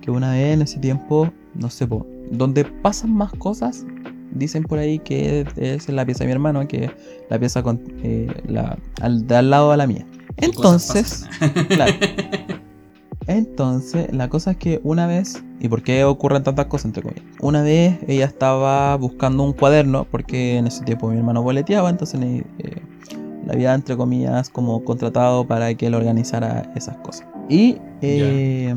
que una vez en ese tiempo, no sé, po, donde pasan más cosas, dicen por ahí que es la pieza de mi hermano, que la pieza con, eh, la, al, de al lado a la mía. ¿Qué cosas Entonces, claro. Entonces, la cosa es que una vez, ¿y por qué ocurren tantas cosas entre comillas? Una vez ella estaba buscando un cuaderno, porque en ese tiempo mi hermano boleteaba, entonces eh, la había entre comillas como contratado para que él organizara esas cosas. Y eh,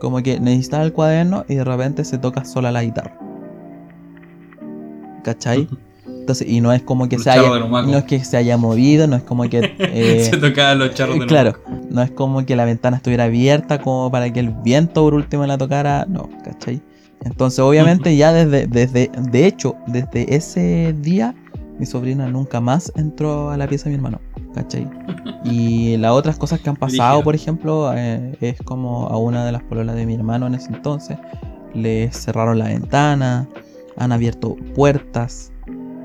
como que necesitaba el cuaderno y de repente se toca sola la guitarra. ¿Cachai? Entonces, y no es como que Los se haya, no es que se haya movido, no es como que eh, Se tocaban los charros de claro, no es como que la ventana estuviera abierta como para que el viento por último la tocara, no, ¿cachai? Entonces obviamente ya desde, desde, de hecho, desde ese día mi sobrina nunca más entró a la pieza de mi hermano, ¿cachai? Y las otras cosas que han pasado, por ejemplo, eh, es como a una de las pololas de mi hermano en ese entonces, le cerraron la ventana, han abierto puertas.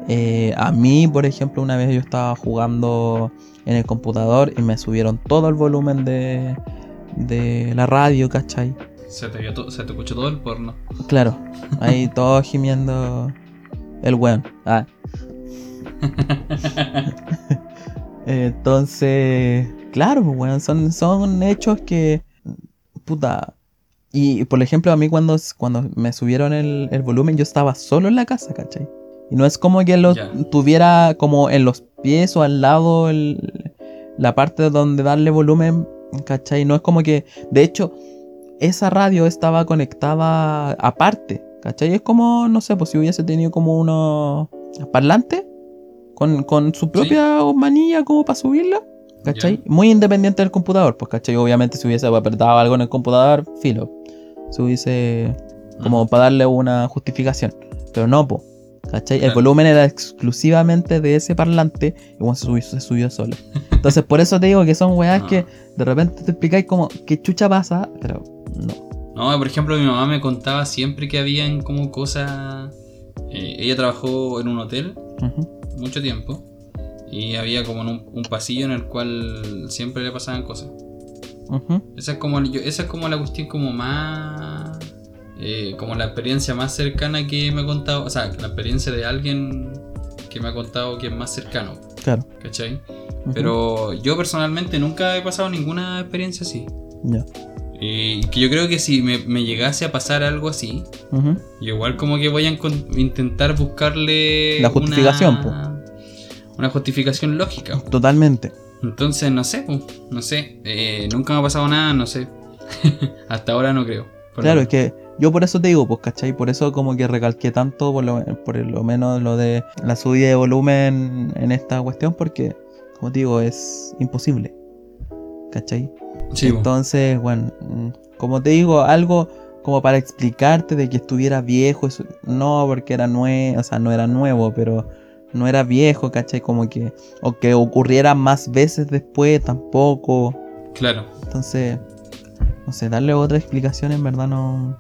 Eh, a mí, por ejemplo, una vez yo estaba jugando en el computador y me subieron todo el volumen de, de la radio, ¿cachai? Se te, vio se te escuchó todo el porno. Claro, ahí todos gimiendo el weón. Ah. Entonces, claro, pues, weón, son, son hechos que. Puta. Y por ejemplo, a mí cuando, cuando me subieron el, el volumen, yo estaba solo en la casa, ¿cachai? Y no es como que lo tuviera como en los pies o al lado el- la parte donde darle volumen, ¿cachai? No es como que. De hecho, esa radio estaba conectada aparte, ¿cachai? Es como, no sé, pues si hubiese tenido como unos parlantes con, con su propia manilla como para subirla, ¿cachai? Muy independiente del computador, pues, ¿cachai? Obviamente si hubiese apretado algo en el computador, filo. Si hubiese como para darle una justificación. Pero no, po. ¿Cachai? El volumen era exclusivamente de ese parlante y bueno, se subió, se subió solo. Entonces, por eso te digo que son weas Ah. que de repente te explicáis como qué chucha pasa, pero no. No, por ejemplo, mi mamá me contaba siempre que habían como cosas. eh, ella trabajó en un hotel Ujú. mucho tiempo y había como un, un pasillo en el cual siempre le pasaban cosas. Ujú. Esa es como, yo- esa es como la cuestión como más... eh, como la experiencia más cercana que me ha contado, o sea, la experiencia de alguien que me ha contado que es más cercano, Claro. ¿cachai? Pero yo personalmente nunca he pasado ninguna experiencia así. Ya. Y que yo creo que si me, me llegase a pasar algo así, igual como que voy a intentar buscarle La justificación, una, una justificación lógica. Totalmente. Entonces, no sé, po, no sé. eh, nunca me ha pasado nada, no sé. Hasta ahora no creo. Claro, es que yo por eso te digo, pues, ¿cachai? Por eso como que recalqué tanto, por lo, por lo menos lo de la subida de volumen en esta cuestión, porque, como te digo, es imposible. ¿Cachai? Sí. Entonces, bueno, mm, como te digo, algo como para explicarte de que estuviera viejo, eso- no porque era nuevo, o sea, no era nuevo, pero no era viejo, ¿cachai? Como que, o que ocurriera más veces después, tampoco. claro. Entonces, no sé, darle otra explicación en verdad no,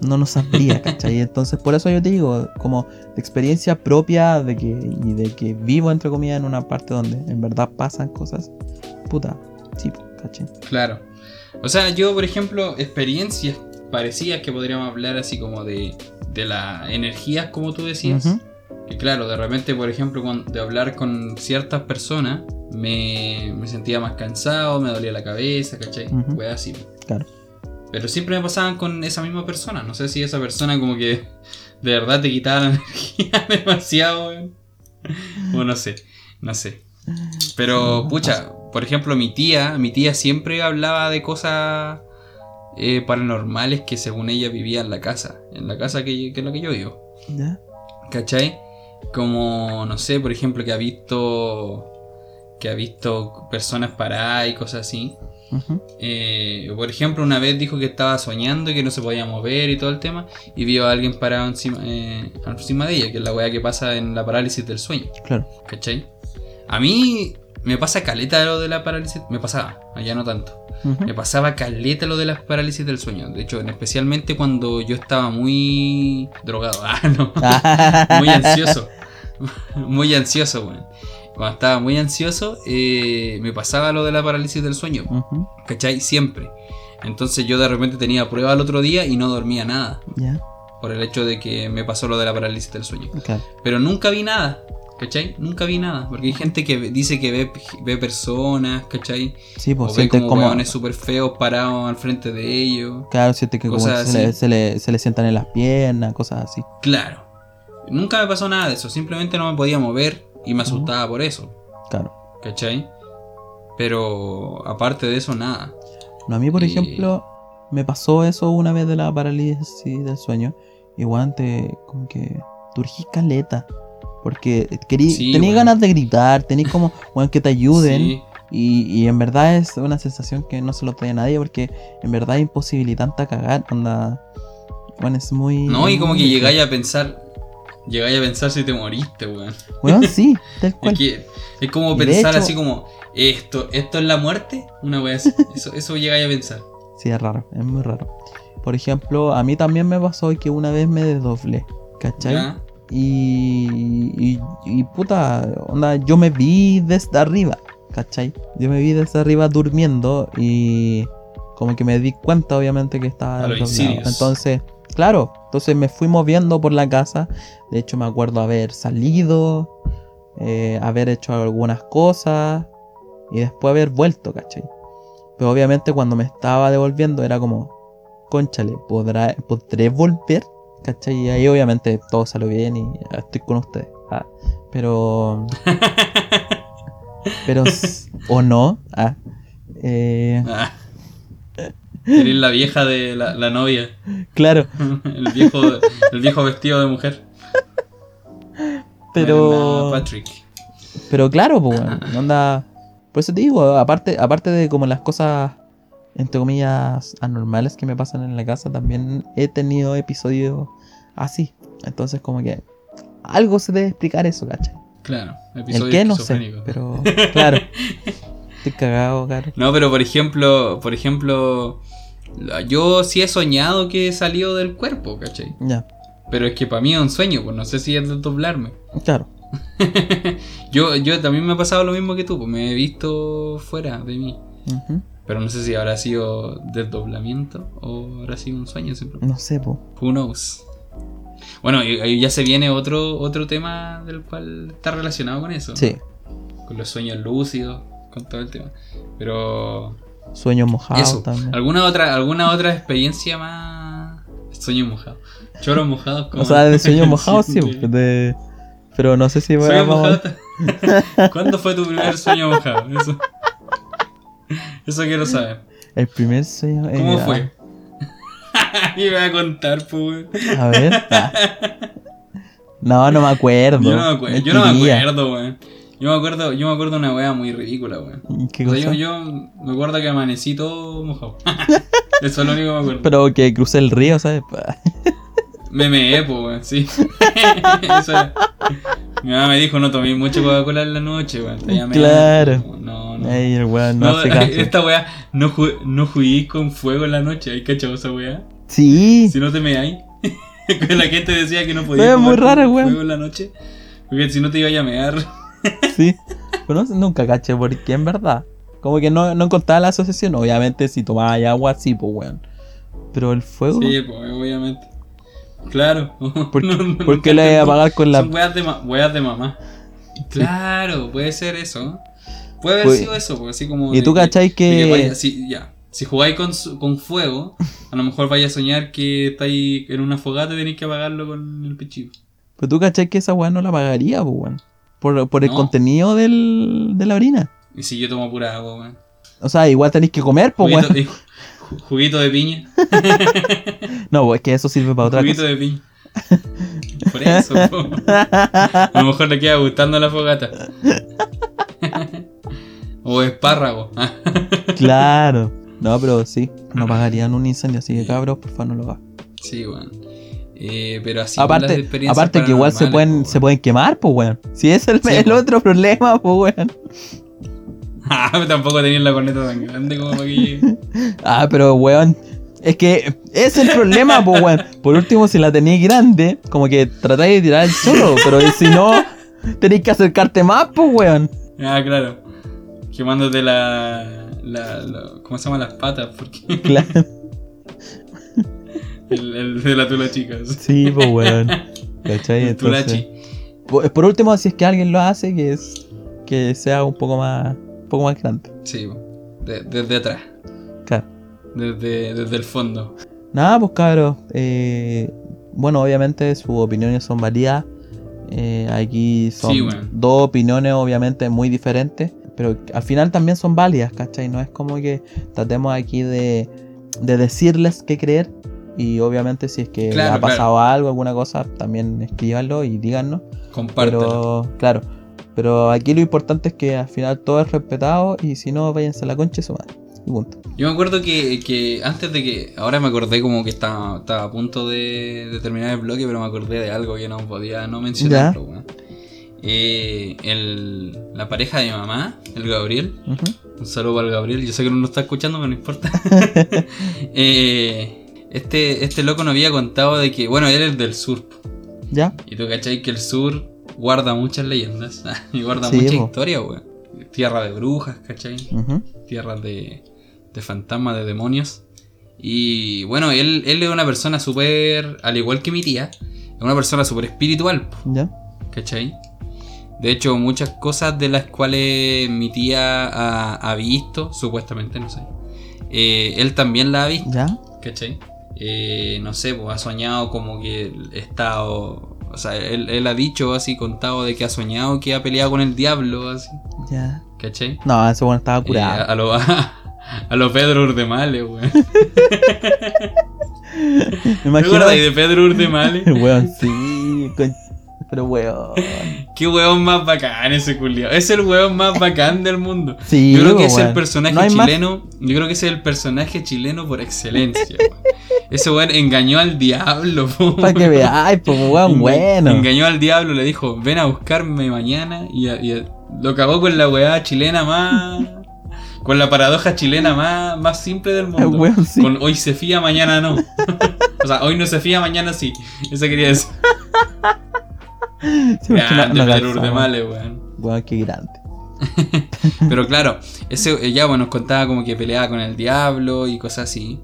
no nos sabría, ¿cachai? Entonces, por eso yo te digo, como de experiencia propia de que, y de que vivo, entre comillas, en una parte donde en verdad pasan cosas, puta, sí, ¿cachai? Claro. O sea, yo, por ejemplo, experiencias parecidas que podríamos hablar así como de, de las energías, como tú decías. Que claro, de repente, por ejemplo, cuando, de hablar con ciertas personas, me, me sentía más cansado, me dolía la cabeza, ¿cachai? Fue así. Claro. Pero siempre me pasaban con esa misma persona. No sé si esa persona como que de verdad te quitaba la energía demasiado. O no sé, no sé. Pero, pucha, por ejemplo, mi tía, mi tía siempre hablaba de cosas eh, paranormales que según ella vivía en la casa. En la casa que, que es la que yo vivo. ¿Ya? ¿Cachai? Como, no sé, por ejemplo, que ha visto. Que ha visto personas paradas y cosas así. Eh, por ejemplo, una vez dijo que estaba soñando y que no se podía mover y todo el tema. Y vio a alguien parado encima, eh, encima de ella, que es la weá que pasa en la parálisis del sueño. Claro. ¿Cachai? A mí me pasa caleta lo de la parálisis. Me pasaba, allá no tanto. Ujú. Me pasaba caleta lo de las parálisis del sueño. De hecho, en- especialmente cuando yo estaba muy drogado. Ah, no. muy ansioso. muy ansioso, weón. Cuando estaba muy ansioso, eh, me pasaba lo de la parálisis del sueño. Ujú. ¿Cachai? Siempre. Entonces yo de repente tenía prueba el otro día y no dormía nada. Ya, Por el hecho de que me pasó lo de la parálisis del sueño. claro. Pero nunca vi nada. ¿Cachai? Nunca vi nada. Porque hay gente que ve- dice que ve, ve personas, ¿cachai? Sí, O pues ve siente como, como. hueones súper feos parados al frente de ellos. Claro, siente que como le, se, le, se le sientan en las piernas, cosas así. Claro. Nunca me pasó nada de eso. Simplemente no me podía mover y me asustaba por eso. Claro. ¿Cachai? Pero aparte de eso, nada. No, a mí, por Eh. ejemplo, me pasó eso una vez de la parálisis del sueño. Igual te, como que, turgí caleta. Porque querí, Sí, tenía weón. ganas de gritar, tenía como, weón, que te ayuden. Sí, Y, y en verdad es una sensación que no se lo trae a nadie porque en verdad es imposibilitante cagar. Onda, bueno, es muy. No, y como que llegáis a pensar. Llegáis a pensar si te moriste, weón. Weón, sí, tal Es cual. que es como Y pensar hecho- así como. Esto, esto es la muerte. Una wea así. Eso, eso llegáis a pensar. Sí, es raro, es muy raro. Por ejemplo, a mí también me pasó que una vez me desdoblé, ¿cachai? ¿Ya? Y, y, y puta, onda, yo me vi desde arriba, ¿cachai? Yo me vi desde arriba durmiendo y como que me di cuenta obviamente que estaba. Entonces, claro, entonces me fui moviendo por la casa. De hecho me acuerdo haber salido, eh, haber hecho algunas cosas y después haber vuelto, ¿cachai? Pero obviamente cuando me estaba devolviendo era como, conchale, ¿podrá, ¿podré volver? ¿Cachai? Y ahí obviamente todo salió bien y estoy con ustedes. Ah, pero. pero. o no. Ah, eh, Ah. Eres la vieja de la, la novia. claro, El viejo, el viejo vestido de mujer. pero. Patrick. Pero claro, pues, onda. Por eso te digo, aparte, aparte de como las cosas, entre comillas, anormales que me pasan en la casa, también he tenido episodios así. Entonces, como que algo se debe explicar eso, ¿cachai? Claro. El Episodio qué no sé, pero claro. Estoy cagado, claro. No, pero por ejemplo, por ejemplo, yo sí he soñado que he salido del cuerpo, ¿cachai? Ya, Pero es que para mí es un sueño, pues no sé si es de doblarme. claro. yo, yo también me ha pasado lo mismo que tú, pues me he visto fuera de mí. Pero no sé si habrá sido desdoblamiento o habrá sido un sueño simplemente. No sé, po. Who knows. Bueno, ya se viene otro, otro tema del cual está relacionado con eso. ¿no? Sí. Con los sueños lúcidos, con todo el tema. Pero Sueños mojados eso, también. ¿alguna otra, alguna otra experiencia más? Sueños mojados. Choros mojados como. O sea, de sueños mojados sí, de... pero no sé si voy Sueño a... mojado. ¿Cuándo fue tu primer sueño mojado? Eso, eso quiero saber. El primer sueño... eh, ¿Cómo fue? y me voy a contar, pues. A ver. No, no me acuerdo. Yo no me acuerdo, yo no me Mentiría. acuerdo, weón. Yo me acuerdo, yo me acuerdo de una wea muy ridícula, weón. ¿Qué O sea, cosa? yo, yo me acuerdo que amanecí todo mojado. Eso es lo único que me acuerdo. Pero que crucé el río, ¿sabes? Me meé, pues, weón, sí. Eso es. Mi mamá me dijo, no tomé mucho Coca-Cola en la noche, weón. Claro. No, no. Ey, el weón no, No, hace caso. esta weá, no, ju no jugué con fuego en la noche. ¿Hay cachado esa weá? Sí. Si no te me ahí. la gente decía que no podía Es muy jugar raro, con weón. fuego en la noche. Porque si no te iba a mear. Sí. Pero no- nunca caché por qué, en verdad. Como que no, no encontraba la asociación. Obviamente, si tomaba agua, sí, pues, weón. Pero el fuego. Sí, pues, obviamente. Claro. ¿Por, No, no, por qué le voy a apagar con la. Son weas de, ma- weas de mamá. Claro, puede ser eso. Puede haber Pues- sido eso, porque así como. Y de tú cachai de que. vaya- si, ya. Si jugáis con, con fuego, a lo mejor vaya a soñar que estáis en una fogata y tenéis que apagarlo con el pichillo. Pero tú cachai que esa weá no la pagaría, pues, weón. Por, por el No. contenido del, de la orina. Y si yo tomo pura agua, weón. O sea, igual tenéis que comer, pues, weón. Juguito de piña. No, es que eso sirve para otra juguito cosa. de piña. Por eso, po. A lo mejor le queda gustando la fogata. o espárrago. Claro. No, pero sí, no pagarían un incendio, así que cabros, por favor no lo hagan. Sí, weón. Eh, pero así aparte, aparte que igual se pueden, po, se pueden quemar, pues weón. Si es el, Sí, el otro problema, pues weón. Ah, tampoco tenían la corneta tan grande como para que llegue. Ah, pero weón. Es que es el problema, pues weón. Por último, si la tenéis grande, como que tratáis de tirar el chorro, pero si no, tenéis que acercarte más, pues weón. Ah, claro. Quemándote la, la, la- ¿Cómo se llaman las patas? Porque Claro. el, el de la tula chica. Sí, pues weón. ¿Cachai? Entonces, por, último, si es que alguien lo hace, que es que sea un poco más, poco más grande. Sí. De- desde atrás. Claro. Desde, desde el fondo. Nada, pues cabros. eh, bueno, obviamente sus opiniones son variadas. Eh, aquí son Sí, dos opiniones obviamente muy diferentes. Pero al final también son válidas, ¿cachai? No es como que tratemos aquí de, de decirles qué creer. Y obviamente si es que Claro, ha pasado algo, alguna cosa, también escríbanlo y díganos. Compártelo. Pero, claro. Pero aquí lo importante es que al final todo es respetado y si no, váyanse a la concha de su madre. Y punto. Yo me acuerdo que, que antes de que. Ahora me acordé como que estaba, estaba a punto de, de terminar el bloque, pero me acordé de algo que no podía no mencionarlo, weón. Eh, el, la pareja de mi mamá, el Gabriel. Un saludo para el Gabriel. Yo sé que no lo está escuchando, pero no importa. Eh, este, este loco nos había contado de que, bueno, él es del sur. ¿Ya? Y tú cachai que el sur guarda muchas leyendas. y guarda Sí, mucha po. historia, weón. Tierra de brujas, cachai Ujú. tierras de, de fantasmas, de demonios. Y bueno, él, él es una persona súper, al igual que mi tía, es una persona súper espiritual, ¿Ya? ¿cachai? De hecho, muchas cosas de las cuales mi tía ha, ha visto, supuestamente, no sé, eh, él también la ha visto, ¿Ya? ¿cachai? Eh, no sé, pues ha soñado como que está... O, sea, él, él ha dicho así, contado de que ha soñado que ha peleado con el diablo, así, Ya. ¿cachai? No, ese bueno estaba Eh, curado. a, lo, a lo Pedro Urdemale, weón. Me ¿Te imagino. acuerdas de Pedro Urdemale? Weón, sí. con- Pero weón. Qué weón más bacán ese culiao. Es el weón más bacán del mundo. Sí, yo creo que weón. es el personaje No hay más- chileno. Yo creo que es el personaje chileno por excelencia, weón. Ese weón engañó al diablo, Para que veáis, pues weón, bueno. Engañó al diablo, le dijo, ven a buscarme mañana. Y, y lo cagó con la weá chilena más. Con la paradoja chilena más, más simple del mundo. Weón, sí. Con hoy se fía, mañana no. o sea, hoy no se fía, mañana sí. Eso quería decir. Sí, no- Grande no Pedro. Urdemale, weón. Weón, qué grande. Pero claro, ese eh, ya bueno, nos contaba como que peleaba con el diablo y cosas así.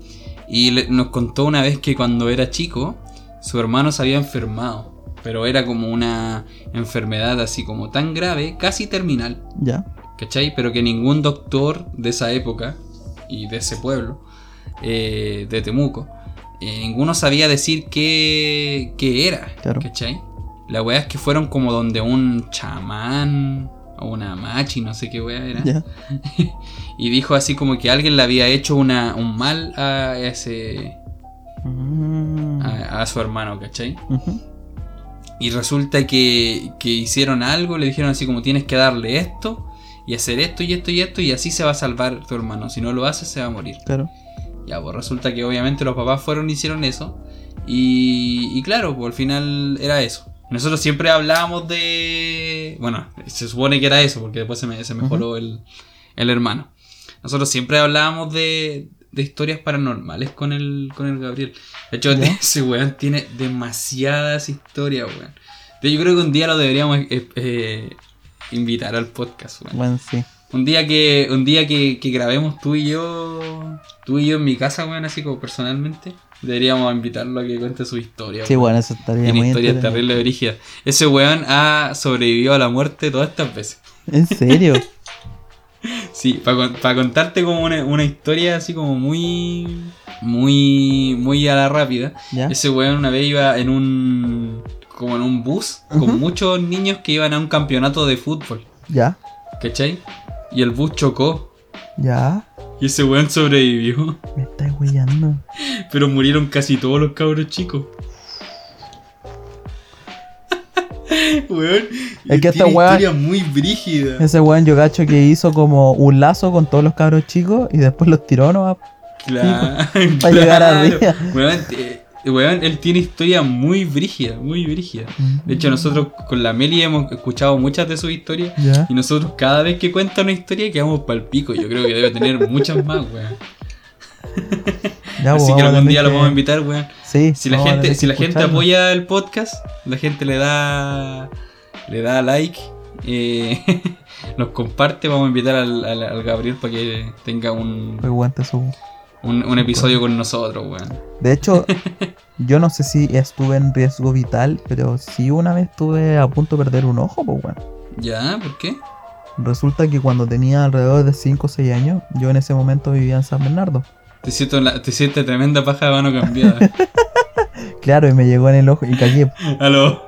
Y le- nos contó una vez que cuando era chico, su hermano se había enfermado. Pero era como una enfermedad así como tan grave, casi terminal. Ya. ¿Cachai? Pero que ningún doctor de esa época y de ese pueblo, eh, de Temuco, eh, ninguno sabía decir qué, qué era. Claro. ¿Cachai? La weá es que fueron como donde un chamán o una machi, no sé qué weá era. Y dijo así como que alguien le había hecho una, un mal a ese. Mm. A, a su hermano, ¿cachai? Y resulta que, que hicieron algo, le dijeron así como tienes que darle esto y hacer esto y esto y esto y así se va a salvar tu hermano. Si no lo haces se va a morir. Claro. Ya, pues resulta que obviamente los papás fueron y hicieron eso. Y, y claro, pues al final era eso. Nosotros siempre hablábamos de... Bueno, se supone que era eso porque después se, me, se mejoró el, el hermano. Nosotros siempre hablábamos de, de historias paranormales con el, con el Gabriel. De hecho, ¿Ya? ese weón tiene demasiadas historias, weón. Yo creo que un día lo deberíamos eh, eh, invitar al podcast, weón. Bueno, sí. Un día que, un día que, que grabemos tú y yo, tú y yo en mi casa, weón, así como personalmente, deberíamos invitarlo a que cuente su historia. Sí, bueno, eso estaría Tiene muy historias entretenido. terribles brígidas. Ese weón ha sobrevivido a la muerte todas estas veces. ¿En serio? Sí, para contarte como una, una historia así como muy, muy, muy a la rápida. ¿Ya? Ese weón una vez iba en un, como en un bus con muchos niños que iban a un campeonato de fútbol, ¿Ya? ¿cachai? Y el bus chocó ¿Ya? Y ese weón sobrevivió, Me estás huellando. pero murieron casi todos los cabros chicos. weón, Es que este weón- historia muy brígida. Ese weón yo cacho que hizo como un lazo con todos los cabros chicos y después los tiró no Claro. para llegar arriba. Weón, eh, weón, él tiene historia muy brígida, muy brígida. De hecho, nosotros con la Meli hemos escuchado muchas de sus historias. ¿Ya? Y nosotros cada vez que cuenta una historia quedamos pal pico. Yo creo que debe tener muchas más, weón. Ya, Así pues, que algún día lo vamos a invitar, weón. Sí. Si la gente, si la gente apoya el podcast, la gente le da le da like, eh, nos comparte, vamos a invitar al, al- al Gabriel para que tenga un, Pues, weón, te subo. Un, un episodio con nosotros, weón. De hecho, yo no sé si estuve en riesgo vital, pero sí una vez estuve a punto de perder un ojo, pues weón. ¿Ya? ¿Por qué? Resulta que cuando tenía alrededor de 5 o 6 años, yo en ese momento vivía en San Bernardo. Te siento, la- te tremenda paja de mano cambiada. Claro, y me llegó en el ojo y a lo,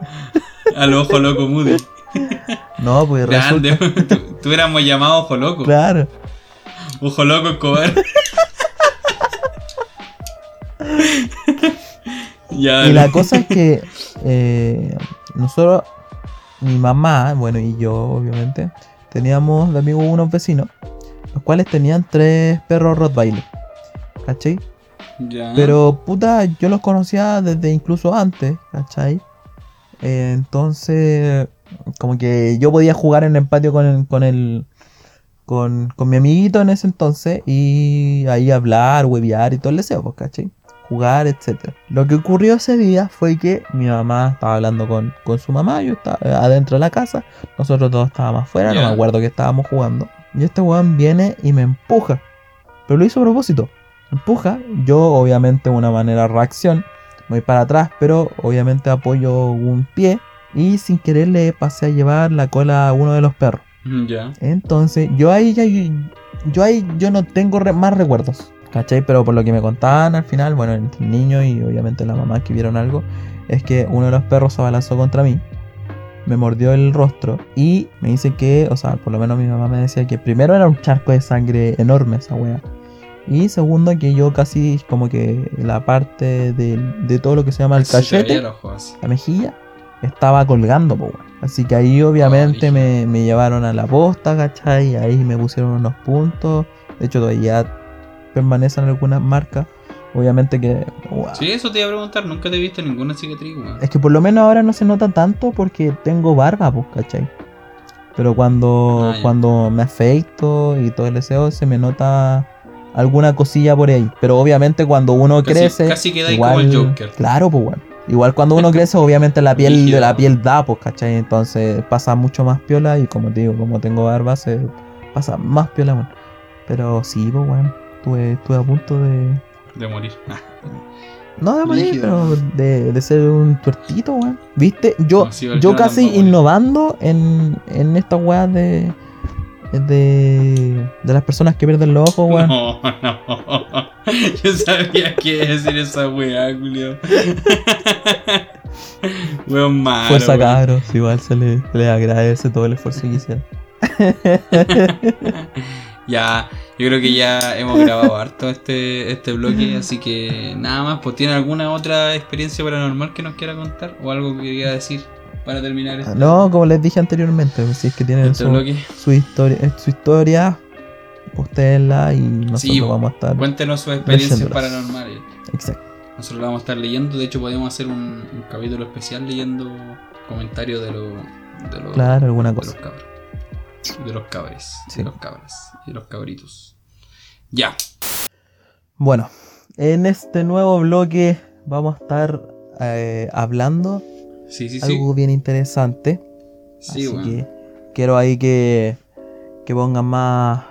a lo ojo loco Moody. No, pues Grande, resulta. tú, tú éramos llamados ojo loco. Claro. Ojo loco Escobar. ya, Y la cosa es que eh, nosotros, mi mamá, bueno, y yo, obviamente, teníamos de amigos unos vecinos, los cuales tenían tres perros Rottweiler. ¿Cachai? Ya. Pero, puta, yo los conocía desde incluso antes, ¿cachai? Eh, entonces, como que yo podía jugar en el patio con el, con el, con, con mi amiguito en ese entonces y ahí hablar, huevear y todo el deseo, pues, ¿cachai? Jugar, etc. Lo que ocurrió ese día fue que mi mamá estaba hablando con, con su mamá, yo estaba eh, adentro de la casa, nosotros todos estábamos afuera, no me acuerdo que estábamos jugando. Y este weón viene y me empuja, pero lo hizo a propósito empuja. Yo, obviamente, una manera reacción, voy para atrás, pero obviamente apoyo un pie y sin querer le pasé a llevar la cola a uno de los perros. Ya. Entonces, yo ahí ya. Yo ahí yo no tengo re- más recuerdos. ¿Cachai? Pero por lo que me contaban al final, bueno, entre el niño y obviamente la mamá que vieron algo, es que uno de los perros se abalanzó contra mí, me mordió el rostro y me dice que, o sea, por lo menos mi mamá me decía que primero era un charco de sangre enorme esa wea. Y segundo, que yo casi como que la parte de, de todo lo que se llama el cachete, la mejilla, estaba colgando, po. Así que ahí obviamente Oh, me, me llevaron a la posta, ¿cachai? Ahí me pusieron unos puntos. De hecho, todavía permanecen algunas marcas. Obviamente que... wow. Sí, eso te iba a preguntar. Nunca te he visto ninguna cicatriz, weón. Es que por lo menos ahora no se nota tanto porque tengo barba, pues, ¿cachai? Pero cuando, Ah, cuando me afeito y todo el deseo, se me nota alguna cosilla por ahí. Pero obviamente cuando uno Casi- crece. casi queda ahí como el Joker. Claro, pues bueno. Igual cuando uno crece, obviamente la piel de la piel da, pues, ¿cachai? Entonces pasa mucho más piola y como te digo, como tengo barba, se pasa más piola, bueno. Pero sí, pues bueno. Estuve, estuve a punto de. De morir. Ah, No de morir, pero de, de ser un tuertito, weón. ¿Viste? Yo, No, sí, el yo casi innovando en, en estas weas de, de. de las personas que pierden los ojos, weón. No, no. Yo sabía que iba a decir esa weá, Julio. Weón malo. Fuerza weón. cabros, igual se le, se le agradece todo el esfuerzo que hicieron. Ya, yo creo que ya hemos grabado harto este, este bloque, así que nada más, pues ¿tiene alguna otra experiencia paranormal que nos quiera contar? ¿O algo que quiera decir para terminar este, No, como les dije anteriormente, pues, si es que tienen este su, historia, eh, su historia, y nosotros Sí, vamos a estar. Cuéntenos sus experiencias paranormales. Exacto. Nosotros la vamos a estar leyendo, de hecho podemos hacer un, un capítulo especial leyendo comentarios de, lo- de, Claro, alguna de cosa. los cabros. De los cabres. Sí. De los cabras. Y de los cabritos. Ya. Bueno, en este nuevo bloque vamos a estar eh, hablando Sí, sí, sí. algo bien interesante. Sí, así que quiero ahí que, que pongan más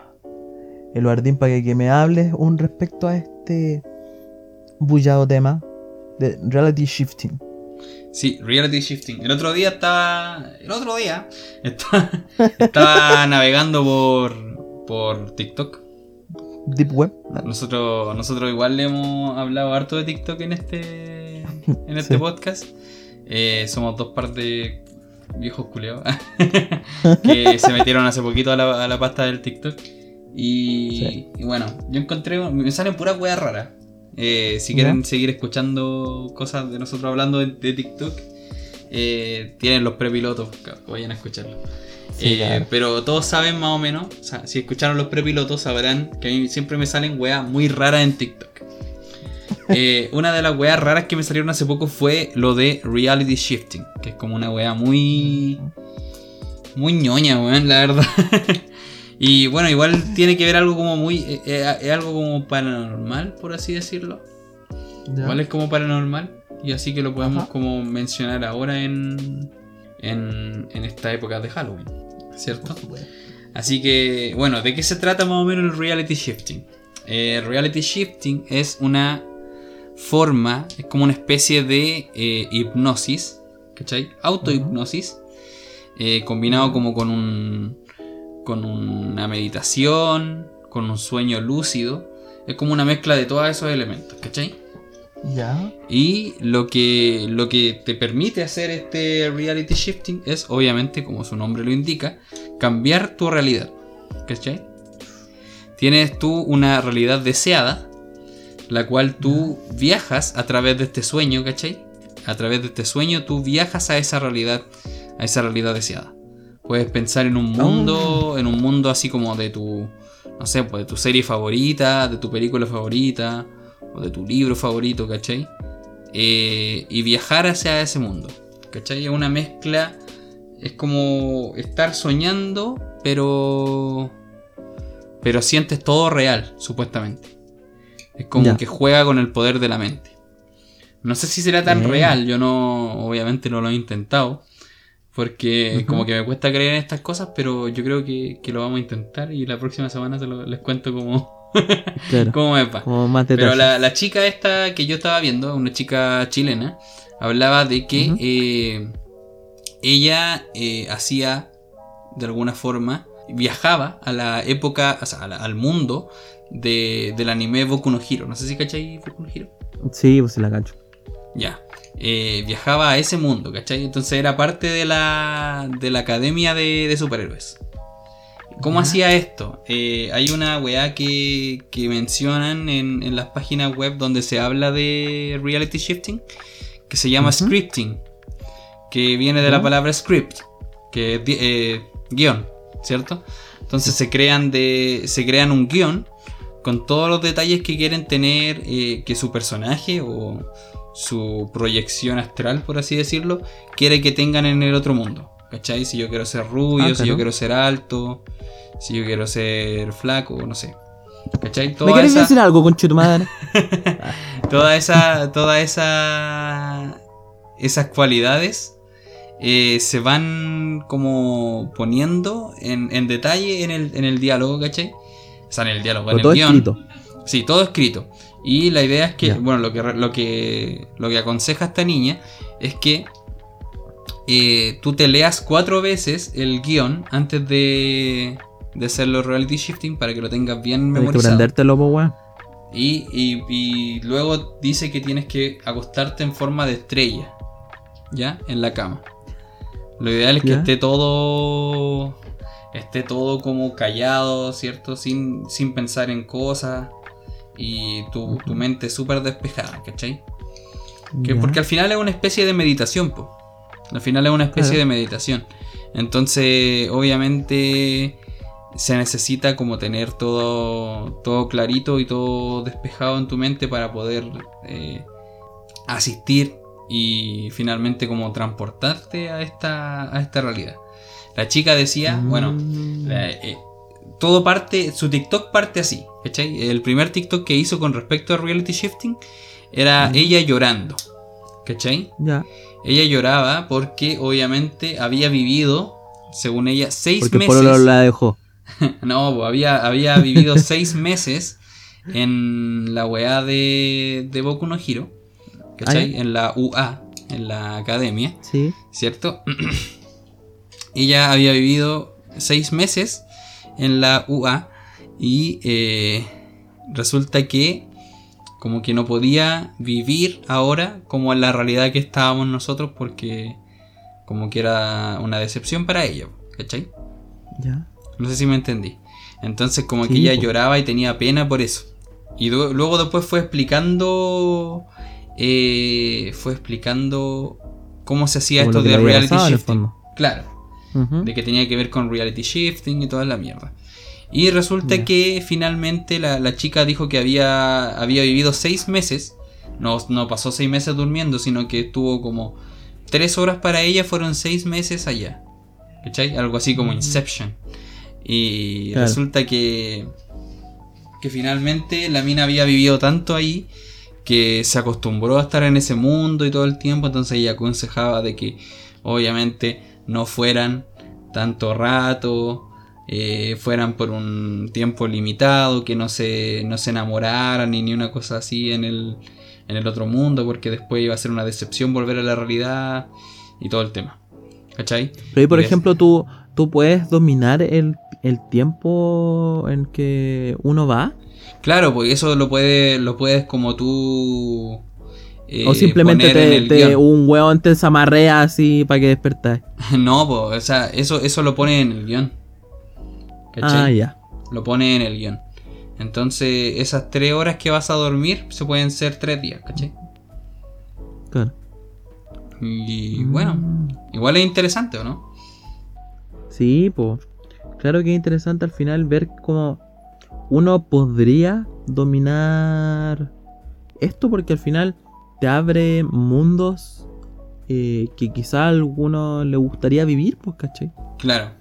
el jardín para que, que me hables un respecto a este bullado tema de reality shifting. Sí, reality shifting. El otro día estaba. El otro día estaba, estaba navegando por, por TikTok. Deep Web. Nosotros, nosotros igual le hemos hablado harto de TikTok en este, en este Sí. podcast. Eh, somos dos par de viejos culeados que se metieron hace poquito a la, a la pasta del TikTok. Y, Sí. y bueno, yo encontré. Me salen puras weas raras. Eh, si quieren seguir escuchando cosas de nosotros hablando de, de TikTok, eh, tienen los prepilotos. Vayan a escucharlo. Sí, Eh, claro. Pero todos saben más o menos, o sea, si escucharon los prepilotos sabrán que a mí siempre me salen weas muy raras en TikTok. Una de las weas raras que me salieron hace poco fue lo de reality shifting, que es como una wea muy... Muy ñoña, weón, la verdad. y bueno, igual tiene que ver algo como muy... eh, eh, es algo como paranormal, por así decirlo. Igual es como paranormal. Y así que lo podemos Ajá. como mencionar ahora en, en, en esta época de Halloween. ¿Cierto? Así que, bueno, ¿de qué se trata más o menos el reality shifting? Eh, reality shifting es una forma, es como una especie de eh, hipnosis, ¿cachai? Autohipnosis, eh, combinado como con un con una meditación, con un sueño lúcido. Es como una mezcla de todos esos elementos, ¿cachai? Ya. Y lo que, lo que te permite hacer este reality shifting es, obviamente, como su nombre lo indica, cambiar tu realidad. ¿Cachai? Tienes tú una realidad deseada, la cual tú viajas a través de este sueño, ¿cachai? A través de este sueño tú viajas a esa realidad, a esa realidad deseada. Puedes pensar en un mundo, en un mundo así como de tu, no sé, pues de tu serie favorita, de tu película favorita, o de tu libro favorito, ¿cachai? Eh, y viajar hacia ese mundo, ¿cachai? Es una mezcla, es como estar soñando, pero... Pero sientes todo real, supuestamente. Es como Ya. que juega con el poder de la mente. No sé si será tan real, yo no, obviamente no lo he intentado. Porque como que me cuesta creer en estas cosas, pero yo creo que, que lo vamos a intentar y la próxima semana se lo- les cuento cómo, Claro. cómo me. Como más Pero la, la chica esta que yo estaba viendo, una chica chilena, hablaba de que eh, ella eh, hacía, de alguna forma, viajaba a la época, o sea, la- al mundo de, del anime Boku no Hero. No sé si cachai Boku no Hero. Sí, pues se la cacho. Ya. Eh, viajaba a ese mundo, ¿cachai? Entonces era parte de la, de la academia de, de superhéroes. ¿Cómo hacía esto? Eh, hay una weá que, que mencionan en, en las páginas web donde se habla de reality shifting que se llama scripting, que viene de la palabra script, que es eh, guion, ¿cierto? Entonces se crean, de, se crean un guion con todos los detalles que quieren tener eh, que su personaje o su proyección astral, por así decirlo, quiere que tengan en el otro mundo. ¿Cachai? Si yo quiero ser rubio, Ah, si yo quiero ser alto, si yo quiero ser flaco, no sé. ¿Cachai? ¿Me Toda quieres esa, decir algo, conche tu madre? toda esa, toda esa, esas cualidades eh, se van como poniendo en, en detalle en el, en el diálogo, ¿cachai? O sea, en el diálogo, en todo el guion. escrito. Sí, todo escrito. Y la idea es que, bueno, lo que, lo que, lo que aconseja esta niña es que eh, tú te leas cuatro veces el guion antes de, de hacerlo reality shifting para que lo tengas bien memorizado. Y, y- y luego dice que tienes que acostarte en forma de estrella, ¿ya? En la cama. Lo ideal es que esté todo. Esté todo como callado, ¿cierto? Sin, sin pensar en cosas. Y tu, tu mente súper despejada, ¿cachai? Que porque al final es una especie de meditación, po. Al final es una especie Claro. de meditación. Entonces, obviamente, se necesita como tener todo, todo clarito y todo despejado en tu mente para poder eh, asistir y finalmente como transportarte a esta, a esta realidad. La chica decía, bueno, Mm. la- eh, todo parte, su TikTok parte así, ¿cachai? El primer TikTok que hizo con respecto a reality shifting era ella llorando, ¿cachai? Ya. Ella lloraba porque obviamente había vivido, según ella, seis Porque meses. Polo la dejó. No, pues, había, había vivido seis meses en la weá de, de Boku no Hiro, ¿cachai? Ah, En la UA, en la academia, Sí. ¿cierto? Ella había vivido seis meses en la UA y eh, resulta que como que no podía vivir ahora como en la realidad que estábamos nosotros porque como que era una decepción para ella, ¿cachai? Ya. No sé si me entendí. Entonces como que ella lloraba y tenía pena por eso. Y lu- luego después fue explicando... eh, fue explicando cómo se hacía Como esto de reality shifting. fondo. De que tenía que ver con reality shifting y toda la mierda. Y resulta que finalmente la, la chica dijo que había, había vivido seis meses. No, no pasó seis meses durmiendo, sino que estuvo como tres horas para ella, fueron seis meses allá. ¿Cachai? Algo así como Inception. Y Claro. resulta que, que finalmente la mina había vivido tanto ahí que se acostumbró a estar en ese mundo y todo el tiempo, entonces ella aconsejaba de que obviamente no fueran tanto rato, eh, fueran por un tiempo limitado, que no se, no se enamoraran ni ni una cosa así en el, en el otro mundo, porque después iba a ser una decepción volver a la realidad y todo el tema. ¿Cachai? Pero ahí, por Y ejemplo, tú, tú puedes dominar el, el tiempo en que uno va. Claro, porque eso lo puedes, lo puedes como tú... eh, o simplemente te, te- un hueón te zamarrea así para que despertas. No, pues, o sea, eso, eso lo pone en el guion. ¿Cachai? Ah, ya. Lo pone en el guion. Entonces, esas tres horas que vas a dormir se pueden ser tres días, ¿cachai? Claro. Y bueno, Mm. igual es interesante, ¿o no? Sí, pues. Claro que es interesante al final ver cómo uno podría dominar esto porque al final te abre mundos eh, que quizá a alguno le gustaría vivir, pues, ¿cachai? Claro.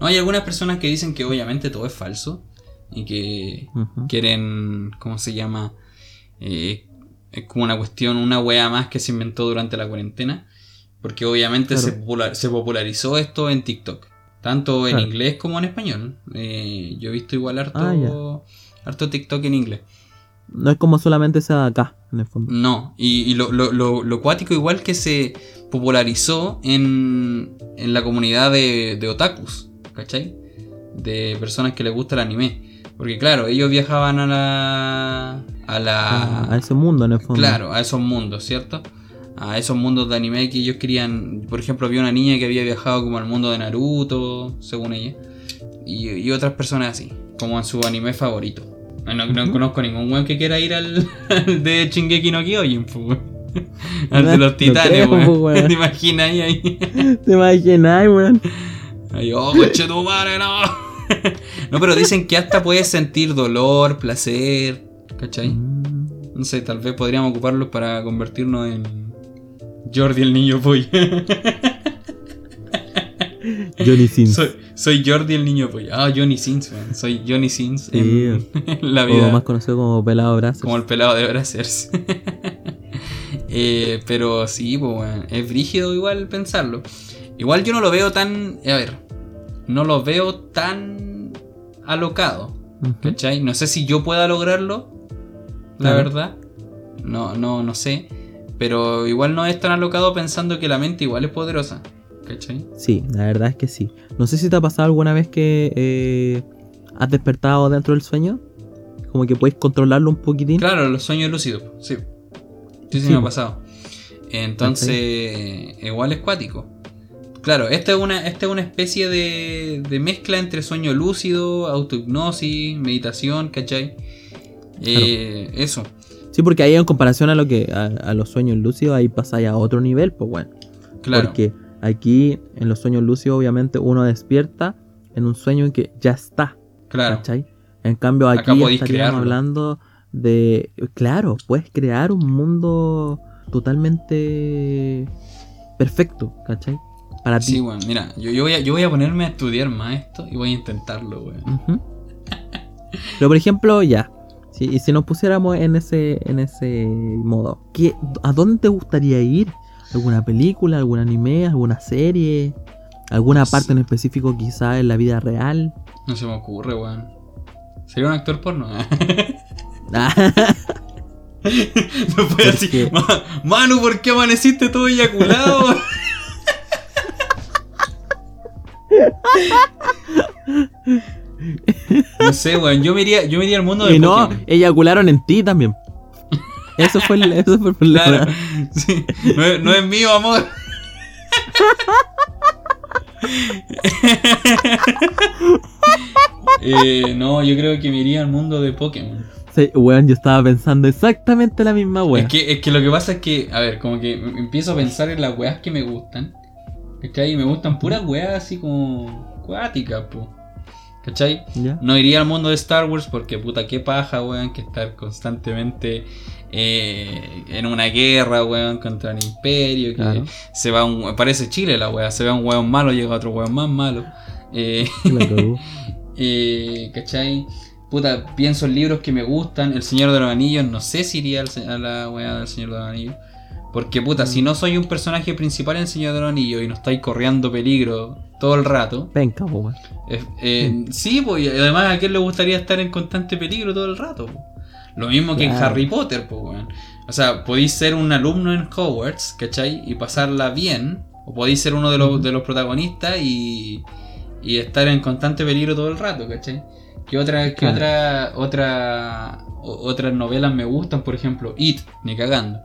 No, hay algunas personas que dicen que obviamente todo es falso y que quieren, ¿cómo se llama? Eh, es como una cuestión, una wea más que se inventó durante la cuarentena. Porque obviamente Claro. se, popular- se popularizó esto en TikTok. Tanto en Claro. inglés como en español. Eh, yo he visto igual harto, Ah, harto TikTok en inglés. No es como solamente sea de acá, en el fondo. No, y, y lo, lo, lo, lo cuático igual que se popularizó en, en la comunidad de, de otakus, ¿cachai? De personas que les gusta el anime. Porque claro, ellos viajaban a la... A la... A, a ese mundo, en el fondo. Claro, a esos mundos, ¿cierto? A esos mundos de anime que ellos querían. Por ejemplo, había una niña que había viajado como al mundo de Naruto, según ella. Y, y otras personas así, como en su anime favorito. No, no conozco ningún weón que quiera ir al, al de Shingeki no Kyojin, pues, weón. Al de No los titanes, creo, weón. ¿Te imaginas ahí? ¿Te imaginas, weón? Ahí, oh, coche tu madre, no. no, pero dicen que hasta puedes sentir dolor, placer, ¿cachai? Mm. No sé, tal vez podríamos ocuparlos para convertirnos en Jordi el niño polla. Johnny Sins. soy, soy Jordi el niño polla. Ah, Johnny Sins, man. Soy Johnny Sins Sí. en, en la O vida. más conocido como Pelado Brazos. Como el pelado de Brazzers. Eh, pero sí, pues, weón, es brígido igual pensarlo. Igual yo no lo veo tan. A ver, no lo veo tan alocado. ¿Cachai? No sé si yo pueda lograrlo. La Claro. verdad. No, no, no sé. Pero igual no es tan alocado pensando que la mente igual es poderosa. ¿Cachai? Sí, la verdad es que sí. No sé si te ha pasado alguna vez que eh, has despertado dentro del sueño. Como que puedes controlarlo un poquitín. Claro, los sueños lúcidos. Sí. Sí, sí, Sí. me ha pasado. Entonces, igual es cuático. Claro, esta es una, esta es una especie de, de mezcla entre sueño lúcido, autohipnosis, meditación, ¿cachai? Eh, Eso. Sí, porque ahí en comparación a lo que a, a los sueños lúcidos, ahí pasa ya a otro nivel, pues bueno. Claro. Porque aquí en los sueños lúcidos, obviamente, uno despierta en un sueño en que ya está. claro. ¿Cachai? En cambio, aquí estaríamos crearlo. hablando de. Claro, puedes crear un mundo totalmente perfecto, ¿cachai? Para ti. Sí, weón, mira, yo, yo, voy a, yo voy a ponerme a estudiar más esto y voy a intentarlo, weón. Ujú. Pero por ejemplo, ya. Si, y si nos pusiéramos en ese, en ese modo, ¿qué, ¿a dónde te gustaría ir? ¿Alguna película, algún anime, alguna serie? ¿Alguna parte en específico quizá en la vida real? No se me ocurre, weón. ¿Sería un actor porno? No fue ¿Por así. qué? "Ma- Manu, ¿por qué amaneciste todo eyaculado? no sé, weón. Yo me iría, yo me iría al mundo de y no, eyacularon en ti también. Eso fue el, eso fue el problema. Claro. Sí. No, es, no es mío, amor. Eh, no, yo creo que me iría al mundo de Pokémon. Sí, weón, yo estaba pensando exactamente la misma weón. Es que, es que lo que pasa es que, a ver, como que em- empiezo a pensar en las weas que me gustan. ¿Cachai? Y me gustan puras weas así como cuáticas, po. ¿Cachai? ¿Ya? No iría al mundo de Star Wars porque puta qué paja, weón, que estar constantemente eh, en una guerra, weón, contra el imperio, que Claro. se va un... Parece Chile la wea, se va un weón malo, llega otro weón más malo. Eh, Claro. eh, ¿Cachai? Puta, pienso en libros que me gustan. El Señor de los Anillos, no sé si iría a la weá del Señor de los Anillos. Porque, puta, si no soy un personaje principal en el Señor de los Anillos y no estáis corriendo peligro todo el rato. Venga, weón. eh, eh, sí, pues, además a quién le gustaría estar en constante peligro todo el rato. po? Lo mismo que en. Harry Potter, pues, weón. O sea, podéis ser un alumno en Hogwarts, ¿cachai? Y pasarla bien. O podéis ser uno de los, de los protagonistas y, y estar en constante peligro todo el rato, ¿cachai? ¿Qué otra, qué Claro. otra, otra, o- otras novelas me gustan? Por ejemplo, It, ni cagando.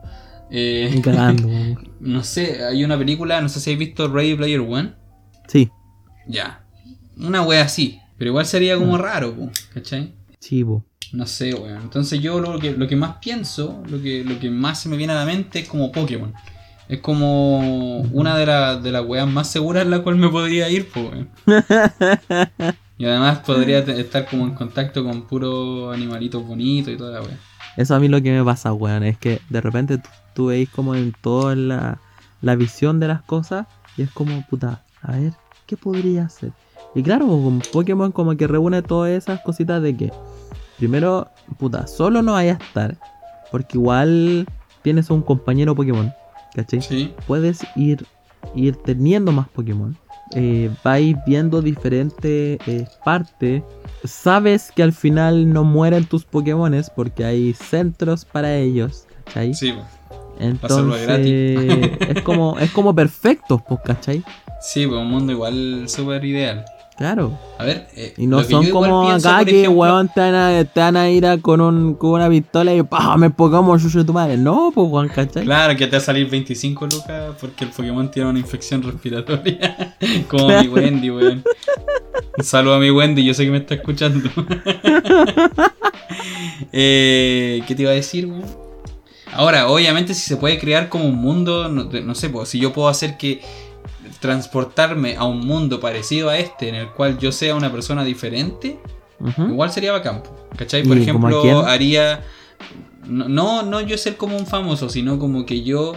Eh, Ni cagando, weón. no sé, hay una película, no sé si habéis visto Ready Player One. Sí, Ya. Una wea así. Pero igual sería como Mm. raro, po, ¿cachai? chivo. No sé, weón. Entonces yo lo que, lo que más pienso, lo que, lo que más se me viene a la mente es como Pokémon. Es como una de, las de las weas más seguras en la cual me podría ir, po, weón. Y además podría estar como en contacto con puros animalitos bonitos y toda la wea. Eso a mí lo que me pasa, weón, es que de repente tú, tú veis como en toda la, la visión de las cosas y es como, puta, a ver, ¿qué podría hacer? Y claro, con Pokémon como que reúne todas esas cositas de que, primero, puta, solo no vaya a estar, porque igual tienes un compañero Pokémon, ¿cachai? Sí, puedes ir, ir teniendo más Pokémon. Eh, vais viendo diferentes eh, partes. Sabes que al final no mueren tus Pokémones porque hay centros para ellos. ¿Cachai? sí. Entonces gratis. es como es como perfecto, pues, ¿cachai? Sí, pues un mundo igual súper ideal. Claro. A ver, eh, Y no son como pienso, acá que ejemplo- weón te van a, te van a ir a con, un, con una pistola y ¡pah! me Pokémon de tu madre. No, pues weón, ¿cachai? Claro, que te va a salir 25 lucas porque el Pokémon tiene una infección respiratoria. Como mi Wendy, weón. Un saludo a mi Wendy, yo sé que me está escuchando. eh, ¿Qué te iba a decir, weón? Ahora, obviamente, si se puede crear como un mundo, no, no sé, pues, si yo puedo hacer que transportarme a un mundo parecido a este, en el cual yo sea una persona diferente. Igual sería bacán, ¿cachai? Por ¿Y como a ejemplo, haría. No, no, yo ser como un famoso, sino como que yo.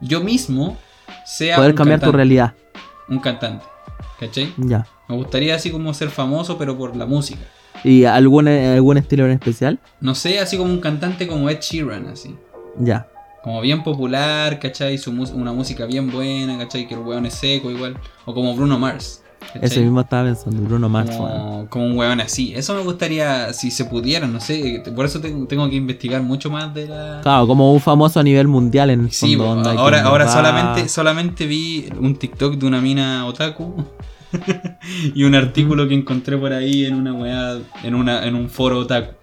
Yo mismo sea. Poder un cambiar tu cantante, realidad. Un cantante, ¿cachai? Ya. Me gustaría así como ser famoso, pero por la música. ¿Y algún, algún estilo en especial? No sé, así como un cantante como Ed Sheeran, así. Ya. Como bien popular, ¿cachai? Su una música bien buena, ¿cachai? Que el weón es seco igual. O como Bruno Mars. ¿cachai? Ese mismo estaba pensando, Bruno Mars. como, como un weón así. Eso me gustaría, si se pudiera, no sé. Por eso tengo, tengo que investigar mucho más de la. Claro, como un famoso a nivel mundial en el Sí, fondo, onda, ahora, ahora solamente, solamente vi un TikTok de una mina otaku y un artículo que encontré por ahí en una weá, en una, en un foro otaku.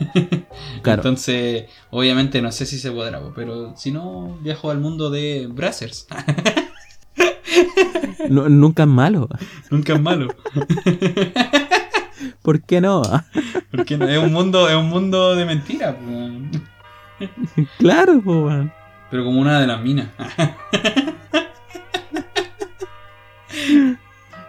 Claro. Entonces, obviamente no sé si se podrá, pero si no, viajo al mundo de Brazzers. Nu- nunca es malo. Nunca es malo. ¿Por qué no? Porque no- es un mundo, es un mundo de mentiras, claro, po, pero como una de las minas.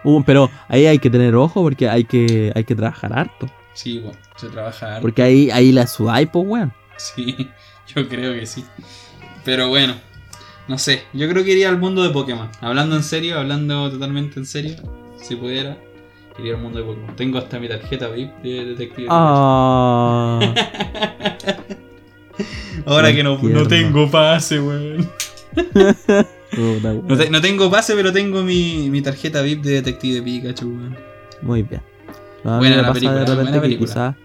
Uh, pero ahí hay que tener ojo porque hay que, hay que trabajar harto. Sí, bueno, se trabaja harto. Porque ahí, ahí la sudáis, pues, weón. Sí, yo creo que sí. Pero bueno, no sé. Yo creo que iría al mundo de Pokémon. Hablando en serio, hablando totalmente en serio, si pudiera. Iría al mundo de Pokémon. Tengo hasta mi tarjeta VIP de Detective Ah. Ahora que no, no tengo pase, weón. No, te- no tengo pase, pero tengo mi, mi tarjeta VIP de Detective Pikachu, weón. Muy bien. No, a mí Buena la pasa película, de repente buena que película.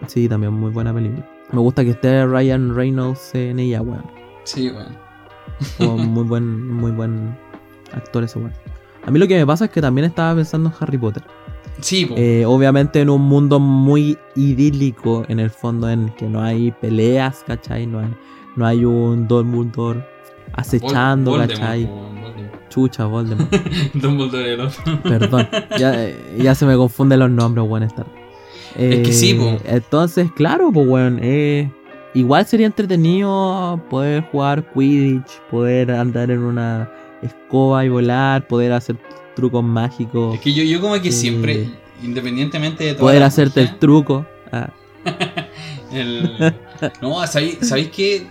quizás- Sí, también muy buena película. Me gusta que esté Ryan Reynolds en ella, weón. Sí, weón. Muy buen, muy buen actor ese weón. A mí lo que me pasa es que también estaba pensando en Harry Potter. Sí, po. Eh, obviamente en un mundo muy idílico, en el fondo, en que no hay peleas, ¿cachai? No hay, no hay un Dumbledore acechando, Vol- ¿cachai? Voldemort, po, Voldemort. Chucha, Voldemort. Dumbledore el otro. Perdón, ya, eh, ya se me confunden los nombres, weón. esta- Es que sí, po. Entonces, claro, pues, weón. eh, igual sería entretenido poder jugar Quidditch, poder andar en una escoba y volar, poder hacer trucos mágicos, Es que yo, yo como que Eh, siempre, independientemente de todo. poder hacerte el truco. Ah, El... No, ¿sabéis, ¿sabéis qué?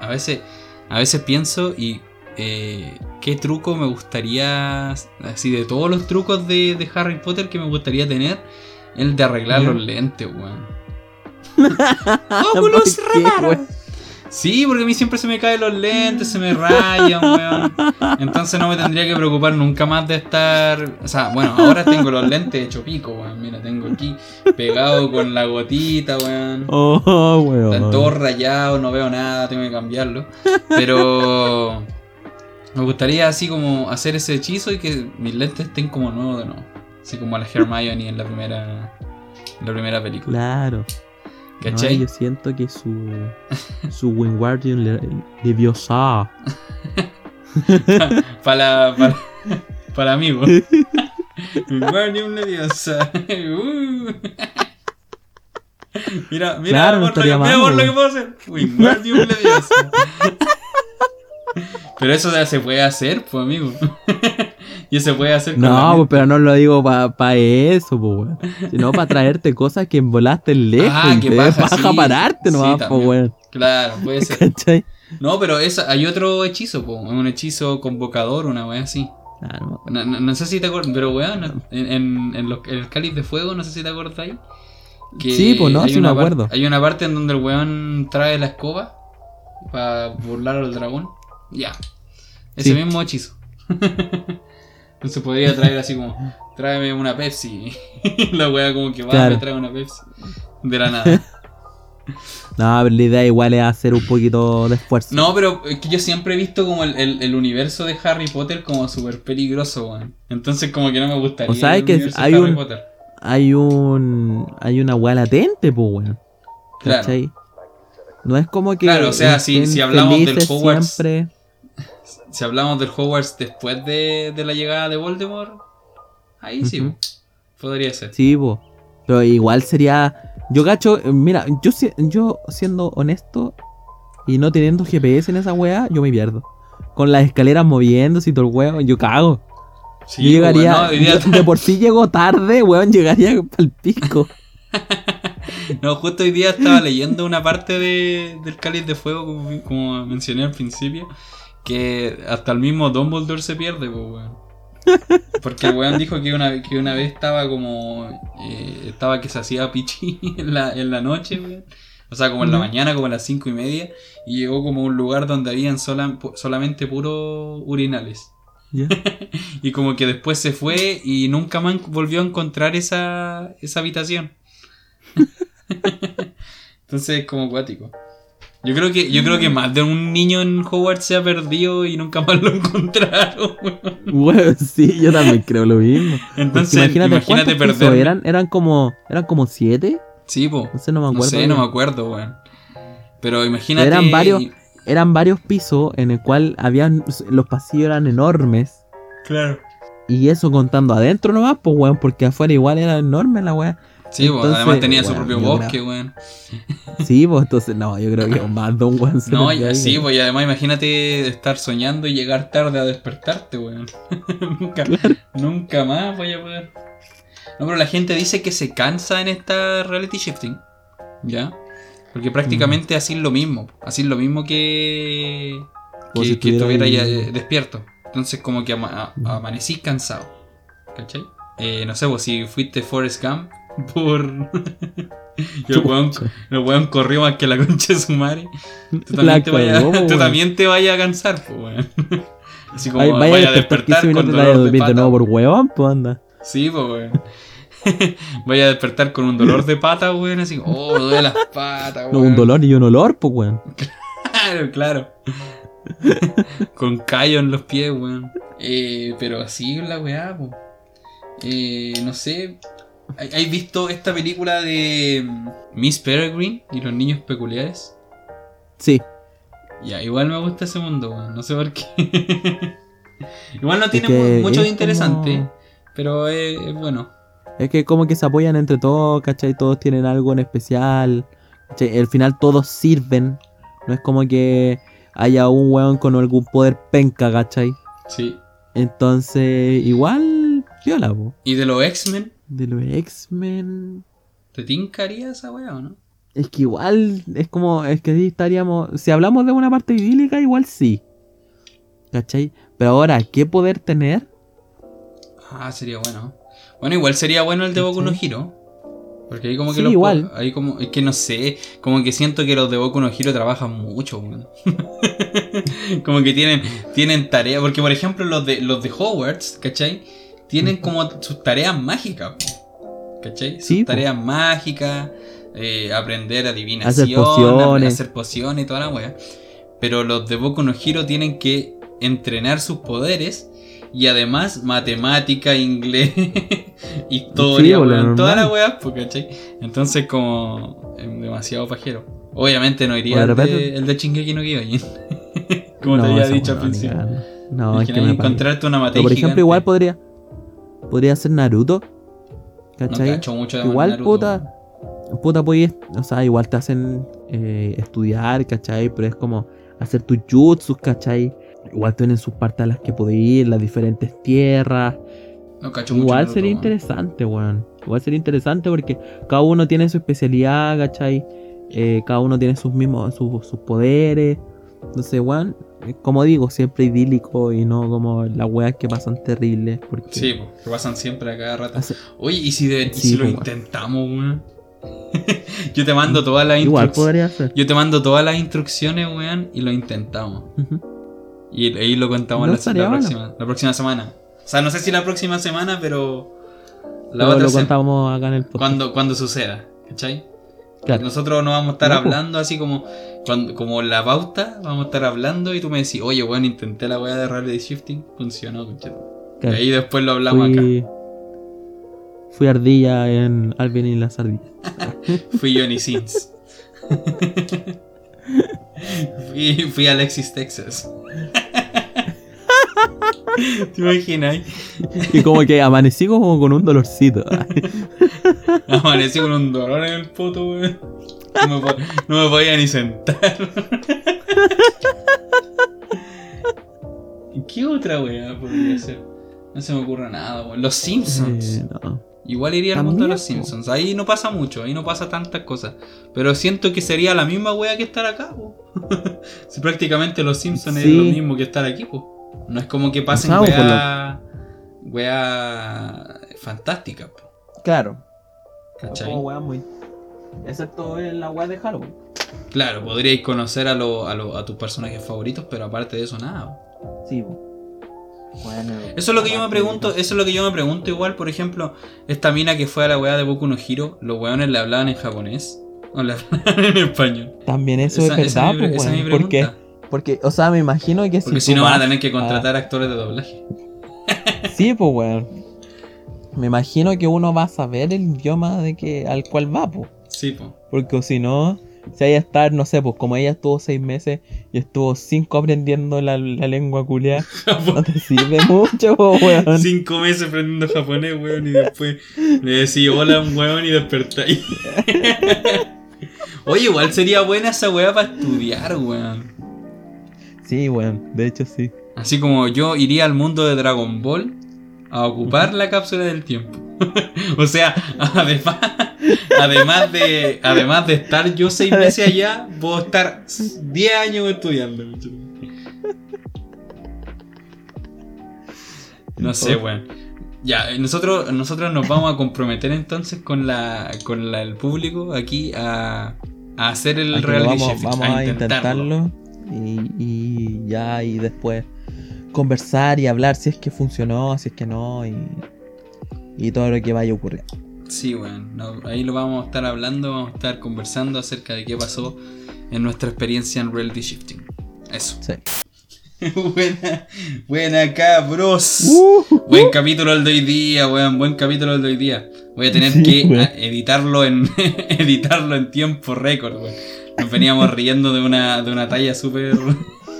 A veces, a veces pienso y eh, qué truco me gustaría, así de todos los trucos de, de Harry Potter que me gustaría tener, el de arreglar los lentes, weón. ¡Oculus ¿Por qué, reparo! weón? Sí, porque a mí siempre se me caen los lentes, se me rayan, weón. Entonces no me tendría que preocupar nunca más de estar. O sea, bueno, ahora tengo los lentes hecho pico, weón. Mira, tengo aquí pegado con la gotita, weón. Oh, weón. Están todos rayados, no veo nada, tengo que cambiarlo. Pero me gustaría así como hacer ese hechizo y que mis lentes estén como nuevos de nuevo. Así como a la Hermione en la primera, en la primera película. Claro. No, ¿Cachai? yo siento que su, su Wingardium le, le dio sa. para para para amigos. Wingardium Leviosa. Uh. Mira, mira, Claro, no por, lo que, mira lo que puedo hacer. Wingardium Leviosa. Pero eso ya se puede hacer, pues amigo. y se puede hacer con No, pues, pero no lo digo para pa eso, pues, weón. Sino para traerte cosas que volaste lejos Ah, que te paja, baja sí. pararte Sí, nomás, pues, también. weón. Claro, puede ser. ¿Cachai? No, pero eso, hay otro hechizo, po. un hechizo convocador, una wea así. Claro, No, no- no sé si te acuerdas, pero weón, en, en, en los- en el cáliz de fuego, no sé si te acuerdas ahí. Sí, pues, no, hay sí me acuerdo. hay una parte en donde el weón trae la escoba para burlar al dragón. Ya. Ese Sí. mismo hechizo. Entonces podría traer así como, tráeme una Pepsi. la wea como que va, Claro. me trae una Pepsi. De la nada. No, pero la idea igual es hacer un poquito de esfuerzo. No, pero es que yo siempre he visto como el, el- el universo de Harry Potter como súper peligroso, weón. Entonces como que no me gustaría O sea, el que hay Harry un- Potter. Hay un. Hay una weá latente, pues, weón. Claro. No es como que. Claro, o sea, si- si hablamos del Hogwarts- Siempre. Si hablamos del Hogwarts después de, de la llegada de Voldemort, ahí sí, podría ser. Sí, po. Pero igual sería. Yo cacho, eh, mira, yo, yo siendo honesto y no teniendo GPS en esa weá, yo me pierdo. Con las escaleras moviéndose y todo el weón, yo cago. Sí, yo llegaría. no, yo de por sí llego tarde, weón, llegaría al pico. no, justo hoy día estaba leyendo una parte de, del Cáliz de Fuego, como, como mencioné al principio, que hasta el mismo Dumbledore se pierde, pues, weón. Porque el weón dijo que una, que una vez estaba como. eh, estaba que se hacía pichi en la, en la noche, weón. O sea, como en la mañana, como a las cinco y media. Y llegó como a un lugar donde habían sola- solamente puros urinales. Y como que después se fue y nunca más volvió a encontrar esa, esa habitación. Entonces es como acuático. Yo creo que, yo creo que más de un niño en Hogwarts se ha perdido y nunca más lo encontraron. weón. Weón, sí, yo también creo lo mismo. Entonces, imagínate, imagínate, ¿cuántos pisos perder. eran, eran como. Eran como siete. Sí, po. No sé, no me No acuerdo. sé, bien. no me acuerdo, weón. Pero imagínate. Eran varios- Eran varios pisos en el cual habían. Los pasillos eran enormes. Claro. Y eso contando adentro nomás, pues weón, porque afuera igual era enorme la weá. Sí, Entonces, además tenía su propio bosque, weón. Sí, pues entonces, no, yo creo que más de un weón No, y ahí, sí, pues y además imagínate estar soñando y llegar tarde a despertarte, weón. nunca, nunca más voy a poder. No, pero la gente dice que se cansa en esta reality shifting. ¿Ya? Porque prácticamente así es lo mismo. Así es lo mismo que. Que, si que estuviera ya eh, despierto. Entonces, como que ama- a- amanecí cansado. ¿Cachai? eh, no sé, pues si fuiste Forrest Gump por. y el weón, el weón corrió más que la concha de su madre. Tú también, La te, vaya, cagó, tú también te vayas a cansar, pues, weón. Así como Ay, vaya, a despertar 15 con vaya dolor de dormir de pata. nuevo por huevón, pues anda. Sí, pues, weón. Vaya a despertar con un dolor de pata, weón. Así, oh, duele las patas, No, weón. un dolor y un olor, pues weón. Claro, claro. Con callo en los pies, weón. Eh, pero así la weá, po. Eh, no sé. ¿Hay- ¿Has visto esta película de mm, Miss Peregrine y los niños peculiares? Sí. Ya, igual me gusta ese mundo, weón. No sé por qué. igual no Es tiene que mucho de es interesante, como- pero es, es bueno. Es que como que se apoyan entre todos, ¿cachai? Todos tienen algo en especial. ¿cachai? Al final todos sirven. No es como que haya un weón con algún poder penca, ¿cachai? Sí. Entonces, igual, viola, po. ¿Y de los X-Men? De los X-Men. ¿Te tincaría esa weá o no? Es que igual, es como, es que ahí estaríamos. Si hablamos de una parte idílica, igual sí. ¿Cachai? Pero ahora, ¿qué poder tener? Ah, sería bueno. Bueno, igual sería bueno el de Boku no. Hero. Porque ahí como que Sí, los igual. ahí como es que no sé, como que siento que los de Boku no Hero trabajan mucho, weón. como que tienen tienen tareas, porque por ejemplo los de los de Hogwarts, ¿cachai? Tienen como sus tareas mágicas, ¿cachai? Sus Sí, po. tareas mágicas, eh, aprender adivinación, Hacer pociones. hacer pociones y toda la wea. Pero los de Boku no Hero tienen que entrenar sus poderes y además matemática, inglés, historia, Sí, weón, toda la weá, ¿cachai? Entonces como demasiado pajero. Obviamente no iría el, de, el de Shingeki no Kyojin. como te No, había esa dicho al principio. No, es que me encontrarte una materia por ejemplo, igual podría. Podría ser Naruto. ¿Cachai? cacho mucho de igual, Naruto, puta. Puta, pues. O sea, igual te hacen eh, estudiar, ¿cachai? Pero es como hacer tus jutsus, ¿cachai? Igual tienen sus partes a las que podés ir, las diferentes tierras. No cacho mucho Igual sería interesante, weón. Igual sería interesante porque cada uno tiene su especialidad, ¿cachai? Eh, cada uno tiene sus mismos, sus, sus poderes. Entonces, weón, como digo, siempre idílico y no como las weas que pasan terribles. Porque Sí, po, que pasan siempre a cada rato. hace- Oye, ¿y si, de- y Sí, si lo pues, intentamos, weón? Yo te mando todas las igual instrucciones. podría ser. Yo te mando todas las instrucciones, weón, y lo intentamos. Y ahí lo contamos No la, próxima, la próxima semana. O sea, no sé si la próxima semana, pero la Pero otra lo semana. contamos acá en el podcast. Cuando, cuando suceda, ¿cachai? Claro. Nosotros no vamos a estar No, hablando así como cuando, como la pauta, vamos a estar hablando y tú me decís, oye, weón, intenté la weá de reality shifting, funcionó. Claro. Y ahí después lo hablamos acá. fui, fui ardilla en Alvin y las ardillas. Fui Johnny Sins. fui, fui Alexis Texas. ¿Te imaginas? Y como que amanecí como con un dolorcito. Amanecí con un dolor en el poto, weón. No no me podía ni sentar. ¿Y ¿Qué otra weá podría ser? No se me ocurre nada, weón. Los Simpsons. Eh, no. Igual iría al mundo de los. Simpsons. Ahí no pasa mucho, ahí no pasa tantas cosas. Pero siento que sería la misma wea que estar acá, po. si prácticamente los Simpsons es lo mismo que estar aquí, po. No es como que pasen po, por lo- wea. wea fantástica, po. Claro. ¿Cachai? Como weá muy. Excepto en la weá de Halloween. Claro, podríais conocer a, lo- a, lo- a tus personajes favoritos, pero aparte de eso, nada. Sí. Bueno. Eso es lo que yo me pregunto, eso es lo que yo me pregunto igual, por ejemplo, esta mina que fue a la weá de Boku no Hiro, los weones le hablaban en japonés o le hablaban en español. También eso Esa- es esa verdad, es mi- pues, esa es mi weón. Porque, pregunta. Porque, o sea, me imagino que Porque si no van a tener que a- contratar actores de doblaje. Sí, pues, weón. Me imagino que uno va a saber el idioma de que al cual va, pues. Sí, po. Porque si no, si hay a estar, no sé, pues como ella estuvo seis meses y estuvo cinco aprendiendo la, la lengua culia, no te sirve mucho, po, weón. Cinco meses aprendiendo japonés, weón, y después le decís hola a un weón y despertáis. Oye, igual sería buena esa weá para estudiar, weón. Sí, weón, de hecho sí. Así como yo iría al mundo de Dragon Ball a ocupar la cápsula del tiempo. o sea, además, además de además de estar yo seis meses allá, puedo estar 10 años estudiando. No sé, weón. Ya, nosotros, nosotros nos vamos a comprometer entonces con la con la- el público aquí a, a hacer el Aquí reality vamos, a intentarlo y, y ya y después conversar y hablar si es que funcionó, si es que no y, y todo lo que vaya ocurriendo. Sí, bueno, no, ahí lo vamos a estar hablando, vamos a estar conversando acerca de qué pasó en nuestra experiencia en reality shifting. Eso. Sí. buena, buena cabros. Uh, Buen capítulo el de hoy día, weón. Buen capítulo el de hoy día. Voy a tener Sí, que weón. editarlo en editarlo en tiempo récord, weón. Nos veníamos riendo de una, de una talla súper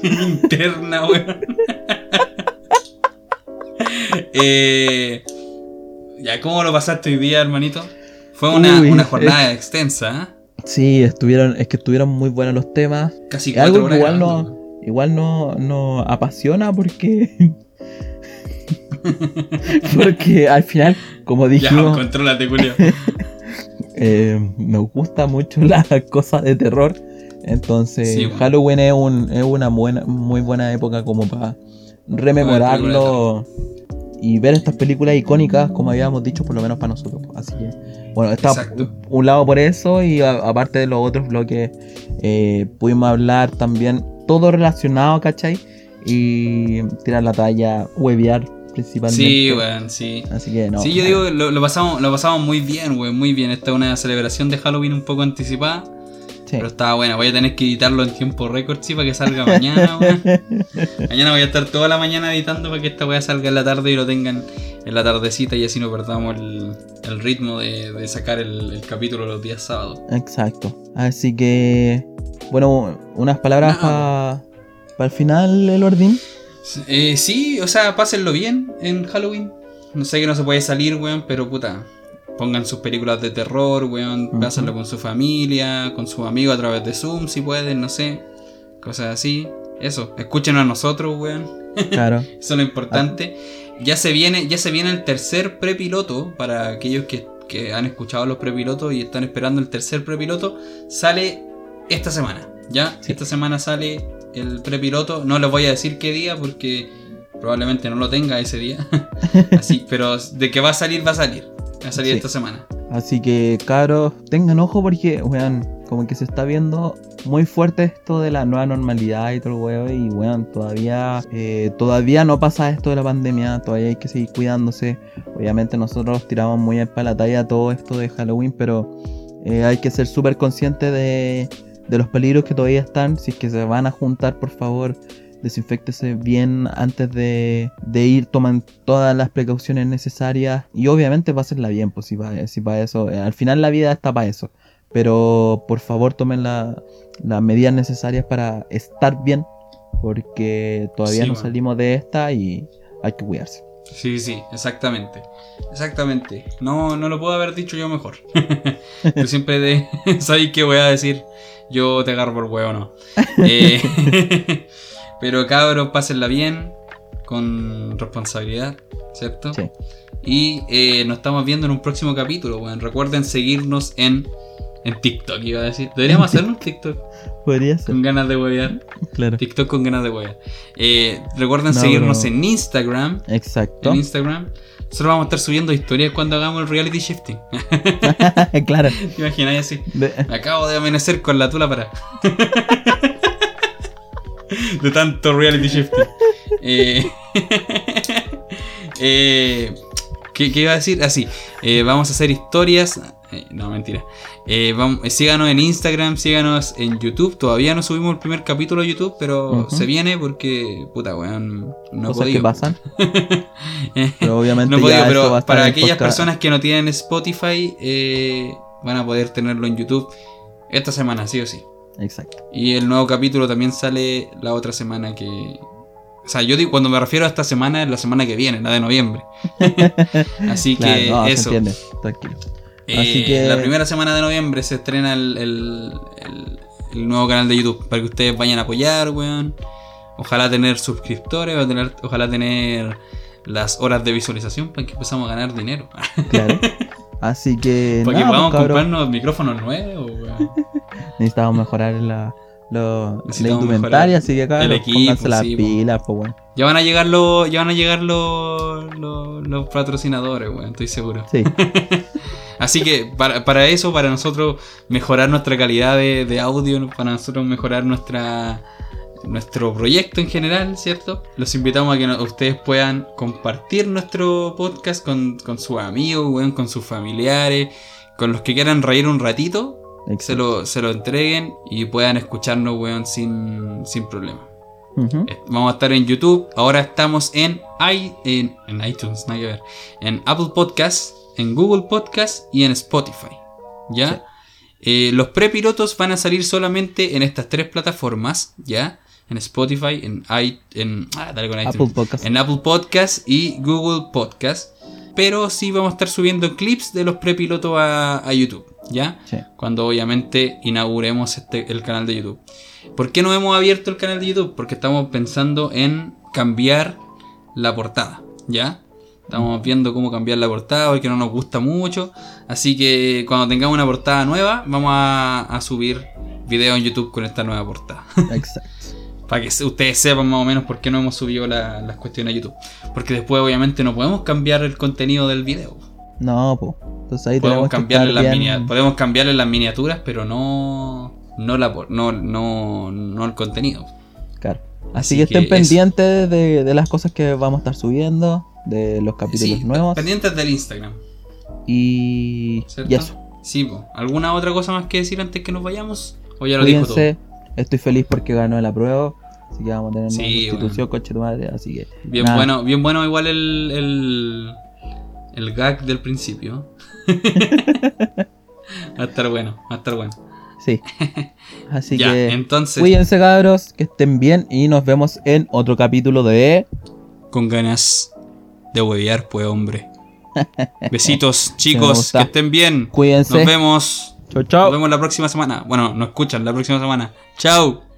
interna, weón. eh, ya, ¿cómo lo pasaste hoy día, hermanito? Fue una, Uy, una jornada extensa, ¿eh? Sí, estuvieron, es que estuvieron muy buenos los temas. Casi cuatro algo horas igual grabando, no, igual no, no apasiona porque porque al final, como Ya, dijimos, contrólate, Julio. eh, me gusta mucho las cosas de terror. Entonces, Sí, bueno. Halloween es, un, es una buena, muy buena época como para rememorarlo y ver estas películas icónicas, como habíamos dicho, por lo menos para nosotros. Así que, bueno, está Exacto. un lado por eso y a- aparte de los otros bloques, eh, pudimos hablar también todo relacionado, ¿cachai? Y tirar la talla, huevear principalmente. Sí, weón, sí. Así que no. sí, yo digo, lo, lo pasamos, lo pasamos muy bien, weón, muy bien. Esta es una celebración de Halloween un poco anticipada, sí. pero estaba buena. Voy a tener que editarlo en tiempo récord, sí, para que salga mañana, weón. Mañana voy a estar toda la mañana editando para que esta weá salga en la tarde y lo tengan en la tardecita y así no perdamos el, el ritmo de, de sacar el, el capítulo los días sábados. Exacto. Así que, bueno, unas palabras Nada. para el final, el orden. Eh, sí, o sea, pásenlo bien en Halloween. No sé que no se puede salir, weón, pero puta. Pongan sus películas de terror, weón. Ujú. Pásenlo con su familia, con sus amigos a través de Zoom, si pueden, no sé. Cosas así. Eso, escúchenos a nosotros, weón. Claro. Eso es lo importante. Ya se viene, ya se viene el tercer prepiloto. Para aquellos que, que han escuchado los prepilotos y están esperando el tercer prepiloto. Sale esta semana. ¿Ya? Sí. Esta semana sale el prepiloto. No les voy a decir qué día porque probablemente no lo tenga ese día. Así, pero de que va a salir, va a salir. Va a salir Sí. esta semana. Así que, cabros, tengan ojo porque, weón, como que se está viendo muy fuerte esto de la nueva normalidad y todo el weón. Y, weón, todavía, eh, todavía no pasa esto de la pandemia. Todavía hay que seguir cuidándose. Obviamente, nosotros tiramos muy para la talla todo esto de Halloween, pero eh, hay que ser súper conscientes de, de los peligros que todavía están. Si es que se van a juntar, por favor, desinfectese bien antes de, de ir, toman todas las precauciones necesarias y obviamente pásenla bien, pues si para si pa eso, eh, al final la vida está para eso, pero por favor tomen la- las medidas necesarias para estar bien, porque todavía Sí, no salimos de esta y hay que cuidarse. Sí, sí, exactamente. Exactamente. No, no lo puedo haber dicho yo mejor. Tú siempre de, sabes qué voy a decir. Yo te agarro por huevo, no. Eh, pero cabros, pásenla bien, con responsabilidad, ¿cierto? Sí. Y eh, nos estamos viendo en un próximo capítulo, weón. Recuerden seguirnos en, en TikTok, iba a decir. Deberíamos hacer un TikTok Podría ser, con ganas de huevear. claro. TikTok con ganas de huevear. Eh, recuerden No, seguirnos pero- en Instagram Exacto. en Instagram. Nosotros vamos a estar subiendo historias cuando hagamos el reality shifting. claro. ¿Te imaginas así? De- Me acabo de amanecer con la tula para. De tanto reality shifting. Eh, eh, ¿qué, qué iba a decir? Así, vamos a hacer historias. eh, no, mentira. Eh, vamos, eh, síganos en Instagram, síganos en YouTube. Todavía no subimos el primer capítulo a YouTube, pero se viene porque, puta, weón, no cosas que pasan. Eh, Pero obviamente no he podido, ya esto va a pero para aquellas personas que no tienen Spotify, eh, van a poder tenerlo en YouTube esta semana, sí o sí. Exacto. Y el nuevo capítulo también sale la otra semana que... O sea, yo digo, cuando me refiero a esta semana, es la semana que viene, la de noviembre. Así Claro, que no, se eso. entiende. Tranquilo. Eh, Así que- La primera semana de noviembre se estrena el, el- el- el nuevo canal de YouTube para que ustedes vayan a apoyar, weón. Ojalá tener suscriptores, tener- ojalá tener las horas de visualización para que empezamos a ganar dinero. Claro. Así que. Para que podamos pues, cabros, comprarnos micrófonos nuevos, weón. Necesitamos mejorar la, lo- la indumentaria, así que acá el equipo, las pilas, pues bueno. Ya van a llegar los, ya van a llegar los, los, los patrocinadores, weón, estoy seguro. Sí. Así que para, para eso, para nosotros mejorar nuestra calidad de, de audio, para nosotros mejorar nuestra nuestro proyecto en general, ¿cierto? Los invitamos a que no- ustedes puedan compartir nuestro podcast con, con sus amigos, weón, con sus familiares, con los que quieran reír un ratito, se lo, se lo entreguen y puedan escucharnos, weón, sin, sin problema. Eh, Vamos a estar en YouTube. Ahora estamos en, i- en, en iTunes, nada que ver. En Apple Podcasts, en Google Podcasts y en Spotify. ¿Ya? Eh, los prepilotos van a salir solamente en estas tres plataformas. ¿Ya? En Spotify, en, i- en, ah, dale con iTunes. Apple Podcast. en Apple Podcasts y Google Podcasts. Pero sí vamos a estar subiendo clips de los prepilotos a, a YouTube. ¿Ya? Sí. cuando obviamente inauguremos este, el canal de YouTube. ¿Por qué no hemos abierto el canal de YouTube? Porque estamos pensando en cambiar la portada, ¿ya? Estamos viendo cómo cambiar la portada porque no nos gusta mucho. Así que cuando tengamos una portada nueva, vamos a, a subir video en YouTube con esta nueva portada. Exacto. Para que ustedes sepan más o menos por qué no hemos subido la- las cuestiones a YouTube. Porque después obviamente no podemos cambiar el contenido del video. No, pues. Entonces ahí Podemos cambiarle, las bien- podemos cambiarle las miniaturas, pero no, no, la, no, no, no el contenido. Claro. Así Así, que estén pendientes de, de las cosas que vamos a estar subiendo, de los capítulos Sí, nuevos. pendientes del Instagram. Y, ¿cierto? y eso. Sí, po. ¿alguna otra cosa más que decir antes que nos vayamos? ¿O ya lo dijo todo? Cuídense. Estoy feliz porque ganó la prueba. Así que vamos a tener Sí, una constitución, coche tu madre. Así que. Bien nada. bueno, bien bueno igual el, el, el gag del principio. va a estar bueno, va a estar bueno. Sí. Así ya, que. entonces, Cuídense, cabros. Que estén bien. Y nos vemos en otro capítulo de. con ganas de huevear, pues hombre. Besitos, chicos, que estén bien. Cuídense. Nos vemos. Chau, Nos chau. vemos la próxima semana. Bueno, nos escuchan la próxima semana. Chao.